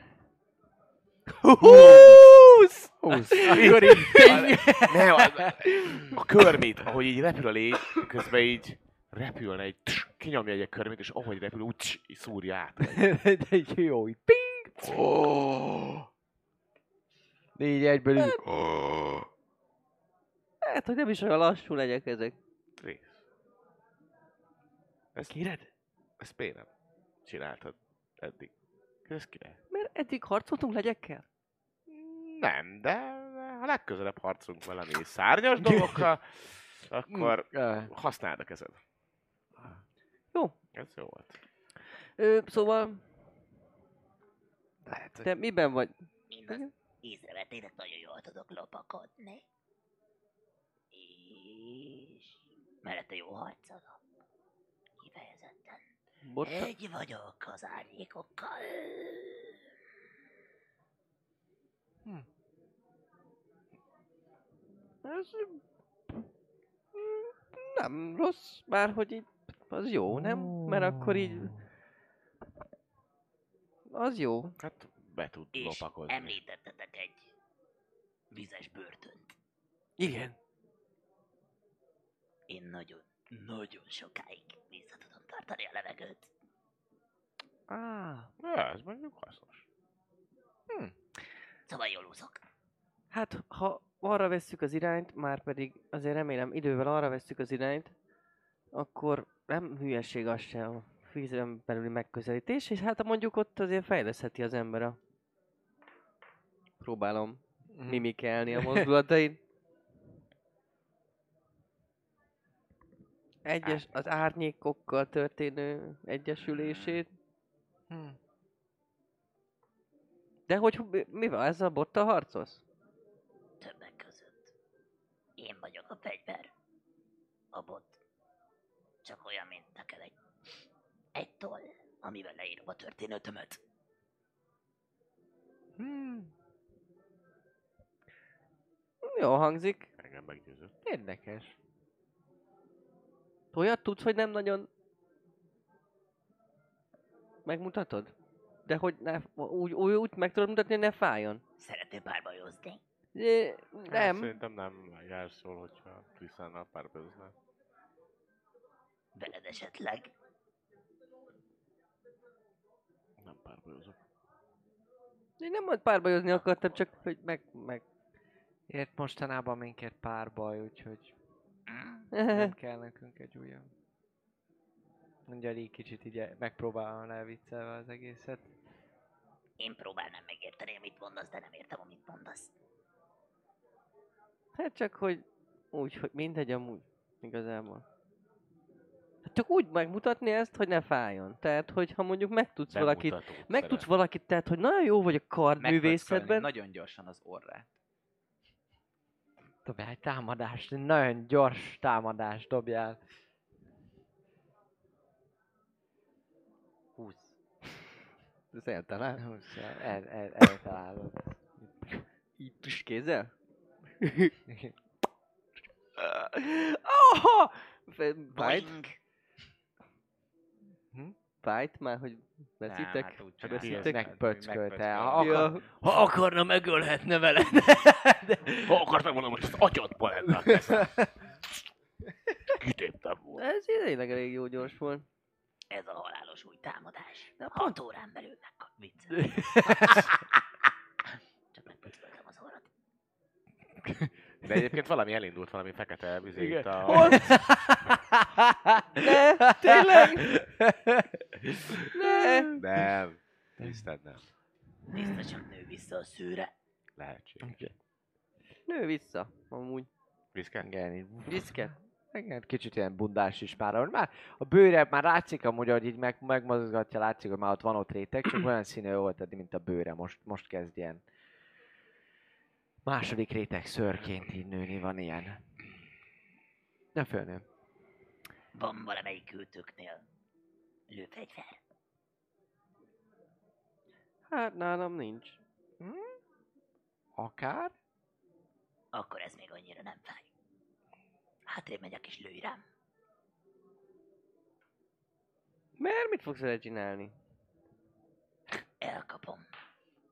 Húsz! Húsz. Akkor így Nem, a, a körmét, ahogy így repül a légy, közben így repülne egy, tss, kinyomja egy körmét, és ahogy repül, úgy tss, így szúrja át. De egy jó, így ping! Oh, Így egyből így. oh. Hát, hogy nem is olyan lassú legyek ezek. Rész. Ezt kéred? Ezt miért nem csináltad eddig? Ez király. Mert eddig harcoltunk legyekkel? Nem, de ha legközelebb harcolunk valami szárnyas dolgokkal, akkor Ö, használd a kezed. Jó. Ez jó volt. Ö, szóval, Lehet, hogy te miben vagy? Mindaz észrevettétek, nagyon jól tudok lopakodni. És... Mellette jó harcolok. Kifejezetten. Botta? Egy vagyok az árnyékokkal. Ez... Nem rossz, bár hogy így... Az jó, nem? Mert akkor így... Az jó. Hát be tud És lopakodni. említettetek egy vizes börtönt. Igen. Én nagyon, nagyon sokáig vissza tudom tartani a levegőt. Ah, Ja, ez mondjuk hasznos. Szóval jól úszok. hát ha arra vesszük az irányt, már pedig azért remélem idővel arra vesszük az irányt, akkor nem hülyeség az se a vízen belüli megközelítés, és hát mondjuk ott azért fejleszheti az ember a... Próbálom mimikelni a mozdulatain. Egyes, az árnyékokkal történő egyesülését. Hm. De hogy mi- mi van, ezzel a bottal harcolsz? Többek között. Én vagyok a fegyver. A bot. Csak olyan, mint neked egy... Egy toll, amivel leírom a történetemet. Hm. Jó hangzik. Engem meggyőzött. Érdekes. Olyat tudsz, hogy nem nagyon... Megmutatod? De hogy ne, úgy, úgy, úgy meg tudod mutatni, hogy ne fájjon? Szeretnél párbajozni? É, Hát, nem. szerintem nem jár szól, hogyha Triszánnal párbőzne. Veled esetleg? Nem párbőzök. Én nem majd párbajozni akartam, csak hogy meg... meg. Ért mostanában minket pár baj, úgyhogy nem kell nekünk egy újabb. Mondja, így kicsit így megpróbálom elviccelve az egészet. Én próbálnám megérteni, amit mondasz, de nem értem, amit mondasz. Hát csak, hogy úgy, hogy mindegy amúgy, igazából. Hát csak úgy megmutatni ezt, hogy ne fájjon. Tehát, hogyha mondjuk megtudsz valakit, Bemutató megtudsz szeret. valakit, tehát, hogy nagyon jó vagy a kardművészetben, Nagyon gyorsan az orrát. Dobjál egy támadást, egy nagyon gyors támadást dobjál. 20. Ez eltalál. El, el, eltalálod. Itt is kézzel? Fe- Bite? Bite már, hogy veszitek? hát úgy Veszitek? csinálja, Megpöckölte. megpöcköl. Ha akar, ha akarna, megölhetne veled. Ha akarsz megmondom, hogy az agyadba lenne a kezem. Kitéptem volna. Ez tényleg elég jó gyors volt. Ez a halálos új támadás. De Hat órán belül megkap viccel. Csak megpöcöltem az orrat. De egyébként valami elindult, valami fekete vizé itt a... Hol? Ne, tényleg? Ne. Nem. Tiszted nem. Nézd, csak nő vissza a szőre. Lehetséges. Nő vissza, amúgy. Viszke? Igen, így Viszke. Igen, kicsit ilyen bundás is már. ahogy Már a bőre már látszik amúgy, hogy így meg, megmozgatja, látszik, hogy már ott van ott réteg, csak olyan színű volt eddig, mint a bőre. Most, most kezd ilyen második réteg szörként így nőni, van ilyen. De fölnő. Van valamelyik költőknél lőfegyver. Hát nálam nincs. Akár? Akkor ez még annyira nem fáj. Hátrébb megyek és lőj rám. Mert mit fogsz vele csinálni? Elkapom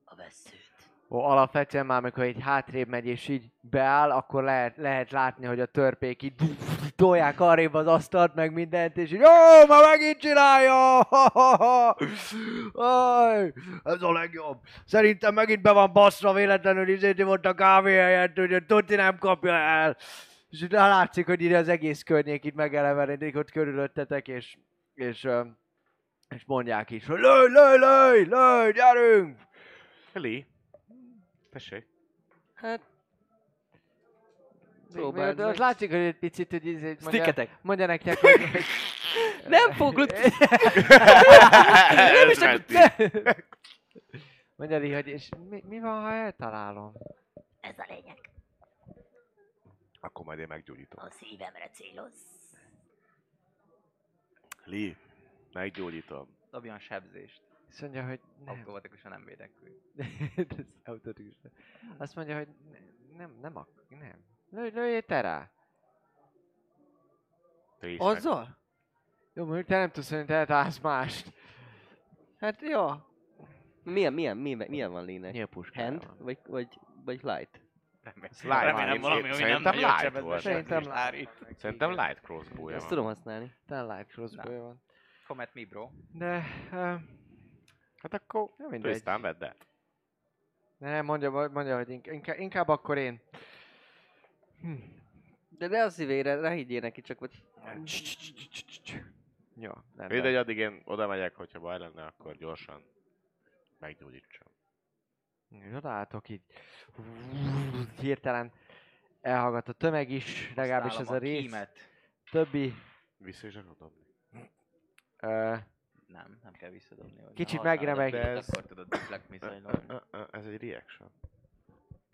a vesszőt. Ó, alapvetően már, amikor így hátrébb megy és így beáll, akkor lehet, lehet látni, hogy a törpék így tolják arrébb az asztalt, meg mindent, és így Ó, már megint csinálja! Aj, ez a legjobb. Szerintem megint be van baszra véletlenül, izéti volt a kávé helyett, hogy Tuti nem kapja el. És így látszik, hogy ide az egész környék itt megelevenedik ott körülöttetek, és, és, és mondják is, hogy lőj, lőj, lőj, lőj, gyerünk! Eli? Tessék. Hát... Próbáld meg. látszik, hogy egy picit, hogy izé, mondja, Sticketek! mondja nektek, hogy... Nem foglalt! Ez ment. mondja Li, hogy és mi, mi van, ha eltalálom? Ez a lényeg. Akkor majd én meggyógyítom. A szívemre céloz. Li, meggyógyítom. Dobjon sebzést. Azt mondja, hogy nem. Automatikusan nem védekül. Ez automatikusan. Azt mondja, hogy ne- nem, nem, ak- nem. Lőj, lőjél te rá. Te is meg. Azzal? Jó, mondjuk te nem tudsz, hogy te eltalálsz mást. Hát jó. Milyen, milyen, milyen, milyen van lének? Nyilpuskál Hand? Vagy, vagy, vagy light? Light. Remélem valami, ami nem Szerintem nagyon light volt. Szerintem állít. Szerintem light crossbow Ezt van. tudom használni. Te light crossbow van. Comet mi, bro? De, uh, Hát akkor nem mindegy. Tristan vedd el. Nem, mondja, mondja, hogy inkább, inkább, inkább akkor én. Hm. De ne a szívére, ne higgyél neki, csak hogy... Jó, nem. Mindegy, addig én oda megyek, hogyha baj lenne, akkor gyorsan meggyógyítsam. Csodáltok így. Hirtelen elhallgat a tömeg is, legalábbis ez Használom a rész. kímet. Többi Vissza is akarod dobni. ö, Nem, nem kell visszadobni. Kicsit a megremeg- ez- Akkor tudod deflect missile Ez egy reaction.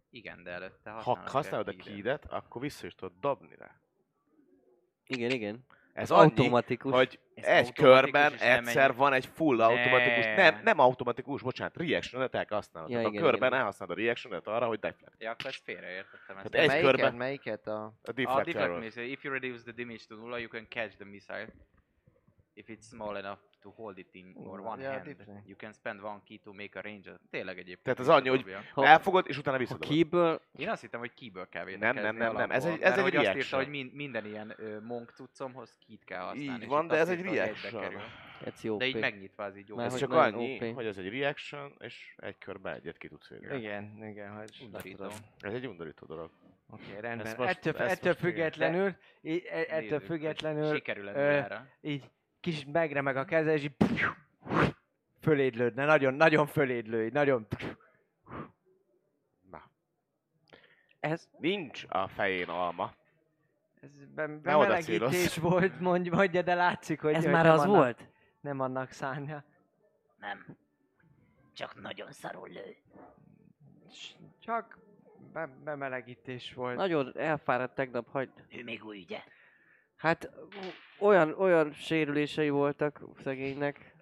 Igen, de előtte Ha használod a kídet, akkor vissza is tudod dobni rá. Igen, igen. Ez annyi, automatikus. hogy Ez egy automatikus, körben egyszer egy- van egy full automatikus, Ne. nem, nem automatikus, bocsánat, reaction-et el kell használnod. Ja, Tehát a igen, körben igen. elhasználod a reaction arra, hogy deflect. Ja, akkor ezt félreértettem. Ezt Hát egy melyiket, körben- melyiket a... A A deflect deflect arrow. missile, if you reduce the damage to nulla, you can catch the missile. If it's small enough to hold it in or one Ja, hand, deflect. you can spend one key to make a range. Tényleg egyébként. Tehát az annyi, hogy. Ha- Elfogod, és utána visszadobod. kiből, Én azt hittem, hogy keyből kell Nem, védekezni nem, nem, nem, ez egy- ez mert egy azt írta, reaction. hogy min- minden ilyen ö, monk cuccomhoz kit kell használni. Így van, de ez egy reaction. ez jó. De így megnyitva az így jó. Ez csak annyi, hogy ez egy reaction, és egy körben egyet ki tudsz védeni. Igen, igen, hogy Undorító. Ez egy undorító dolog. Oké, rendben. Ezt most- ettől, ettől függetlenül, így, e- ettől Nézzük, hogy függetlenül, nullára. így kis megremeg a keze, és így föléd lődne, nagyon, nagyon föléd lő, így nagyon... Na. Ez Nincs a fején alma. Ez be, oda bemelegítés volt, mondj, mondja, de látszik, hogy, ez hogy már az annak, volt? Nem annak szánja. Nem. Csak nagyon szarul lő. Csak be, bemelegítés volt. Nagyon elfáradt tegnap, hogy Ő még új, ugye? Hát olyan, olyan sérülései voltak szegénynek.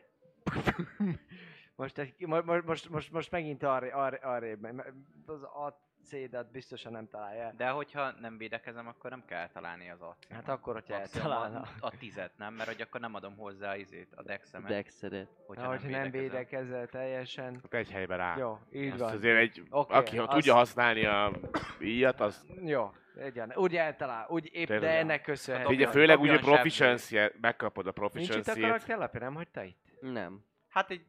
Most, egy, mo- mo- most, most, most megint arrébb megy, mert az a cédet biztosan nem találja. De hogyha nem védekezem, akkor nem kell találni az at. Hát akkor, hogyha eltalálna. a, a tizet, nem? Mert hogy akkor nem adom hozzá az izét, a dexemet, Dexedet. hogyha Ha, nem, hogyha nem védekezel teljesen. Ott egy helyben rá. Jó, így Azt van. azért egy, Oké, aki ha azt- tudja használni a íjat, az Jó, egyen. Úgy eltalál, úgy épp, de Tényleg. ennek köszönhető. Figyelj, dobjon- főleg úgy, hogy proficiency megkapod a Nincs itt a karakterlapja, nem hagyta itt? Nem. Hát egy,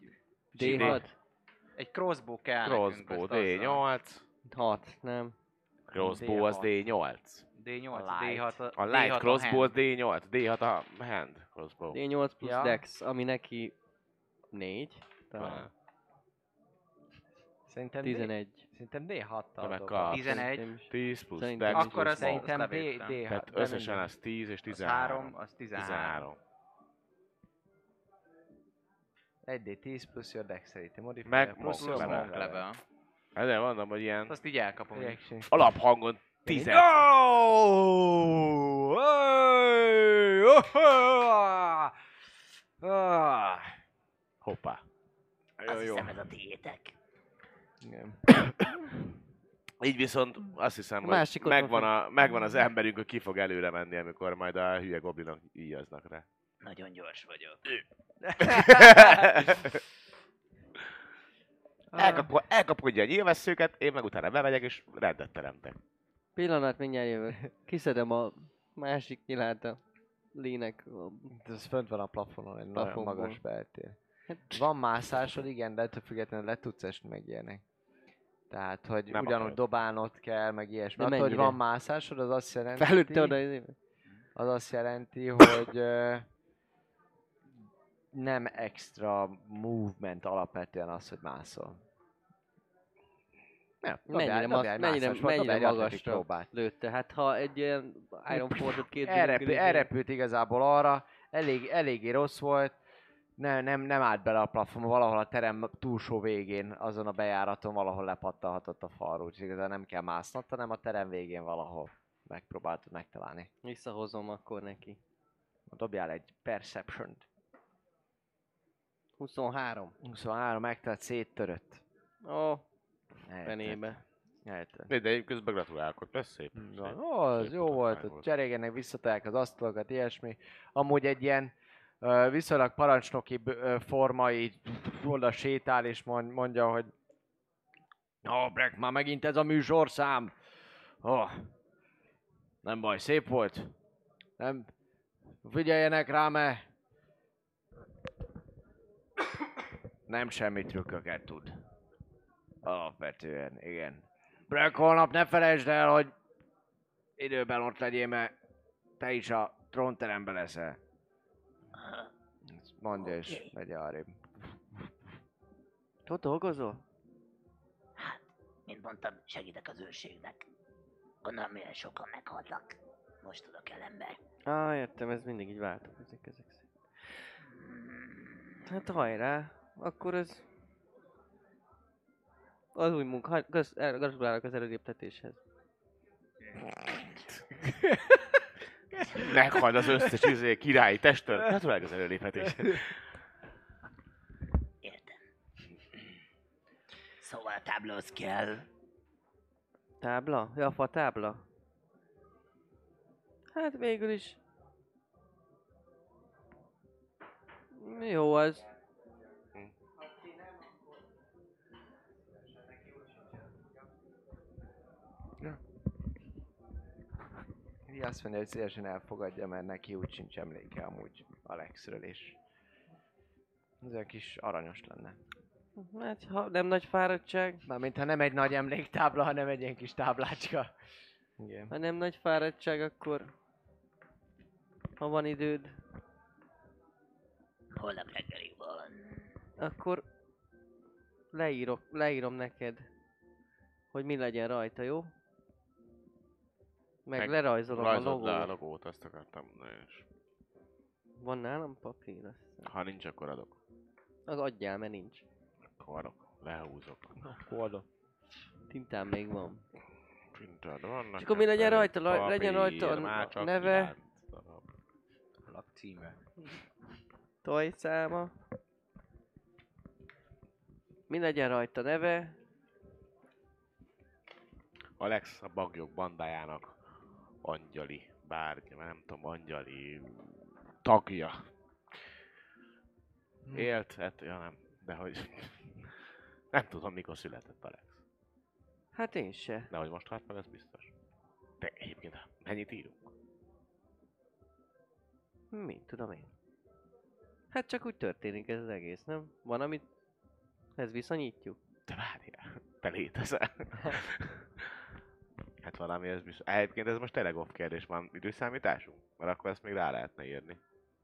D6? egy crossbow kell Crossbow, nekünk, azt azzal. D8. 6, nem. Crossbow az D8. D8, A light. D6, A light D6 crossbow az hand. D8. D6 a hand crossbow. D8 plusz Ja. Dex, ami neki 4. Tehát Szerintem D, 11. szerintem D6-tal De meg dobott. kap. 11, 10 plusz Szerintem dex. Akkor plusz az-. Szerintem D, levéstem. D6. Tehát összesen az 10 és az 13. 3, az 13. 13. 1D10 plusz your dexterity modifier. Meg plusz your level. Monk level. Ezért mondom, hogy ilyen Azt így elkapom. alaphangon 10 Jó! Hey! Oha! Ah! Hoppá. Azt hiszem ez a tiétek. Igen. Így viszont azt hiszem, A hogy megvan, meg- a, megvan az emberünk, hogy ki fog előre menni, amikor majd a hülye goblinok íjaznak rá. Nagyon gyors vagyok. Elkapod, elkapodja a nyilvesszőket, én meg utána bemegyek és rendet teremtek. Pillanat, mindjárt jövök. Kiszedem a másik nyilát a lének. a- Ez fönt van a plafonon, egy nagyon magas beltér. Hát, Van mászásod, igen, de ettől függetlenül le tudsz esni meg ilyenek. Tehát, hogy Nem ugyanúgy akarod. dobálnod kell, meg ilyesmi. De Attól, hogy van mászásod, az azt jelenti, Felütte oda az azt jelenti, hogy nem extra movement alapvetően az, hogy mászol. Dobjál- Mennyire, dobjál ma- egy mennyire, mászás, dobjál mennyire magasra próbát. lőtte? Hát ha egy ilyen Iron Force-ot két Elrepült, elrepült igazából arra, elég, eléggé rossz volt, nem, nem, nem állt bele a plafon, valahol a terem túlsó végén, azon a bejáraton valahol lepattalhatott a falról, úgyhogy igazán nem kell másznod, hanem a terem végén valahol megpróbáltad megtalálni. Visszahozom akkor neki. Dobjál egy perception-t. 23. 23 megtelt széttörött. Ó, Eltört. fenébe. Eltört. De egyébként gratulálok, szép. Így szép. Ó, az szép jó volt, ott cserégenek, visszatolják az asztalokat, ilyesmi. Amúgy egy ilyen viszonylag parancsnoki forma így oda sétál és mond, mondja, hogy Ó, Breck, már megint ez a műsorszám. Ó, nem baj, szép volt. Nem, figyeljenek rá, mert nem semmi trükköket tud. Alapvetően, igen. Breck, holnap ne felejtsd el, hogy időben ott legyél, mert te is a trónteremben leszel. Mondja és megy arrébb. Ott dolgozol? Hát, mondtam, segítek az őrségnek. Gondolom, milyen sokan meghaltak. Most tudok el ember. Á, értem, ez mindig így változik ezek szerint. Hát hajrá, akkor ez... Az új munka, el- gratulálok az előléptetéshez. Meghald az összes izé, királyi testől. Gratulálok az előléphetéshez. Értem. Szóval a táblóhoz kell. Tábla? Ja, fa tábla? Hát végül is... Jó az. Így azt mondja, hogy szívesen elfogadja, mert neki úgy sincs emléke amúgy Alexről, és ez olyan kis aranyos lenne. Hát, ha nem nagy fáradtság, Mármint ha nem egy nagy emléktábla, hanem egy ilyen kis táblácska. Igen. ha nem nagy fáradtság, akkor... Ha van időd, Holnap reggelig van. akkor leírok, leírom neked, hogy mi legyen rajta, jó? Meg, Meg lerajzolom a Rajzold le a logót. logót, azt akartam mondani. és Van nálam papír, azt hiszem. Ha nincs, akkor adok. Az adjál, mert nincs. Akkor adok. Lehúzok. Oldal. Tintám még van. Printed vannak. És akkor mi legyen rajta? Laj- legyen rajta a papír, neve. darab. Lakcíme. Tojszáma. Mi legyen rajta neve? Alex a bagyok bandájának angyali bárgya, nem tudom, angyali tagja. Élt, hát, ja nem, de hogy nem tudom mikor született Alex. Hát én se. De hogy most halt meg, ez biztos. De egyébként mennyit írunk? Mit tudom én? Hát csak úgy történik ez az egész, nem? Van, amit... Ez viszonyítjuk? Te várjál, te létezel. hát valami ez biztos. Egyébként ez most tényleg off kérdés, van időszámításunk? Mert akkor ezt még rá lehetne írni.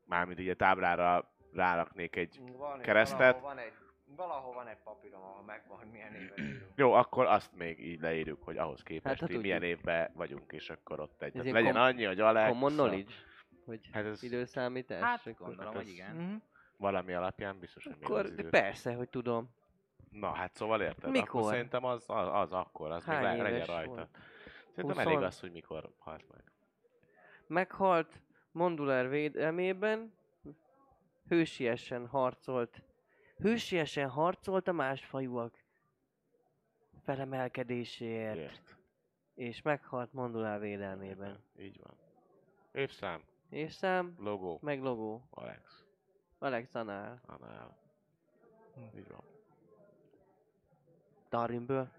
Mármint így a táblára ráraknék egy... Van, Keresztet. Valahol van egy, valahol van egy papírom, ahol megvan, hogy milyen írunk. Jó, akkor azt még így leírjuk, hogy ahhoz képest hát hát, milyen évben vagyunk, és akkor ott egy. Ilyen legyen kom- annyi, hogy Alex... Common knowledge? Hogy Hát ez időszámítás? Hát gondolom, ez- hogy igen. Mhm. valami alapján biztos, hogy még Akkor az idő. persze, hogy tudom. Na, hát szóval érted? Mikor? Akkor szerintem az, az, az akkor, az Hány még le, legyen rajta. volt? Szerintem 20? elég az, hogy mikor halt meg. Meghalt Mondulár védelmében, hősiesen harcolt. Hősiesen harcolt a másfajúak felemelkedéséért, Ért. és meghalt Mondulár védelmében. Így van. Évszám, És szám, logó, meg logó. Alex, Alex Anál. Anál. Így van. Darwinből.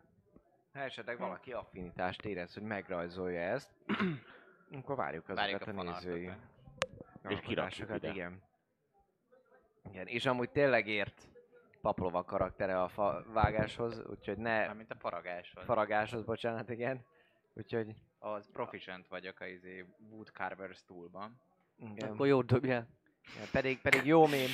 Ha esetleg valaki affinitást érez, hogy megrajzolja ezt, akkor várjuk Várjuk azokat a a, fanartot nézői. És kirakjuk ide. Igen. Igen, és amúgy tényleg ért Paplova karaktere a fa vágáshoz, úgyhogy ne Mármint a faragáshoz. faragáshoz, bocsánat, igen. Úgyhogy Az proficient vagyok a izé Woodcarver's toolban. igen. Akkor jót dobjál. Ja, pedig, pedig jó mém,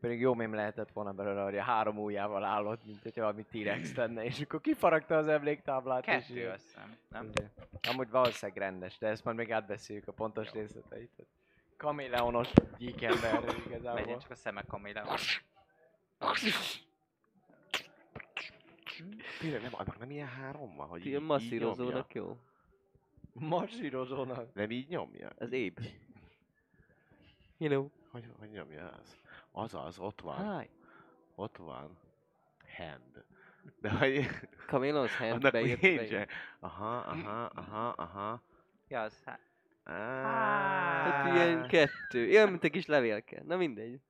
pedig jó mém lehetett volna belőle, hogy a három ujjával állott, mint hogyha valami T-rex lenne, és akkor kifaragta az emléktáblát. és Kettő, így- azt hiszem. Nem? Igen. Amúgy valószínűleg rendes, de ezt majd még átbeszéljük a pontos részleteit. Kaméleonos gyíkember Legyen igazából. csak a szeme kamilla. Tényleg nem, annak nem ilyen három van, hogy Ilyen masszírozónak jó. Masírozónak. nyomja? Nem így nyomja? Az épp. Know. Hogy, hogy nyomja az? Az az, ott van. Hi. Ott van. Hand. De hogy... Camillon's hand bejött. nincs. bejött. Aha, aha, aha, aha. Ja, az hát. Hát Hát ilyen kettő. Ilyen, mint egy kis levélke. Na mindegy.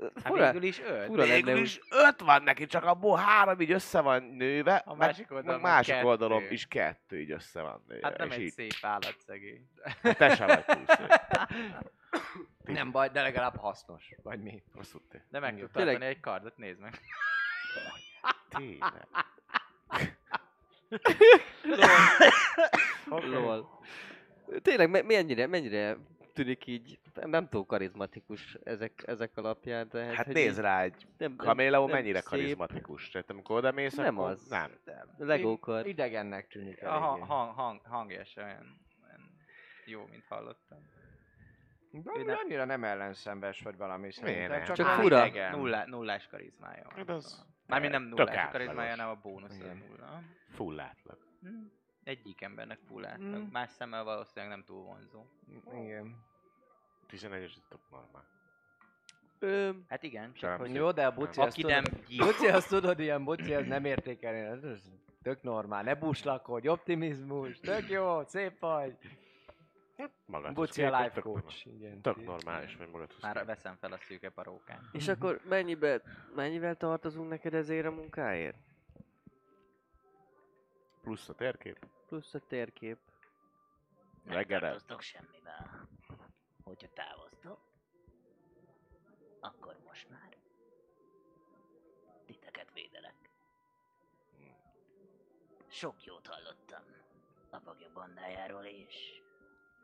Hát Fura, végül is öt. fura lenne Végül úgy. is öt van neki, csak abból három így össze van nőve, A másik oldalon másik kettő. oldalon is kettő így össze van nőve. Hát nem és egy így, szép állat szegény. te sem vagy túl szép. Nem baj, de legalább hasznos. Vagy mi? Azt. De meg tud Tényleg. tartani egy kardot, nézd meg. Tényleg. Lol. Tényleg, me- mennyire, mennyire tűnik így, nem, nem túl karizmatikus ezek, ezek alapján. Tehát, Hát hogy nézd rá, egy nem, kaméleó nem mennyire szép. karizmatikus. Tehát amikor oda mész, Nem akkor az. nem. Legókar. Idegennek tűnik A ha- eléggé. hang, hang, hangja sem olyan, olyan jó, mint hallottam. De Ő nem- annyira nem ellenszenves vagy valami szerintem. nem? Csak, Csak fura. Nulla, nullás karizmája van. Hát az Mármint nem nullás karizmája, hanem a bónusz a nulla. Full átlag. Hm. Egyik embernek full átlag. Mm. Más szemmel valószínűleg nem túl vonzó. Igen. 11-es tök normál. Ö, Hát igen, csak hogy Jó, de a buci azt aki tudod, nem Buci, azt tudod, ilyen buci, az nem értékelni, ez tök normál, ne buslakodj, optimizmus, tök jó, szép vagy. Magadhoz Buci a life tök coach, igen. normál. Tök normális, vagy magadhoz már veszem fel a szűke parókán. és akkor mennyibe, mennyivel tartozunk neked ezért a munkáért? Plusz a térkép. Plusz a térkép. Nem Reggelre. tartoztok semmivel. Hogyha távoztok, akkor most már titeket védelek. Sok jót hallottam a bagja bandájáról is.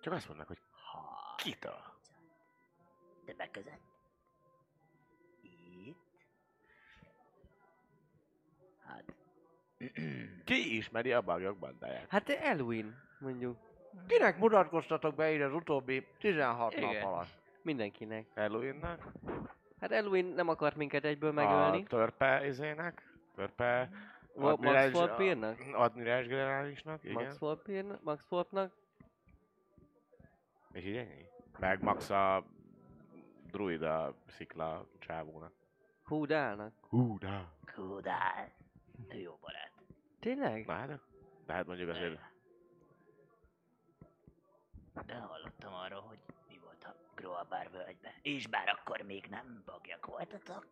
Csak azt mondnak, hogy Ha, kitől. de beközött. Itt. Hát. Ki ismeri a bagyok bandáját? Hát Elwin, mondjuk. Kinek mutatkoztatok be ide az utóbbi 16 nap Igen. alatt? Mindenkinek. Halloweennak? Hát Elwin nem akart minket egyből A megölni. törpe izének? Törpe... Wa- Max Volpírnak? Admirális generálisnak, igen. Max Volpírnak? Max Volpnak? És így ennyi? Meg Max a druida szikla csávónak. Húdálnak? Hú, de. Kudál. Ő jó barát. Tényleg? Hát, de hát mondjuk azért... De hallottam arról, hogy mi volt a Groabár völgybe. És bár akkor még nem bagjak voltatok,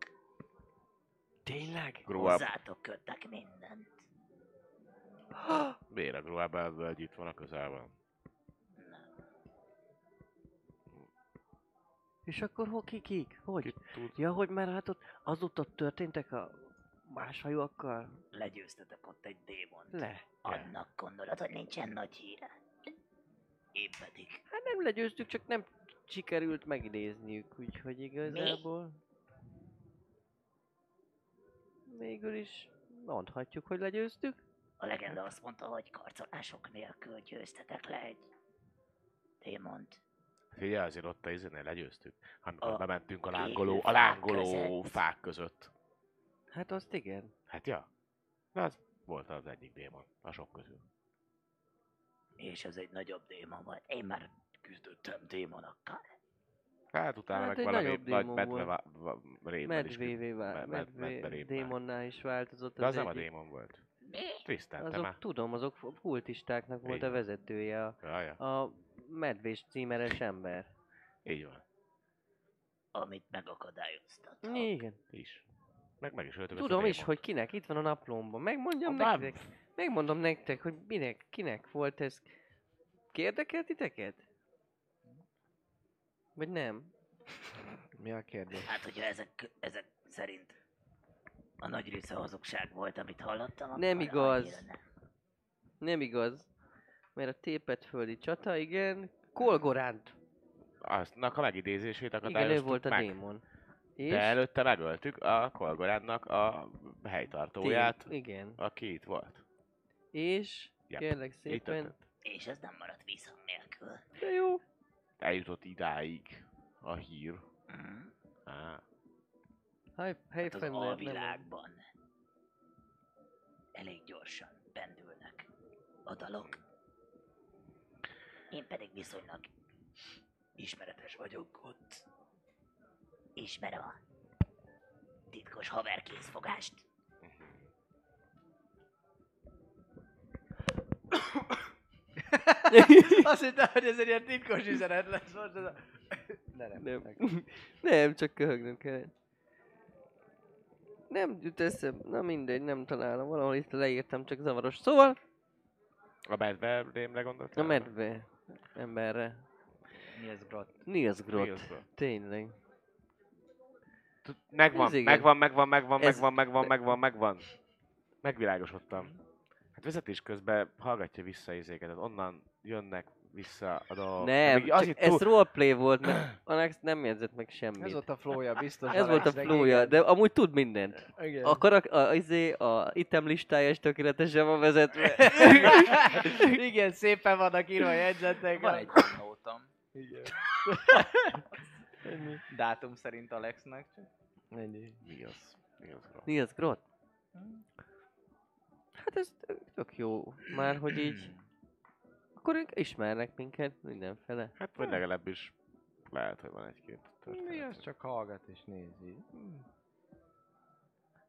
Tényleg? Groab, hozzátok köttek mindent. miért a Groab völgy itt van a közelben? És akkor ho, ki, kik? Hogy? Tud? Ja, hogy már hát ott azóta történtek a más hajókkal? Legyőztetek ott egy démont. Le. Annak gondolod, hogy nincsen nagy híre. Én pedig. Hát nem legyőztük, csak nem sikerült megidézniük, úgyhogy igazából... Végül is mondhatjuk, hogy legyőztük. A legenda azt mondta, hogy karcolások nélkül győztetek le egy démont. Figyelj, azért ott a izénél legyőztük. Amikor A bementünk a lángoló, a fák lángoló között. fák között. Hát azt igen. Hát ja. De az volt az egyik démon, a sok közül. És ez egy nagyobb démon volt. Én már küzdöttem démonokkal. Hát utána Hát meg egy valami nagy medve Medvévé küzd- vál, med- med- medvé, medverémmel. démonná is változott De az nem a egyik. démon volt. Mi? Tristan, te Azok, már. tudom, azok kultistáknak volt a vezetője, a, Ja, ja. a medvés címeres ember. Így van. Amit megakadályoztat. Igen. Is. Meg meg is a Tudom is, hogy kinek, itt van a naplomban. Megmondjam A nektek. Megmondom nektek, hogy minek, kinek volt ez. Kérdekel titeket? Vagy nem? Mi a kérdés? Hát, hogyha ezek, ezek szerint a nagy része hazugság volt, amit hallottam, Nem akkor igaz. nem. Nem igaz. Mert a tépet földi csata, igen. Kolgoránt. Aztnak a megidézését Igen, ő akadályoztuk volt a meg. démon. És? De előtte megöltük a Kolgorádnak a helytartóját, Tép- Igen. aki itt volt. És Yep. kérlek szépen. És ez nem maradt visszhang nélkül. De jó. Eljutott idáig a hír. Mm. Á, Hely, Hát az helyfender, nem. alvilágban elég gyorsan pendülnek a dalok. Én pedig viszonylag ismeretes vagyok ott. Ismerem a titkos haverkészfogást. Azt hittem, hogy ez egy ilyen titkos üzenet lesz most. Ez a... De nem. Nem. nem. nem, csak köhögnöm kell. Nem jut eszem, na mindegy, nem találom. Valahol itt leírtam, csak zavaros. Szóval, A medve rémre gondoltál? a medve emberre. Mi ez grot? Nils Grot. Nils Grot. Tényleg. Megvan, megvan, megvan, megvan, megvan, megvan, megvan, megvan. Megvilágosodtam. Hát vezetés közben hallgatja vissza izéket, onnan jönnek visszaadom. Nem, Még az csak itt ez túl... roleplay volt, mert Alex nem jegyzett meg semmit. Ez volt a flowja, biztos. Ez volt a igen. de amúgy tud mindent. Igen. A, karak, a, izé, a item listája is tökéletesen van vezetve. Igen, szépen vannak írva a jegyzetek. Van egy. Igen. Dátum szerint Alexnek. csak. Ennyi. Mi az? Mi az? bro? Mi az, Grot? Hát ez tök- jó, már hogy így... Akkor ők ismernek minket mindenfele. Hát vagy legalábbis lehet, hogy van egy-két Mi történet. az csak hallgat és nézi.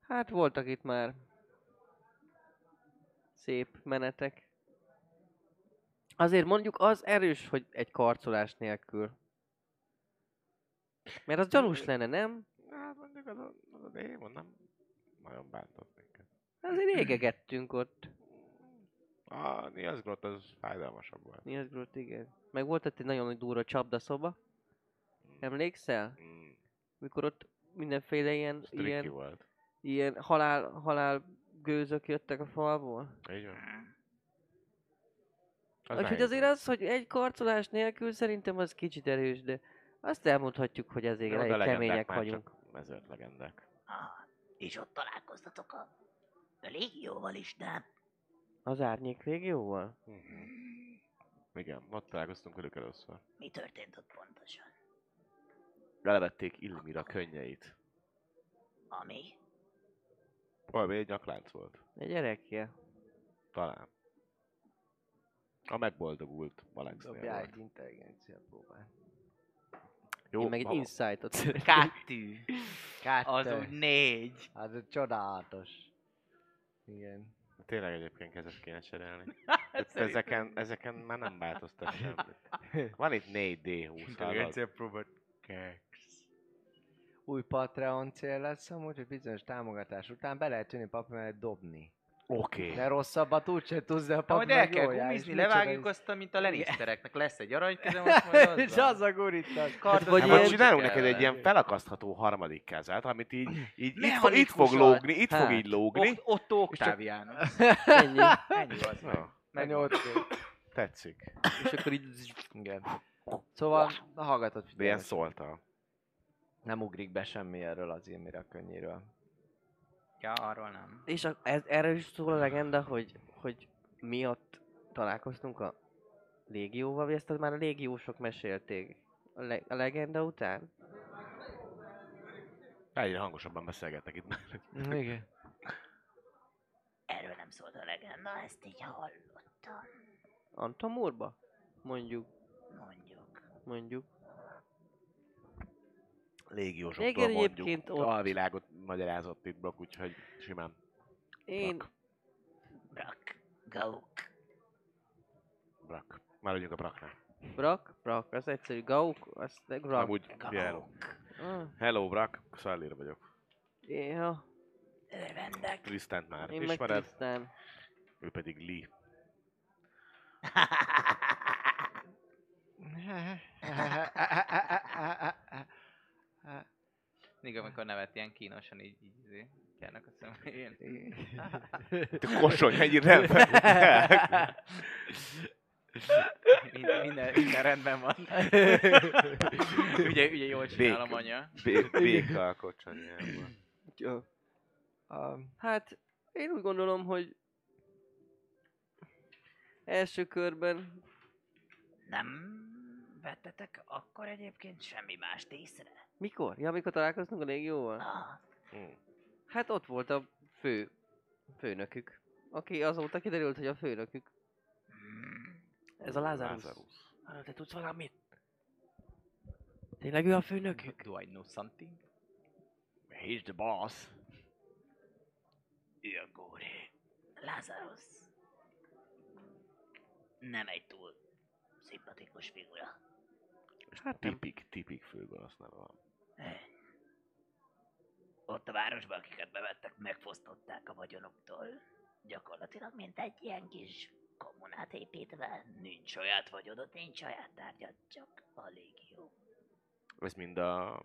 Hát voltak itt már szép menetek. Azért mondjuk az erős, hogy egy karcolás nélkül. Mert az gyanús lenne, nem? Hát mondjuk az a, az a démon nem nagyon bántott minket. Azért égegettünk ott. A Niasgrot az fájdalmasabb volt. Mi az Grot, igen. Meg volt ott egy nagyon nagy durva csapdaszoba. Emlékszel? Mm, Mikor ott mindenféle ilyen, ilyen, volt. ilyen halál, halál gőzök jöttek a falból. Így van. Az Úgyhogy azért az, hogy egy karcolás nélkül szerintem az kicsit erős, de azt elmondhatjuk, hogy de elég kemények már vagyunk. Csak mezőt legendák. Ah, és ott találkoztatok a, a légióval is, nem? Az árnyék légióval? Mhm. Igen, ott találkoztunk velük először. Mi történt ott pontosan? Elevették Ilmira könnyeit. Ami? Valami egy nyaklánc volt. Egy gyerekje. Talán. A megboldogult Alexnél Dobjál egy intelligencia próbát. Jó, Én meg egy insightot szeretnék. Kettő. Kettő. Az úgy négy. Hát ez csodálatos. Igen. Tényleg egyébként kezet kéne cserélni. Ezeken, ezeken már nem változtat semmit. Van itt 4D20 hallod? próbát. Új Patreon cél lesz amúgy, hogy bizonyos támogatás után be lehet jönni papír mellett dobni. Oké. De rosszabbat úgyse tudsz, de a papír majd el kell gumizni, levágjuk azt, mint a Lannistereknek. Lesz egy aranykezem, azt majd És az a gurítás. Kard Vagy Hát ilyen- csinálunk neked egy ilyen felakasztható harmadik kezet, amit így, így itt, fog, itt fog lógni, itt fog Hát. így lógni. Ott, Otto Octavianus. Ennyi. Ennyi az. Na, Meg tetszik. És akkor így... Igen. Szóval hallgatod De ilyen szólta. Nem ugrik be semmi erről az Ilmira könnyéről. Ja, arról nem. És a, ez, erről is szól a legenda, hogy, hogy mi ott találkoztunk a légióval, vagy ezt már a légiósok mesélték a, le, a legenda után? Egyre hangosabban beszélgetnek itt már. Igen. Erről nem szólt a legenda, ezt így hallottam. Antamurba? Mondjuk, Mondjuk. mondjuk. Légiósoktól Igen, mondjuk. ott- Alvilágot magyarázott itt Brock, úgyhogy simán. Én, Brak. Brak. Gauk. Brak. Már vagyunk a Braknál. Brak, Brak, az egyszerű, Gauk, az de Brak. Amúgy, hello. Gauk. Ah, Hello, Brak. Szallir vagyok. ja, Örvendek. Tristant már én meg ismered, Tristan. ő pedig Lee. Még amikor nevet ilyen kínosan így, így, így járnak a szemén. Te kosony, ennyire nem feküdt. Minden, minden, minden rendben van. ugye, ugye jól csinálom, Bék- anya. Bé- Béka a kocsonyából. Ja. Um, Hát, én úgy gondolom, hogy első körben Nem vettetek akkor egyébként semmi mást észre? Mikor? Ja, mikor találkoztunk a légióval? Ah, Hm. Hát ott volt a fő főnökük. Aki azóta kiderült, hogy a főnökük. hmm. Ez a Lazarus. Lazarus. Ah, te tudsz valamit? Tényleg ő a főnökük? Do I know something? He's the boss. Ilgóri. Lazarus. Nem egy túl szimpatikus figura. Hát nem. Tipik, tipik főgonosz neve van. Ott a városban, akiket bevettek, megfosztották a vagyonoktól. Gyakorlatilag, mint egy ilyen kis kommunát építve, nincs saját vagyonod, nincs saját tárgyad, csak a légió. Ez mind a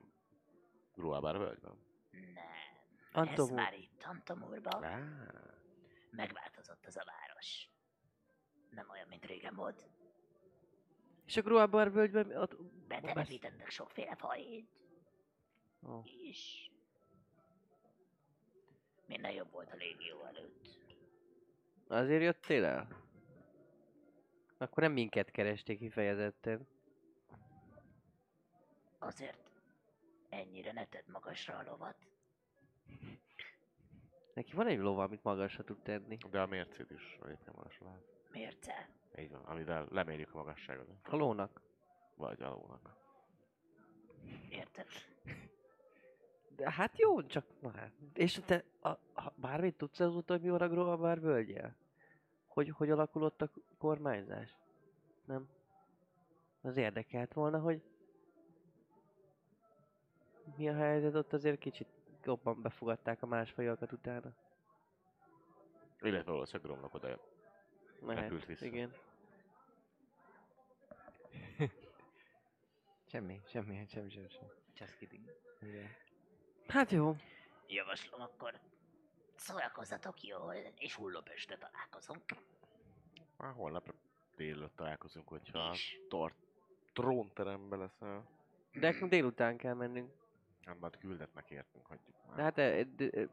Gruabár völgyben. Nem. Ez Antomú. már itt Antomurban. Á, Megváltozott az a város. Nem olyan, mint régen volt. És a Groabar völgyben... Ott, Betelepítettek sokféle fajét, Ó. és minden jobb volt a légió előtt. Azért jöttél el? Akkor nem minket keresték kifejezetten. Azért ennyire ne tedd magasra a lovat. Neki van egy lova, amit magasra tud tenni. De a mércét is egyébként magas lehet. Mérce. Így van, amivel lemérjük a magasságot. A lónak. Vagy a lónak. Érted? De hát jó, csak na hát. És te a, a, bármit tudsz azóta, hogy mi van a Groabar völgyel? Hogy, hogy alakul ott a kormányzás? Nem? Az érdekelt volna, hogy mi a helyzet ott azért kicsit jobban befogadták a más fajokat utána. Illetve valószínűleg Gromnak oda vissza. Igen. Semmi, semmi, semmi, semmi. semmi. Just kidding. Igen. Hát jó. Javaslom akkor szórakozzatok jól, és hullop este találkozunk. Már holnap délelőtt találkozunk, hogyha És tort trónterembe leszel. De nekünk délután kell mennünk. Nem, majd küldetnek értünk, hogy De hát, e, de, e,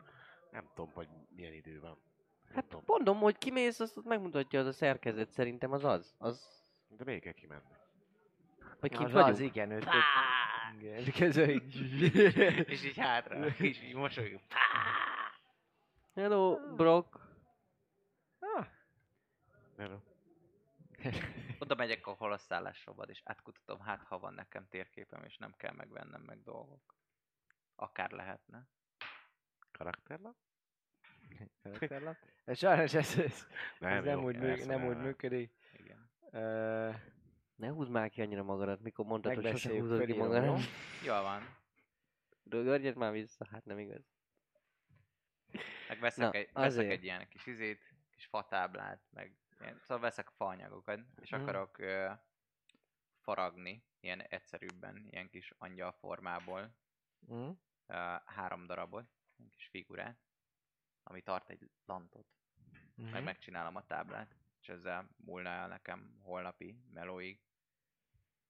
nem tudom, hogy milyen idő van. Nem hát tudom. mondom, hogy kimész, azt megmutatja az a szerkezet, szerintem az az. az De még kell kimenni. Vagy kint Az, az igen, őt, igen, közül így. és így hátra, és így mosolyog. Hello, Brock. Ah, Mert Oda megyek, ahol a szállásrobad, és átkutatom, hát ha van nekem térképem, és nem kell megvennem meg dolgok. Akár lehetne. karakterlap? karakterlap. Ez sajnos ez, ez, Nem, ez nem, jó, úgy, műk, persze, nem úgy működik. Igen. Ö, Ne húzd már ki annyira magadat, mikor mondtad, hogy sosem húzod ki magadat. jó? Jól van. Rögörjed már vissza, hát nem igaz. Meg veszek, Na, egy, veszek egy ilyen kis izét, kis fatáblát, meg ilyen, szóval veszek faanyagokat, és Mhm. akarok ö, faragni, ilyen egyszerűbben, ilyen kis angyal formából, mm? ö, három darabot, egy kis figurát, ami tart egy lantot, Mhm. meg megcsinálom a táblát, és ezzel múlna el nekem holnapi melóig.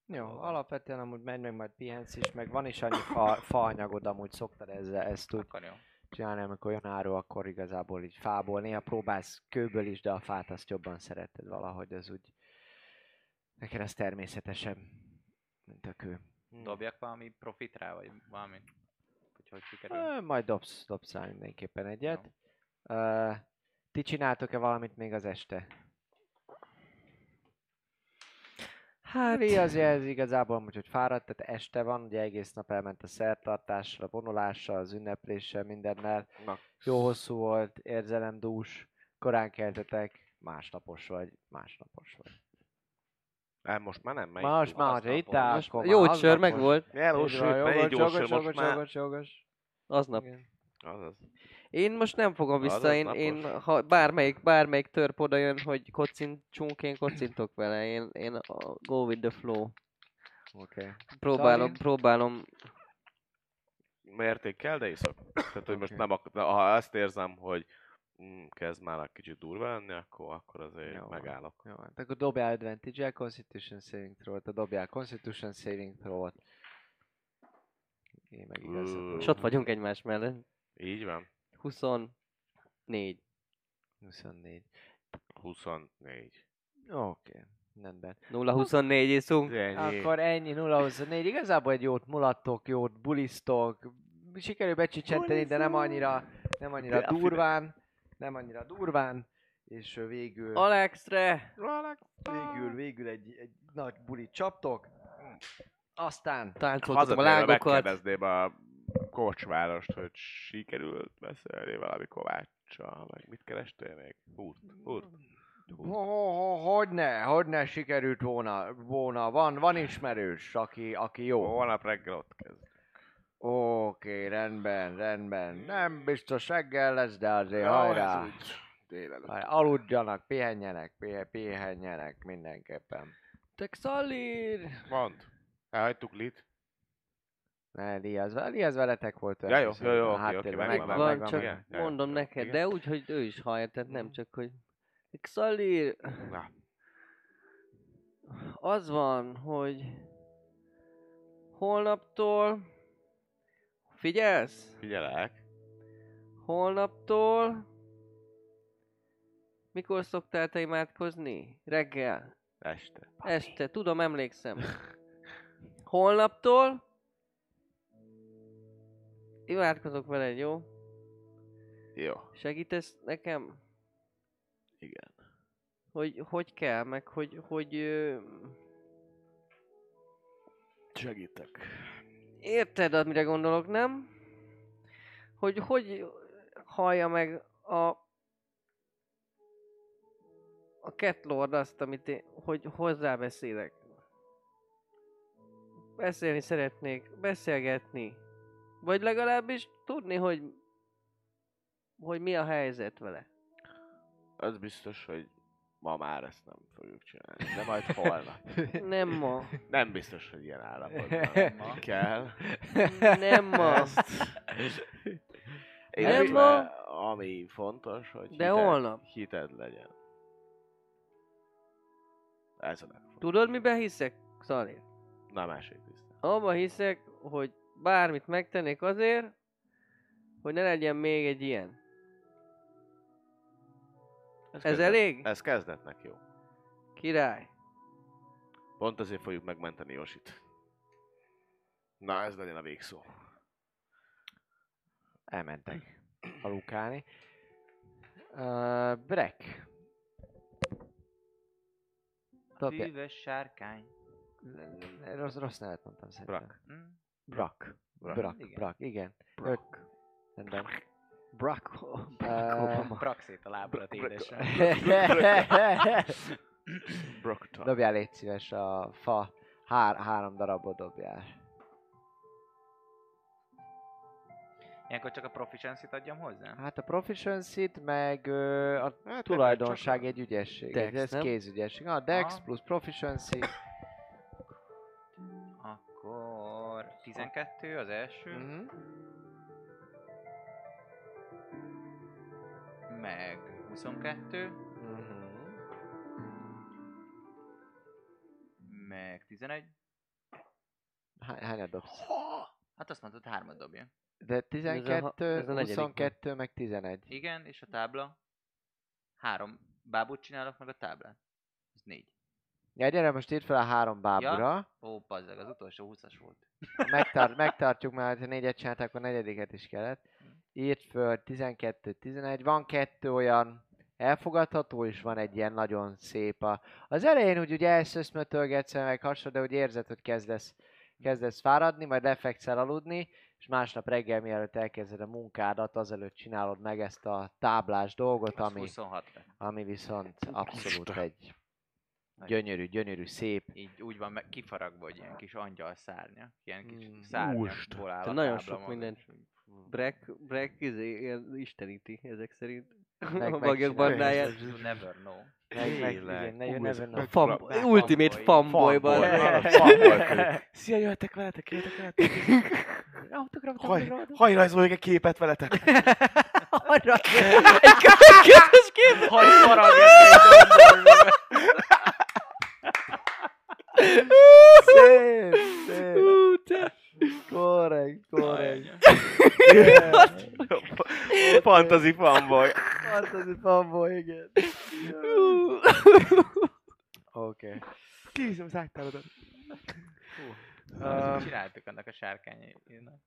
Jó, alapvetően amúgy megy, meg majd pihensz is, meg van is annyi fa, faanyagod, amúgy szoktad ezzel, ezt úgy Akkor jó. csinálni, amikor jön áru, akkor igazából így fából, néha próbálsz kőből is, de a fát azt jobban szereted valahogy, az úgy, neked ez természetesebb, mint a kő. Dobjak valami profit rá, vagy valami? Hogy hogy sikerül? Majd dobsz, dobsz rá mindenképpen egyet. Ö, ti csináltok-e valamit még az este? Hát... Ri azért ez igazából hogy fáradt, tehát este van, ugye egész nap elment a szertartással, a vonulással, az ünnepléssel, mindennel. Na, Jó hosszú volt, érzelemdús, korán keltetek, másnapos vagy, másnapos vagy. nem, most már nem megy. Most már, hogyha itt áll, Most akkor jó már sör meg volt, jogos, gyors, jogos, jogos, jogos, jogos. aznap. Azaz. Én most nem fogom vissza, az én, napos. én ha bármelyik, bármelyik törp oda jön, hogy kocintsunk, én kocintok vele, én, én a go with the flow. Oké. Okay. Próbálom, Zali? próbálom, Mértékkel, de iszok. Tehát, hogy most Oké. nem ak- ha azt érzem, hogy mm, kezd már egy kicsit durva lenni, akkor, akkor azért Jó van. megállok. Jó, hát akkor dobjál advantage Constitution saving throw-t, te dobjál Constitution saving throw-t. Én meg és ott vagyunk egymás mellett. Így van. 24. 24. 24. Oké, okay. rendben. 0-24 iszunk. Ennyi. Akkor ennyi 0-24. Igazából egy jót mulattok, jót bulisztok. Sikerül becsicsenteni, de nem annyira, nem annyira De durván. Nem annyira durván. És végül... Alexre! Végül, végül egy, egy nagy bulit csaptok. Aztán Táncoltatom a lágokat. megkérdezném a kocsvárost, hogy sikerült beszélni valami Kovácssal, meg mit kerestél még? Ho- ho- Hogyne, hogyne sikerült volna, volna. Van, van ismerős, aki, aki jó. Holnap reggel ott kezd. Oké, rendben, rendben. Nem biztos reggel lesz, de azért hajrá. Hajrá, Aludjanak, pihenjenek, pihe- pihenjenek mindenképpen. Texalir! Mond. Elhagytuk Lit. Ne, Liaz, Liaz veletek volt. Ja, jó, jó, jó, oké, háttérben oké, Meg megvan, van, megvan, csak igen. Mondom neked, igen. de úgy, hogy ő is hallja, tehát nem csak, hogy Texalir! Na, az van, hogy holnaptól figyelsz? Figyelek. Holnaptól mikor szoktál te imádkozni? Reggel? Este. Este, tudom, emlékszem. Holnaptól imádkozok veled, jó? Jó. Segítesz nekem, Igen. hogy hogy kell, meg hogy, hogy ö, Segítek. érted, amire gondolok, nem? Hogy hogy hallja meg a a Catlord azt, amit én, hogy hozzá beszélek. Beszélni szeretnék, beszélgetni. Vagy legalábbis tudni, hogy hogy mi a helyzet vele. Az biztos, hogy ma már ezt nem fogjuk csinálni, de majd holnap. Nem ma. Nem biztos, hogy ilyen állapotban Ma. kell. Nem ma. Ezt. Nem Illetve, ma. ami fontos, hogy De hited, holnap. hited legyen. Ez a legfontosabb. Tudod, miben hiszek, Szali? Na, másik tisztán. Abba hiszek, hogy bármit megtennék azért, hogy ne legyen még egy ilyen. Ez kezdet- elég? Ez kezdetnek jó. Király. Pont azért fogjuk megmenteni Josit. Na, ez legyen a végszó. Elmentek alukálni. Uh, Brek. Hűvös sárkány. Rossz, rossz nevet mondtam szerintem. Brak. Hm? Brak. Brak. Brak. Igen. Brak. Igen. Brak. Rendben. Brak. Uh, Praxét a lábadat édesem. Brockton. Dobjál légy szíves a fa. Hár, három darabot dobjál. Ilyenkor csak a proficiency-t adjam hozzá? Hát a proficiency-t, meg ö, a Hát, tulajdonság egy ügyesség. Dex, ez nem? kézügyesség. A Dex Aha. plusz proficiency. Akkor 12 az első, Mhm. meg 22, Mhm. meg 11. Há- Hányat dobsz? Hát azt mondtad, hármat dobja. De 12, ez a negyedik 22, meg 11. Igen, és a tábla? Három bábút csinálok meg a táblán. Ez négy. Ja, gyere, most írd fel a három bábura. Ó, pazzag, az utolsó 20-as volt. Megtart, megtartjuk, mert ha négyet csináltak, akkor negyediket is kellett. Írd föl 12, 11. Van kettő olyan elfogadható, és van egy ilyen nagyon szép. A... Az elején úgy ugye elszöszmötölgetsz, meg hasonló, de úgy érzed, hogy kezdesz, kezdesz fáradni, majd lefekszel aludni, és másnap reggel, mielőtt elkezded a munkádat, azelőtt csinálod meg ezt a táblás dolgot, ami, 26 lett. ami viszont abszolút egy Gyönyörű, gyönyörű, szép. Így úgy van meg kifaragva, hogy ilyen kis angyal szárnya. Ilyen kis Mm. szárnyakból áll Te a nagyon sok maga. mindent Brek, Brek izé, isteníti ezek szerint. Meg- a bagyok bandáját. Never know. Meg, meg, Tényleg. igen, ne, never know. Ultimate fanboy, Fanboy. ban. Fanboy. Szia, jöhetek veletek, jöhetek veletek. Autogram, Haj, hajrajzoljuk egy képet veletek. Egy közös kép! Hagy faragja egy Szép, szép. Ú, te. Korrekt, korrekt. Fantasy fanboy. Fantasy fanboy, igen. Oké. Kiviszem az ágtáladat. Uh, csináltuk annak a sárkányainak.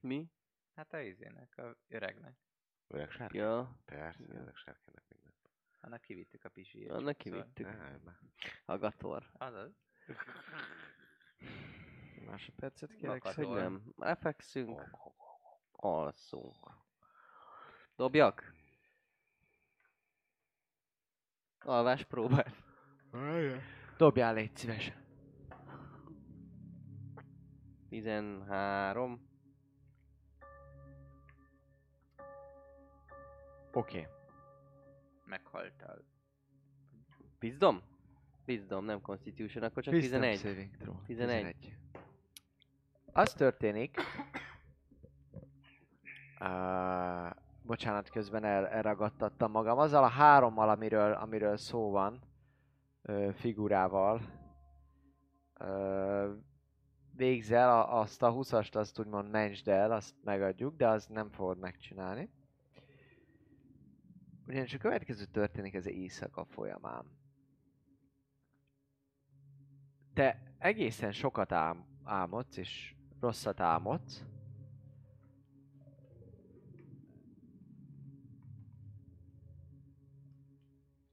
Mi? Hát a izének, a öregnek. Öreg sárkány? Ja, Persze, öreg sárkánynak. Annak kivittük a pisijét. annak kivittük. Állj már. A gator. Azaz. Másodpercet kérek. Hogy nem. Lefekszünk. Alszunk. Dobjak? Alvás próbál. Dobjál, légy szíves. 13. Oké. Meghaltál. Wisdom? Wisdom, nem Constitution, akkor csak Wisdom 11. saving throw. 11. Az történik... Uh, bocsánat, közben el, elragadtattam magam. Azzal a hárommal, amiről, amiről szó van, ö, figurával ö, végzel, a, azt a 20-ast azt úgymond mentsd el, azt megadjuk, de azt nem fogod megcsinálni. Ugyanis a következő történik ez éjszaka folyamán. Te egészen sokat ám, álmodsz, és rosszat álmodsz.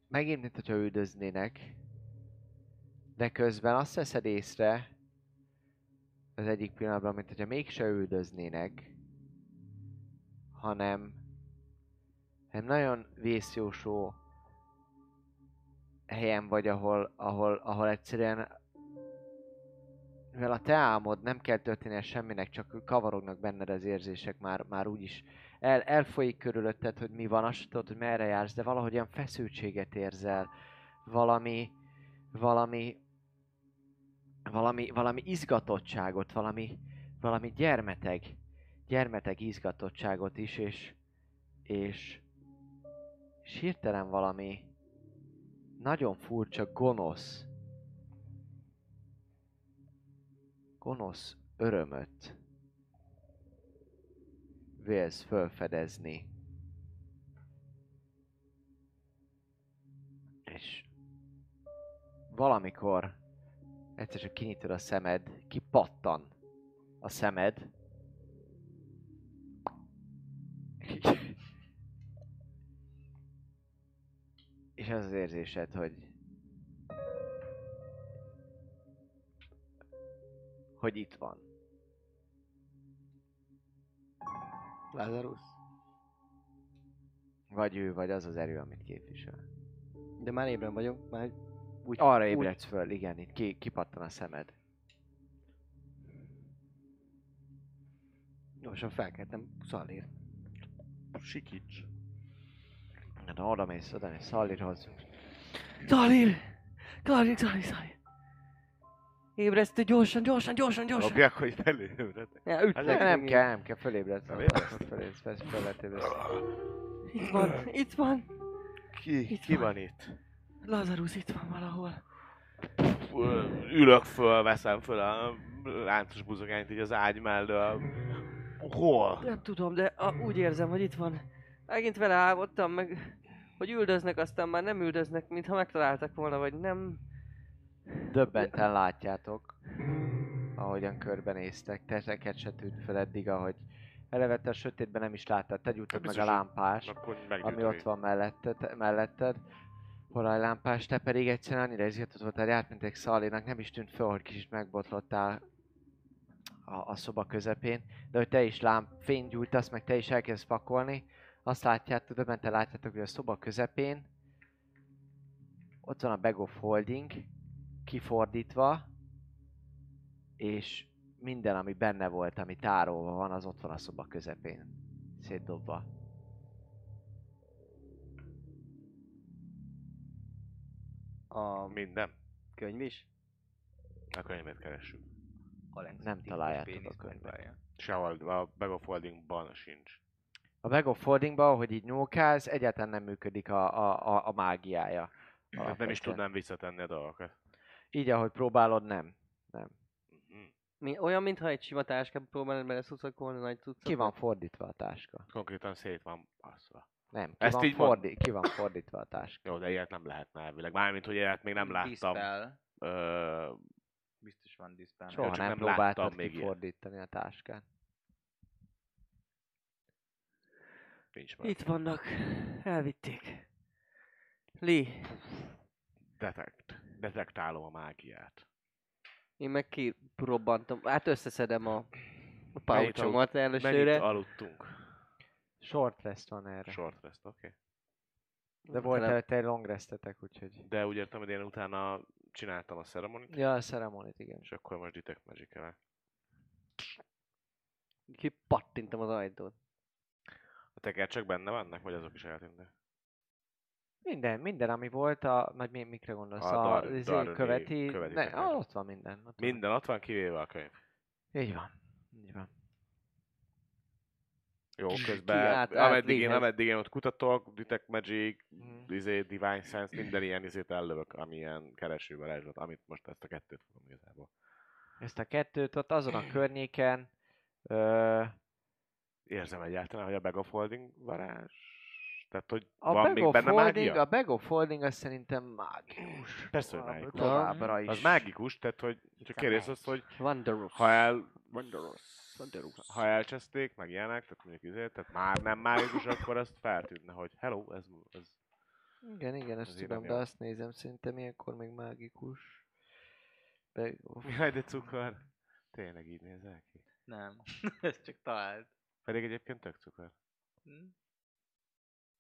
Megint, mint hogyha üldöznének, de közben azt veszed észre, az egyik pillanatban, mint hogyha mégse üldöznének, hanem, hanem nagyon vészjósó helyen vagy, ahol, ahol, ahol egyszerűen mivel a te álmod nem kell történnie semminek, csak kavarognak benned az érzések, már, már úgyis el, elfolyik körülötted, hogy mi van, azt tudod, hogy merre jársz, de valahogy olyan feszültséget érzel, valami, valami, valami, valami izgatottságot, valami, valami gyermeteg, gyermeteg izgatottságot is, és, és, és hirtelen valami nagyon furcsa, gonosz, gonosz örömöt vélsz fölfedezni. És valamikor egyszer csak kinyitod a szemed, kipattan a szemed, és az az érzésed, hogy hogy itt van. Lazarus. Vagy ő, vagy az az erő, amit képvisel. De már ébren vagyok, már úgy... Arra úgy- ébredsz föl, igen, itt ki, kipattan a szemed. Gyorsan felkeltem, Szalír. Sikíts. Na, oda mész, oda mész, Szallirhoz. Szalír! Szalír, Szalír, Szalír! Ébresztő, gyorsan, gyorsan, gyorsan, gyorsan! Dobják, hogy felébredek. Ja, Hát nem, kell, nem kell, fölébredsz. Fölébredsz, persze, föl lehet ébredni. Itt van, itt van! Ki, Itt ki van. van itt? Lazarus itt van valahol. Ülök föl, veszem föl a láncos buzogányt így az ágy mellől. Hol? Nem tudom, de a, úgy érzem, hogy itt van. Megint vele álmodtam, meg hogy üldöznek, aztán már nem üldöznek, mintha megtaláltak volna, vagy nem. Döbbenten látjátok, ahogyan körbenéztek. Teteket se tűnt fel eddig, ahogy eleve te a sötétben nem is láttad. Te gyújtad meg a Akkor ami ott van melletted, melletted. Olajlámpás, te pedig egyszerűen annyira izgatott voltál, egy szalinak, nem is tűnt fel, hogy kicsit megbotlottál a, a szoba közepén, de hogy te is lám fényt gyújtasz, meg te is elkezdesz pakolni, azt látjátok, döbbenten látjátok, hogy a szoba közepén ott van a Bag of Holding, kifordítva, és minden, ami benne volt, ami tárolva van, az ott van a szoba közepén, szétdobva. A Minden. könyv is? A könyvet keressük. Nem találjátok a könyvet. Sehol, a Bag of Holdingban sincs. A Bag of Holdingban, ahogy így nyúlkálsz, egyáltalán nem működik a, a, a, a mágiája. Hát nem is tudnám visszatenni a dolgokat. Így, ahogy próbálod, nem. Mhm. Mi, olyan, mintha egy sima táskában próbálnád bele szucakolni nagy cuccot. Ki van fordítva a táska? Konkrétan szét van baszva. Nem, ki, Ezt van, így mond- fordi- ki van fordítva a táska. Jó, de ilyet nem lehetne elvileg. Mármint, hogy ilyet még nem láttam. Dispel. Ö, Biztos van Dispel. Soha nem, nem próbáltad még ilyet. kifordítani a táskát. Nincs meg. Itt vannak. Elvitték. Lee, Detect. Detektálom a mágiát. én meg kirobbantom. Hát összeszedem a, a Mennyit pouchomat Mennyit elsőre. aludtunk? Short rest van erre. Short rest, oké. Okay. De volt előtte egy long restetek, úgyhogy... De úgy értem, hogy én utána csináltam a ceremonit, Ja, a ceremonit, igen. és akkor most Detect magic -el. Kipattintam az ajtót. A tekercsek benne vannak, vagy azok is eltűntek? Minden, minden, ami volt, a, vagy mi, mikre gondolsz? A A, Dar- izé, követi, követi ne, ah, ott van minden. Ott van. Minden ott van, kivéve a könyv. Így van. Így van. Jó, közben, át- át ameddig, én, véghez. ameddig én ott kutatok, Detect Magic, Mhm. izé, Divine Sense, minden ilyen izét ellövök, ami ilyen kereső varázslat, amit most ezt a kettőt fogom igazából. Ezt a kettőt ott azon a környéken, ö, Érzem egyáltalán, hogy a Bag of Holding varázs... Tehát, hogy a van bag még of benne holding, mágia? a bag of holding az szerintem mágikus. Persze, hogy mágikus. Továbbra is. Az mágikus, tehát, hogy csak kérdés az, hogy Wondrous. ha el, Wondrous. Wondrous. ha elcseszték, meg ilyenek, tehát mondjuk izé, tehát már nem mágikus, akkor azt feltűnne, hogy hello, ez, ez Igen, igen, ezt tudom, de azt nézem, szerintem ilyenkor még mágikus. Bag of... Jaj, de cukor. Tényleg így nézel ki. Nem, ez csak talált. Pedig egyébként tök cukor. Hm?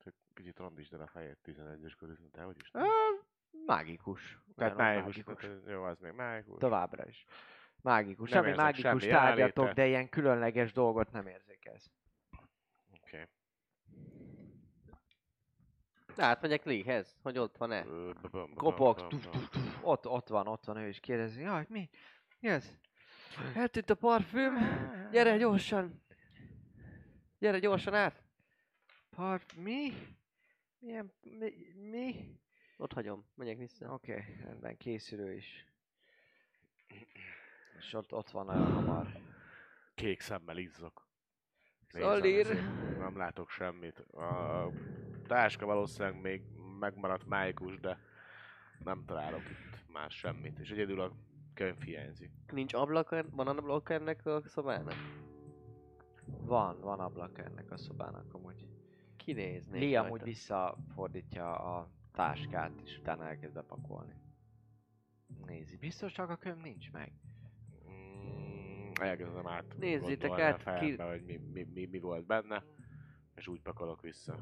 Csak kicsit rondítsd el a fejét 11-es körül, de hogy is. Ö, mágikus. Tehát Ugyanúgy mágikus, tehát, jó, az még mágikus. Továbbra is. Mágikus. Nem Semmi mágikus semmi tárgyatok, jelenlétet. de ilyen különleges dolgot nem érzékelsz. Oké. Átmegyek Leehez, hogy ott van-e. Tuf. Ott, ott van, ott van, ő is kérdezi. Jaj, mi? Mi ez? Eltűnt a parfüm. Gyere gyorsan. Gyere gyorsan át. Parf... Mi? Milyen... Mi? mi? Ott hagyom, megyek vissza. Oké, okay, rendben, készülő is. És ott, ott van olyan hamar. Kék szemmel izzok. Szalír. ezért Nem látok semmit. A táska valószínűleg még megmaradt mágikus, de nem találok itt más semmit. És egyedül a könyv hiányzik. Nincs ablak, van ablak ennek a szobának? Van, van ablak ennek a szobának amúgy. Kinéznék Lee amúgy visszafordítja a táskát, és utána elkezd bepakolni. Nézi. Biztos csak a könyv nincs meg. Mm, elkezdem át Nézzétek át, ki- hogy mi, mi, mi, mi, volt benne, és úgy pakolok vissza.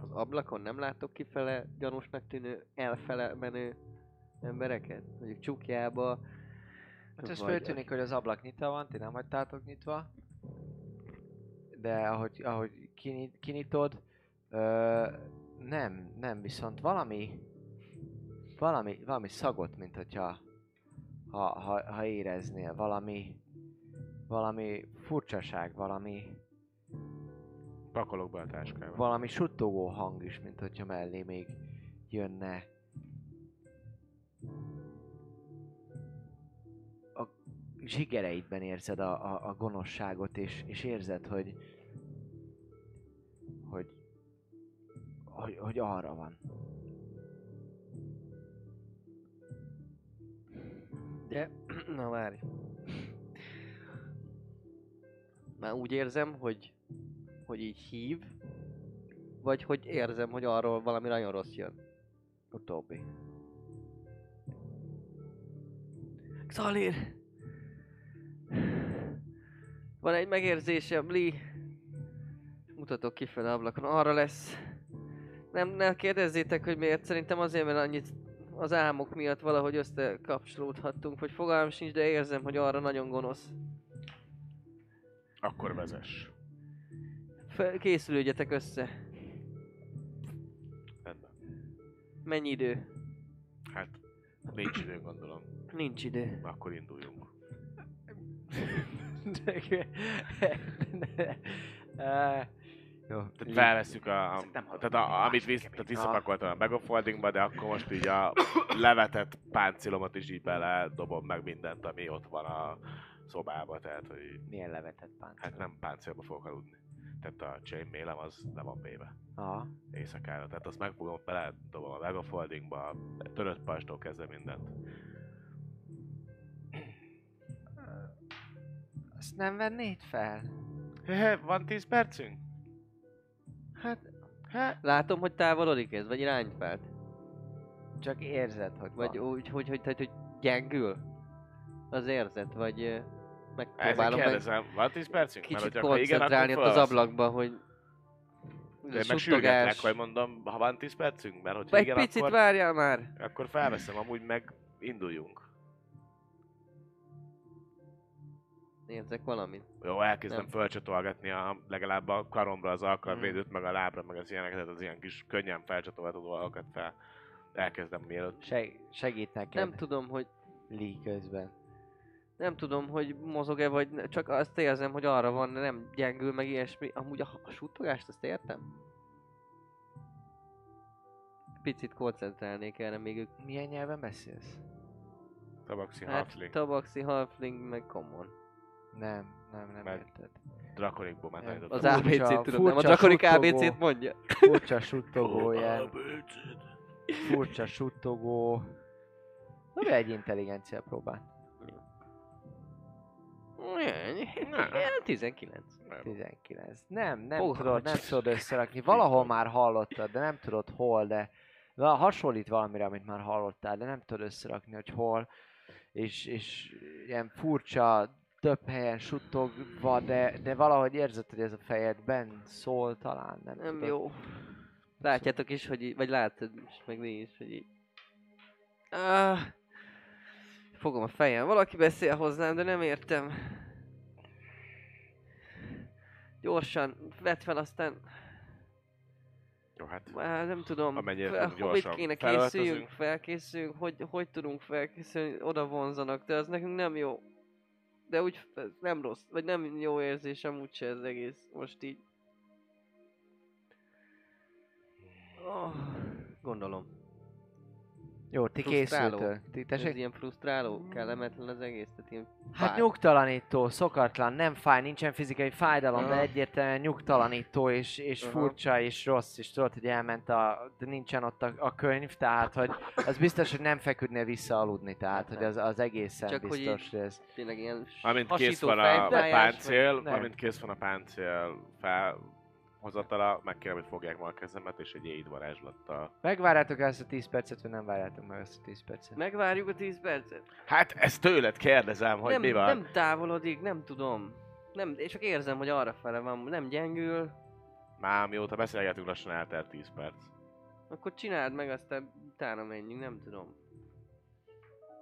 Az ablakon nem látok kifele gyanúsnak tűnő, elfele menő embereket? Mondjuk csukjába. Hát ez föltűnik, hogy az ablak nyitva van, ti nem hagytátok nyitva. De ahogy, ahogy kinyit, kinyitod, ö, nem, nem, viszont valami, valami, valami szagot, mint hogyha ha, ha, ha éreznél, valami, valami furcsaság, valami, Pakolok be a táskába. valami suttogó hang is, mint hogyha mellé még jönne. A zsigereidben érzed a, a, a gonoszságot, és, és érzed, hogy, hogy, hogy, hogy arra van. De, na várj. Már úgy érzem, hogy, hogy így hív, vagy hogy érzem, hogy arról valami nagyon rossz jön. Utóbbi. Xalir! Van egy megérzésem, Lee. Mutatok kifele ablakon, arra lesz. Nem, ne kérdezzétek, hogy miért. Szerintem azért, mert annyit az álmok miatt valahogy összekapcsolódhattunk, hogy fogalmam sincs, de érzem, hogy arra nagyon gonosz. Akkor vezess. Fe- készülődjetek össze. Rendben. Mennyi idő? Hát, nincs idő, gondolom. Nincs idő. Akkor induljunk. Eh, Jó, Tehát felveszünk a, tehát a, amit visz, tehát visszapakoltam a Bag of Holdingba, de akkor most így a levetett páncilomat is így bele dobom meg mindent, ami ott van a szobába, tehát hogy milyen levetett páncél? hát nem páncélba fogok aludni. Tehát a chainmailem az le van véve Aha. éjszakára. Tehát azt megfogom, bele dobom a Bag of Holdingba, törött pastól kezdve mindent. Azt nem vennéd fel? Hehe, van 10 percünk? Hát, látom, hogy távolodik ez, vagy irányt vált. Csak érzed, hogy Vagy van. úgy, hogy, hogy, hogy, hogy gyengül az érzet, vagy megpróbálom meg kérdezem, van 10 percünk? kicsit hogyha igen, koncentrálni akkor ott az felveszem. ablakba, hogy De meg sürgetlek, hogy mondom, ha van 10 percünk, mert hogyha Egy igen, picit akkor, várjál már! akkor felveszem, amúgy meg induljunk. Érzek valamit. Jó, elkezdem Nem. fölcsatolgatni a, legalább a karomra az alkarvédőt, meg a lábra, meg az ilyeneket, tehát az ilyen kis könnyen felcsatolható dolgokat fel. Elkezdem mielőtt. Seg- segít neked Nem tudom, hogy Lee közben. nem tudom, hogy mozog-e, vagy ne, csak azt érzem, hogy arra van, nem gyengül, meg ilyesmi. Amúgy a, a suttogást azt értem? picit koncentrálnék erre még ők. Milyen nyelven beszélsz? Tabaxi Hát, Halfling. Tabaxi, Halfling, meg Common. Nem, nem, nem Meg- érted. Draconic Bomb-et Nem. Az ABC-t tudom, nem? A suttogó. ABC-t mondja. Furcsa suttogó, ilyen furcsa suttogó. Dobj egy intelligencia próbál. Ilyen 19. 19. Nem, nem Ó, tudod, nem tudod összerakni. Valahol már hallottad, de nem tudod hol, de hasonlít valamire, amit már hallottál, de nem tudod összerakni, hogy hol. És, és ilyen furcsa, több helyen suttogva, de, de valahogy érzed, hogy ez a fejedben szól talán, nem, Nem tudod. jó. Látjátok is, hogy vagy látod is, meg néz is, hogy így... Ah, fogom a fejem. Valaki beszél hozzám, de nem értem. Gyorsan, vedd fel, aztán... Jó, hát Már nem tudom, Amennyire fel, tudunk hogy gyorsan kéne felöltözünk. készüljünk, felkészüljünk, hogy, hogy tudunk felkészülni, oda vonzanak, de az nekünk nem jó. De úgy, ez nem rossz, vagy nem jó érzésem úgyse ez egész, most így. Oh, gondolom. Jó, ti készültök. Ti, Ez tessék? ilyen frusztráló, kellemetlen az egész, tehát ilyen Hát nyugtalanító, szokatlan, nem fáj, nincsen fizikai fájdalom, de Aha. egyértelműen nyugtalanító és, és Aha. furcsa és rossz, és tudod, hogy elment a, de nincsen ott a, a könyv, tehát hogy az biztos, hogy nem feküdnél vissza aludni, tehát hogy az, az egészen Csak hogy biztos, hogy ez... Tényleg ilyen Amint kész van a páncél, amint kész van a páncél felhozatala, megkérem, hogy fogják ma a kezemet, és egy éjt varázslattal. Megvárjátok ezt a 10 percet, vagy nem várjátok meg ezt a 10 percet? Megvárjuk a 10 percet? Hát ezt tőled kérdezem, hogy nem, mi van. nem távolodik, nem tudom. Nem, és csak érzem, hogy arra fele van, nem gyengül. Már mióta beszélgetünk, lassan eltelt 10 perc. Akkor csináld meg, aztán utána menjünk, nem tudom.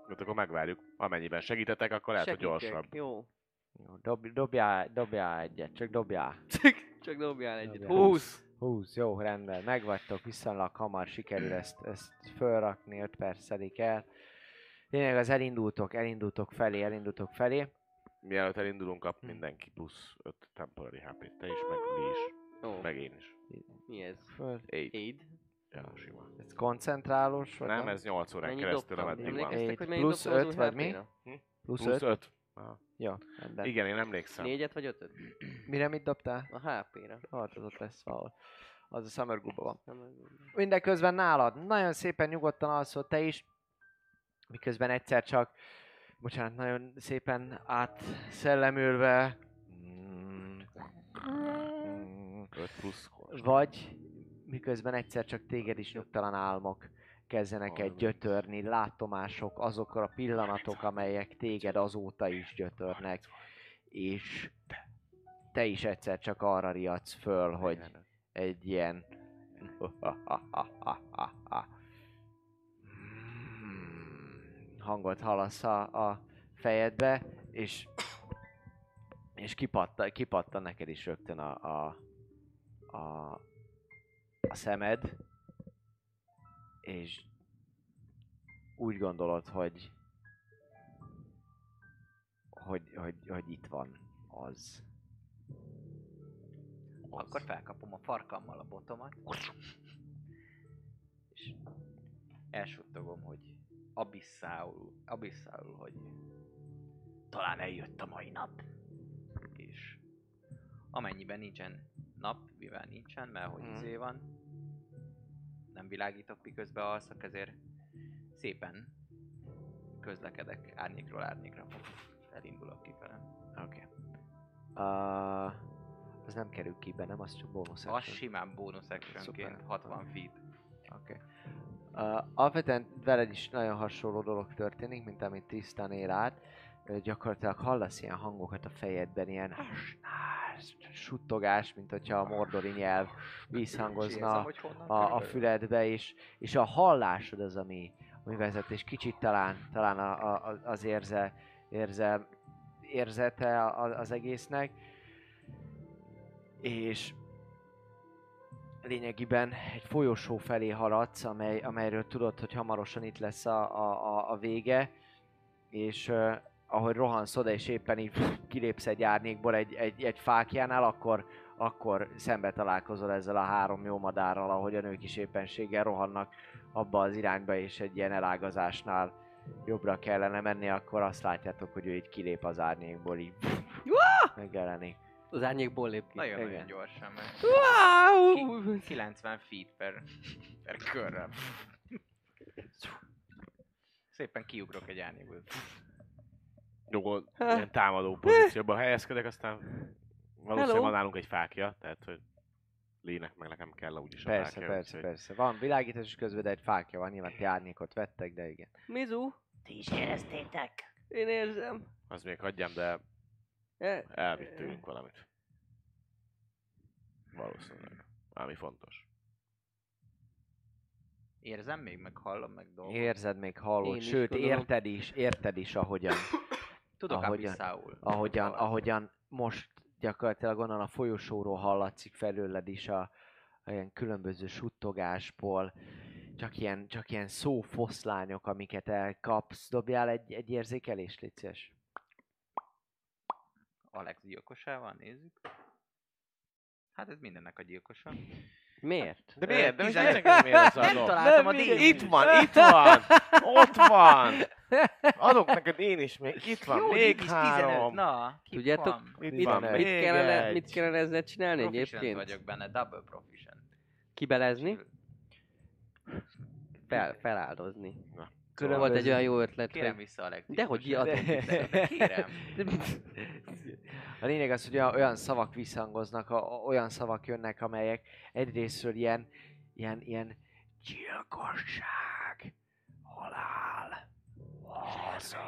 Jó, akkor megvárjuk. Amennyiben segítetek, akkor lehet, hogy Segítek, gyorsabb. Jó. Jó, dob, dobjál, dobjál egyet, csak dobjál. Csak dobjál egyet. Dobjál. 20! 20, jó, rendben, megvagytok, viszonylag hamar sikerül ezt, ezt fölrakni, 5 perc szedik el. Lényeg az elindultok, elindultok felé, elindultok felé. Mielőtt elindulunk, kap Hm. mindenki plusz 5 temporary HP-t. Te is, meg mi is. Ó, Meg én is. mi ez? Föl. 8. Aid? Ja, sima. Ez koncentrálós, vagy Nem, ez 8 órán Mennyi keresztül, ameddig van. Plusz dobtam az öt, új vagy mi? Plusz, Plusz 5? 5. Jó, rendben. Igen, én emlékszem. Négyet vagy ötöt? Mire mit dobtál? A HP-ra. Hát az ott lesz valahol. Az a Summer Group van. Mindeközben nálad nagyon szépen nyugodtan alszol te is, miközben egyszer csak, bocsánat, nagyon szépen átszellemülve, mm, 5 plusz. vagy miközben egyszer csak téged is nyugtalan álmok kezdenek egy gyötörni, látomások, azok a pillanatok, amelyek téged azóta is gyötörnek, és te is egyszer csak arra riadsz föl, hogy egy ilyen hangot hallasz a, a fejedbe, és és kipattan, kipattan neked is rögtön a, a, a, a szemed, és úgy gondolod, hogy hogy, hogy, hogy itt van az. Akkor felkapom a farkammal a botomat. És elsuttogom, hogy abisszául, abisszául, hogy talán eljött a mai nap. És amennyiben nincsen nap, mivel nincsen, mert hogy Mhm. izé van, nem világítok miközben alszok, ezért szépen közlekedek árnyékról árnyékra. Elindulok kifelem. Oké. Okay. Uh, az nem kerül ki be, nem? Az csak bónusz Az simán bónusz actionként Szuper. 60 feet. Oké. Uh, alapvetően veled is nagyon hasonló dolog történik, mint amit tisztán ér át. Gyakorlatilag hallasz ilyen hangokat a fejedben, ilyen suttogás, mint hogyha a mordori nyelv visszhangozna a, a füledbe, és, és a hallásod az, ami, ami vezet, és kicsit talán, talán a, a, az érze, érze, érzete az egésznek, és lényegében egy folyosó felé haladsz, amely, amelyről tudod, hogy hamarosan itt lesz a, a, a, vége, és ahogy rohansz oda, és éppen így kilépsz egy árnyékból egy, egy, egy fákjánál, akkor, akkor szembe találkozol ezzel a három jó madárral, ahogy a nők is éppenséggel rohannak abba az irányba, és egy ilyen elágazásnál jobbra kellene menni, akkor azt látjátok, hogy ő így kilép az árnyékból, így megjelenik. Az árnyékból lép ki. Nagyon-nagyon Igen. gyorsan megy. Wow! Ki- 90 feet per, per körre. Szépen kiugrok egy árnyékból. Jó, ilyen támadó pozícióban helyezkedek, aztán valószínűleg Hello. van nálunk egy fákja, tehát hogy Lének meg nekem kell úgyis a Persze, fákja. persze, úgyhogy- persze. Van világítás is közben, de egy fákja van, nyilván ti árnyékot vettek, de igen. Mizu, Ti is éreztétek? én érzem. Az még hagyjam, de E, elvitt tőlünk valamit. Valószínűleg. Valami fontos. Érzem még, meg hallom, meg dolgok. Érzed még hallod, Én is sőt gondolom. érted is, érted is, ahogyan, Tudok ahogyan- Abissaul. ahogyan, ahogyan most gyakorlatilag onnan a folyosóról hallatszik felőled is a, a ilyen különböző suttogásból, csak ilyen, csak ilyen szófoszlányok, amiket elkapsz. Dobjál egy, egy érzékelést, légy szíves. Alex gyilkosával, nézzük. Hát ez mindennek a gyilkosa. Miért? De miért? De miért az Nem adom? találtam a díjat. Itt van, itt van! Ott van! Adok neked én is még. Itt van, Jó, még három. 15, na, Tudjátok, van? Itt Mit- van, mit Mit még kellene, egy. mit kellene ezzel csinálni Proficient egyébként? vagyok benne, double proficient. Kibelezni, fel, feláldozni. Szóval Volt egy Különböző- olyan jó ötlet, Kérem hogy... vissza Alex Dehogy gyilkosát. adom De Kérem. A lényeg az, hogy olyan, szavak visszhangoznak, a, a- olyan szavak jönnek, amelyek egyrésztről ilyen, ilyen, ilyen gyilkosság, halál, haza.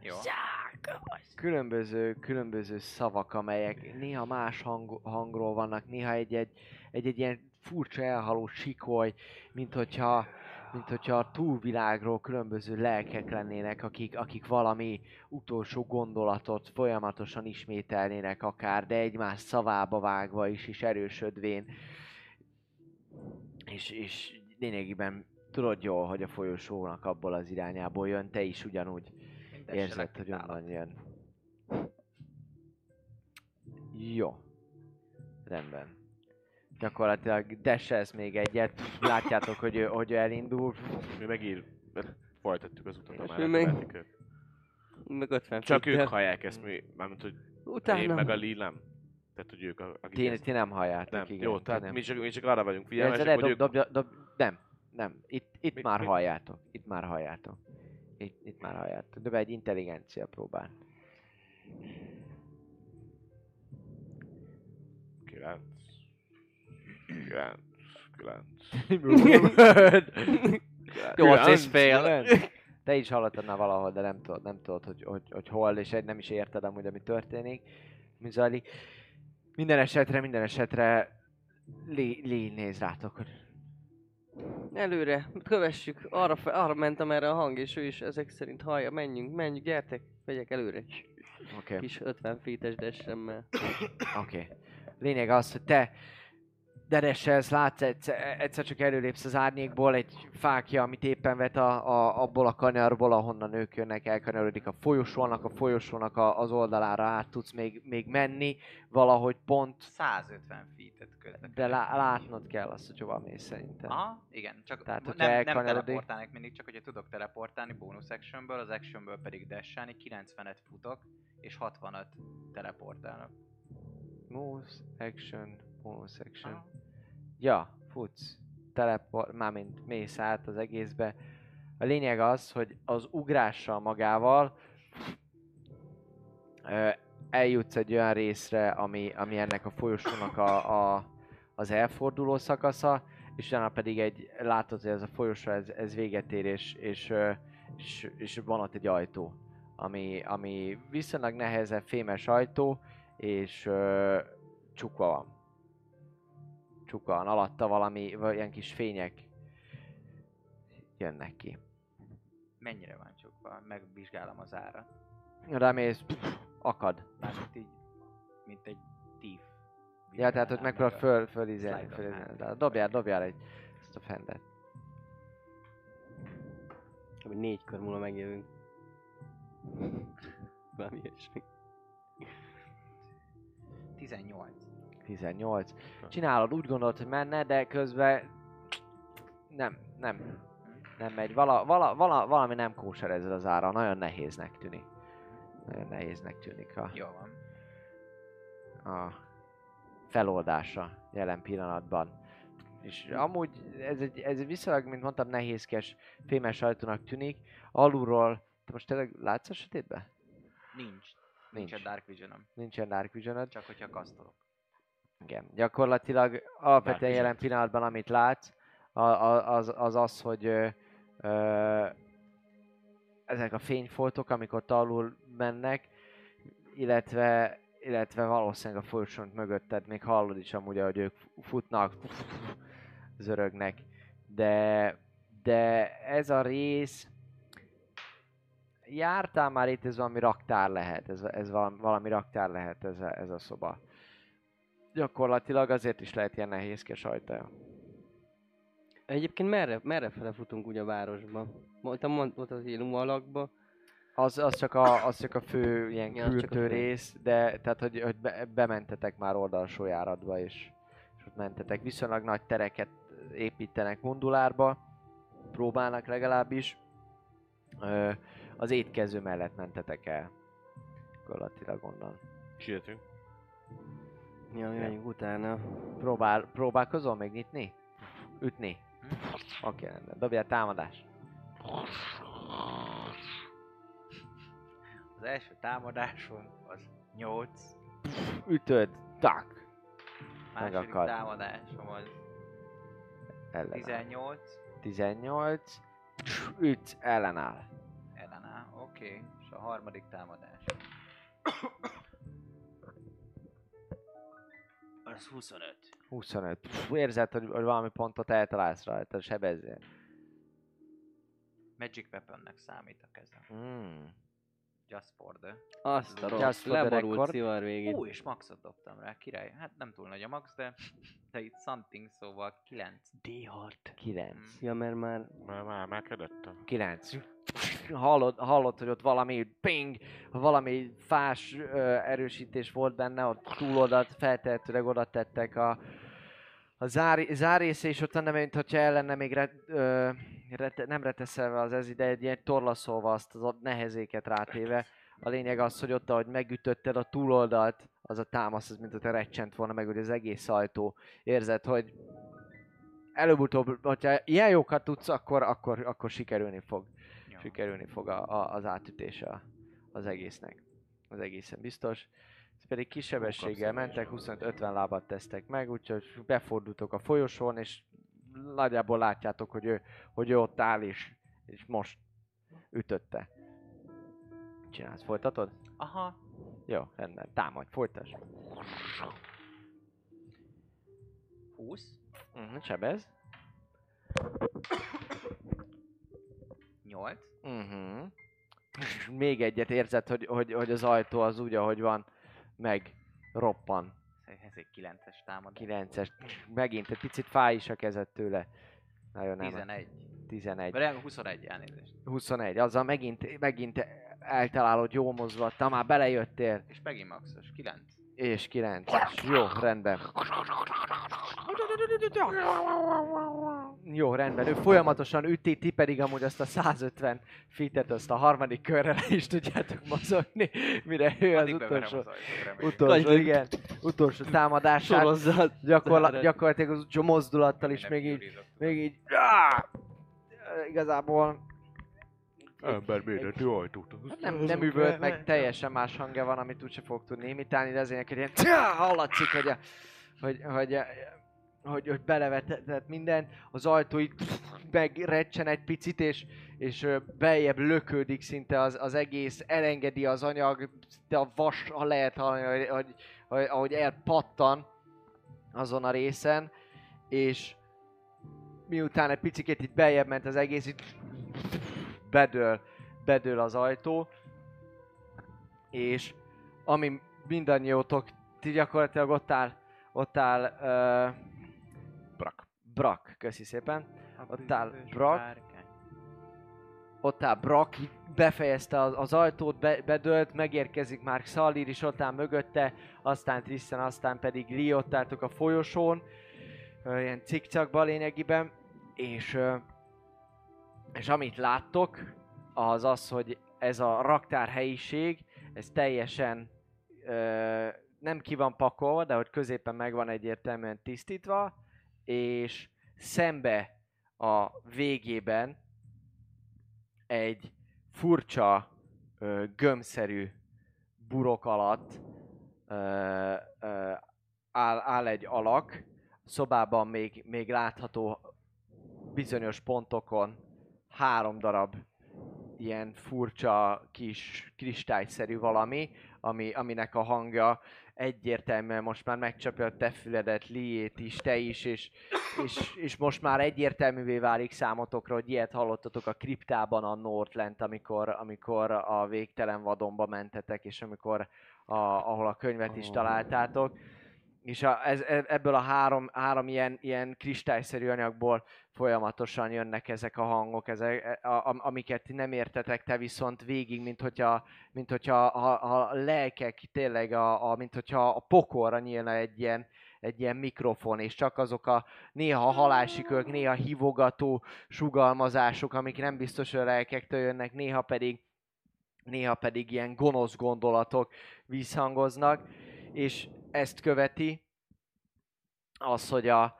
Jó. Különböző, különböző szavak, amelyek néha más hang, hangról vannak, néha egy-egy, egy-egy ilyen furcsa elhaló sikoly, mint hogyha, mint hogyha a túlvilágról különböző lelkek lennének, akik, akik valami utolsó gondolatot folyamatosan ismételnének akár, de egymás szavába vágva is, és erősödvén. És, és lényegében tudod jól, hogy a folyosónak abból az irányából jön, te is ugyanúgy érzed, hogy onnan jön. Jó. Rendben gyakorlatilag deselsz még egyet, látjátok, hogy hogy elindul. Mi megír, folytattuk az utat, a meg... meg 50 Csak ők hallják ezt, mi, mármint, hogy Utána. én meg a Lee. Tehát, hogy ők a... Akik ti, ezt... ti nem halljátok, nem. igen. Jó, tehát nem. Mi, csak, mi csak arra vagyunk figyelmesek, hogy dob, ők... Dob, dob, nem, nem. Itt, itt mit, már mit? halljátok. Itt már halljátok. Itt, itt már halljátok. De egy intelligencia próbál. Kivel? 9, 9. 8 és fél. Te is hallottad már valahol, de nem tudod, nem tudod hogy, hogy, hogy hol, és egy nem is érted amúgy, ami történik, mi zajlik. Minden esetre, minden esetre Lee, Lee néz rátok, hogy Előre, kövessük, arra, fe, arra mentem erre a hang, és ő is ezek szerint hallja, menjünk, menjünk, gyertek, megyek előre. Oké. Okay. Kis 50 fétes dessemmel. Oké. Okay. Lényeg az, hogy te dereselsz, látsz, egyszer, egyszer csak előlépsz az árnyékból, egy fákja, amit éppen vet a, a, abból a kanyarból, ahonnan ők jönnek, elkanyarodik a folyosónak, a folyosónak a, az oldalára át tudsz még, még menni, valahogy pont, 150 feet-et közlekedik. de lá, látnod kell azt, hogy hova mész szerintem. Aha, igen, csak Tehát, nem, nem elkanyarodik- teleportálnék mindig, csak hogyha tudok teleportálni bonus actionből, az actionből pedig dashálni, 90-et futok, és 65 teleportálnak. Moves, action, bonus action. Aha. Ja, futsz. Teleport, mármint mész át az egészbe. A lényeg az, hogy az ugrással magával eljutsz egy olyan részre, ami, ami ennek a folyosónak a, a, az elforduló szakasza, és utána pedig egy, látod, hogy ez a folyosó, ez, ez véget ér, és, és, és, és van ott egy ajtó, ami, ami viszonylag nehezebb fémes ajtó, és ö, csukva van. Csukva van, alatta valami, vagy ilyen kis fények jönnek ki. Mennyire van csukva? Megvizsgálom az árat. Remész, pff, akad. Mármint így, mint egy tív. Ja, tehát hogy megpróbál föl, of fölizélni. hand. De Dobjál, dobjál egy ezt a fendet. Hogy négy kör múlva megjövünk. Valami ilyesmi. 18. 18. Csinálod, úgy gondolod, hogy menne, de közben nem, nem, nem megy. Vala, vala, vala, valami nem kóser ezzel az ára, nagyon nehéznek tűnik. Nagyon nehéznek tűnik a, Jó van. a feloldása jelen pillanatban. És amúgy ez egy, ez egy viszonylag, mint mondtam, nehézkes, fémes ajtónak tűnik. Alulról, te most tényleg látsz a sötétbe? Nincs. Nincs. Nincs a Dark vision Nincsen Dark vision Csak hogyha kasztolok. Igen. Gyakorlatilag alapvetően Dark jelen pillanatban, amit látsz, az az, az hogy ö, ö, ezek a fényfoltok, amik ott alul mennek, illetve, illetve valószínűleg a folyosónk mögötted még hallod is amúgy, hogy ők futnak, zörögnek, de, de ez a rész, jártál már itt, ez valami raktár lehet, ez, ez valami, valami raktár lehet ez a, ez a szoba. Gyakorlatilag azért is lehet ilyen nehézkes ajtaja. Egyébként merre, merre fele futunk úgy a városba? Mondtam, mond, mondtad, hogy élünk alakba. Az, az, csak a, az csak a fő ilyen Ja, az csak a kültő fő. rész, de tehát, hogy, hogy be, bementetek már oldalsó járatba, és, és ott mentetek. Viszonylag nagy tereket építenek Mundulárba, próbálnak legalábbis. Ö, az étkező mellett mentetek el. Gyakorlatilag onnan. Sietünk. Ja, menjünk utána. Próbál, próbálkozol még nyitni? Ütni? Oké, okay. Dobjál támadás. Az első támadásom az 8. Ütöd, tak! Második Megakad. támadásom az Ellenáll. 18. 18. Üt, ellenáll. Ellenáll, oké. Okay. És a harmadik támadás. Az 25. 25. Pff, érzed, hogy, hogy valami pontot eltalálsz rajta, sebezzél. Magic Weaponnek számít a kezem. Mm. Just for the... Azt a Just rossz, for leborult szivar végét. Ú, és maxot dobtam rá, király. Hát nem túl nagy a max, de, de itt something, szóval 9. D6. 9. Ja, mert már... Már, már, már kedettem. 9. Hallod, hallod, hogy ott valami ping, valami fás ö, erősítés volt benne, ott túlodat, feltehetőleg oda tettek a, a zár, zárésze, és ott nem, mint hogyha el lenne még re, ö, rete, nem reteszelve az ez ide, egy ilyen torlaszolva azt az a nehezéket rátéve. A lényeg az, hogy ott, ahogy megütötted a túloldalt, az a támasz, az mint hogyha recsent volna meg, hogy az egész ajtó. Érzed, hogy előbb-utóbb, hogyha ilyen jókat tudsz, akkor, akkor, akkor sikerülni fog Jó. sikerülni fog a, a, az átütése a- az egésznek. Az egészen biztos. Ez pedig kis sebességgel mentek, 25-50 lábat tesztek meg, úgyhogy befordultok a folyosón, és nagyjából látjátok, hogy ő, hogy ő ott áll, és, és most ütötte. Csinálsz, folytatod? Aha. Jó, rendben, támadj, folytasd. 20. Uh-huh, sebez. 8. Uh-huh. Még egyet érzed, hogy, hogy, hogy az ajtó az úgy, ahogy van, meg roppan. Ez egy 9-es támadás. 9-es. Megint egy picit fáj is a kezed tőle. Nagyon nem. 11. 11. Vagy 21 elnézést. 21. Azzal megint, megint eltalálod jó mozgattal, már belejöttél, És megint maxos. 9. és 9 Jó, rendben. Jó, rendben. Ő folyamatosan üti, ti pedig amúgy azt a 150 fitet, azt a harmadik körre le is tudjátok mozogni, mire ő az utolsó, utolsó, igen, utolsó támadását. Gyakorla, gyakorlatilag az utolsó mozdulattal is még így, még így, igazából Ember méretű ajtót. Hát nem, nem üvölt, meg teljesen más hangja van, amit úgyse fog tudni imitálni, de azért egy ilyen hallatszik, hogy, a, hogy, hogy, a, hogy, hogy belevetett mindent, az ajtó így megrecsen egy picit, és, és beljebb lökődik szinte az, az egész, elengedi az anyag, de a vas, ha lehet hallani, hogy, hogy, hogy, ahogy elpattan azon a részen, és miután egy picit itt beljebb ment az egész, itt bedől, bedől az ajtó, és ami mindannyiótok, ti gyakorlatilag ott áll, ott áll uh, Brak. Brak, köszi szépen. A Ott áll párkány. Ott áll Brak, befejezte az, az ajtót, be, bedölt, megérkezik már Szalír is ott áll mögötte, aztán Tristan, aztán pedig Lee ott álltok a folyosón, ö, ilyen cikcakban lényegében, és, ö, és amit láttok, az az, hogy ez a raktár helyiség, ez teljesen ö, nem ki van pakolva, de hogy középen meg van egyértelműen tisztítva, és szembe a végében egy furcsa, ö, gömbszerű burok alatt ö, ö, áll, áll egy alak. Szobában még, még látható bizonyos pontokon három darab ilyen furcsa kis kristályszerű valami, ami, aminek a hangja egyértelműen most már megcsapja a te füledet, Liét is, te is, és, és, és most már egyértelművé válik számotokra, hogy ilyet hallottatok a kriptában a Northlent, amikor, amikor a végtelen vadonba mentetek, és amikor a, ahol a könyvet is találtátok. És a, ez, e- ebből a három, három ilyen, ilyen kristályszerű anyagból folyamatosan jönnek ezek a hangok, ezek, a, a, amiket nem értetek, te viszont végig, mint hogyha, mint hogyha a, a lelkek tényleg, a, a, mint hogyha a pokolra nyílna egy ilyen, egy ilyen mikrofon, és csak azok a néha halálsikők, néha hívogató sugalmazások, amik nem biztos, hogy a lelkektől jönnek, néha pedig, néha pedig ilyen gonosz gondolatok visszhangoznak, és ezt követi az, hogy a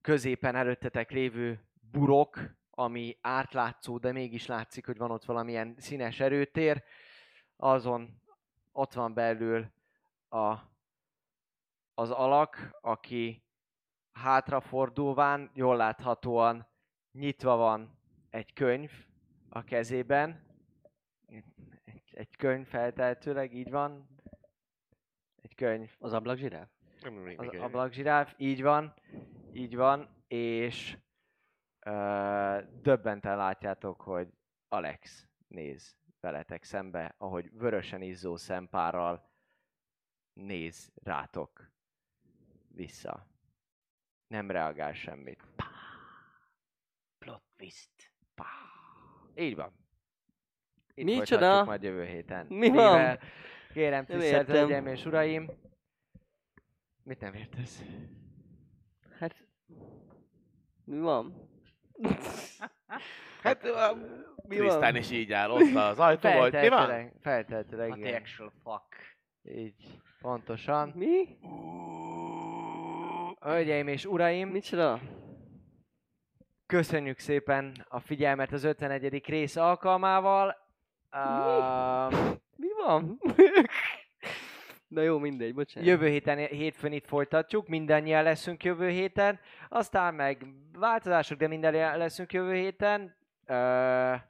középen előttetek lévő burok, ami átlátszó, de mégis látszik, hogy van ott valamilyen színes erőtér, azon ott van belül a, az alak, aki hátrafordulván, jól láthatóan nyitva van egy könyv a kezében. Egy, egy könyv feltehetőleg, így van. Könyv. Az ablakzsiráf? Az ablakzsiráf, így van, így van, és ö, döbbenten látjátok, hogy Alex néz veletek szembe, ahogy vörösen izzó szempárral néz rátok vissza. Nem reagál semmit. Plot twist. Így van. Itt Micsoda? majd jövő héten. Mi van? Mivel- Kérem, tisztelt. Hölgyeim és Uraim. Mit nem értesz? Hát... Mi van? Hát a Mi Krisztán van? is így áll ott az ajtóban, hogy mi van? Feltehetőleg, What the actual fuck? Így, pontosan. Mi? Hölgyeim és uraim, Micsoda? köszönjük szépen a figyelmet az 51. rész alkalmával. Uh, Mi van? Na jó, mindegy, bocsánat. jövő héten, hétfőn itt folytatjuk, mindannyian leszünk jövő héten, aztán meg változások, de mindannyian leszünk jövő héten. Uh,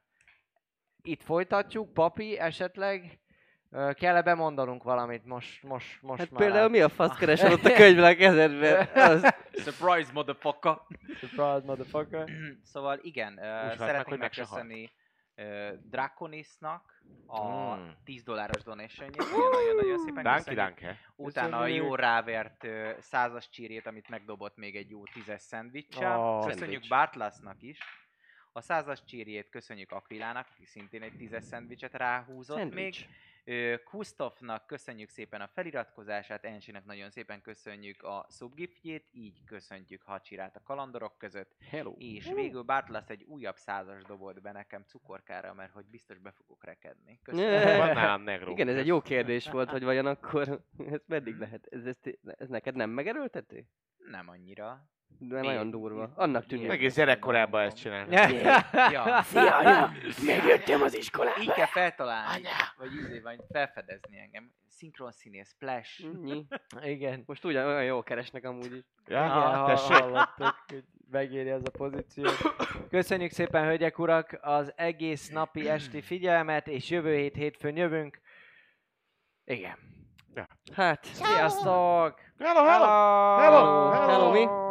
itt folytatjuk, papi esetleg. Uh, kell-e bemondanunk valamit most, most, most Hát már? például mi a fasz keresel ott a könyvvel a kezedbe? Az... Surprise, motherfucker! Surprise, motherfucker. szóval igen, meg, szeretném megköszönni Draconisnak a Mm. 10 dolláros donation-jét. Nagyon-nagyon szépen Danke, köszönjük. danke. Utána a Köszönjük. jó rávert százas csírét, amit megdobott még egy jó tízes szendvicssel. Ó. köszönjük Szendvics. Bartlasznak is. A százas csírjét köszönjük Akvilának, aki szintén egy tízes szendvicset ráhúzott még. Szendvics. Ö, Kusztofnak köszönjük szépen a feliratkozását, Ensinek nagyon szépen köszönjük a subgiftjét, így köszöntjük Hacsirát a kalandorok között, Hello. és végül Bartlasz egy újabb százas dobolt be nekem cukorkára, mert hogy biztos be fogok rekedni. Köszönöm. Van nálam negró. Igen, ez egy jó kérdés volt, hogy vajon akkor ez meddig lehet? Ez, ez, ez neked nem megerőltető? Nem annyira. De Mi? nagyon durva. Annak tűnik. Egész gyerekkorában ezt csinálni. Ja. Szia, anya! Megjöttem az iskolába! Így kell feltalálni, Anya! vagy, izé, vagy felfedezni engem. Szinkron színész, Splash. Igen. Most ugyan olyan jól keresnek amúgy is. Ja, Igen, tessék. hallottuk, hogy megéri ez a pozíció. Köszönjük szépen, hölgyek, urak, az egész napi esti figyelmet, és jövő hét hétfőn jövünk. Igen. Hát, Sziasztok! Hello, hello! Hello! Hello! hello mi?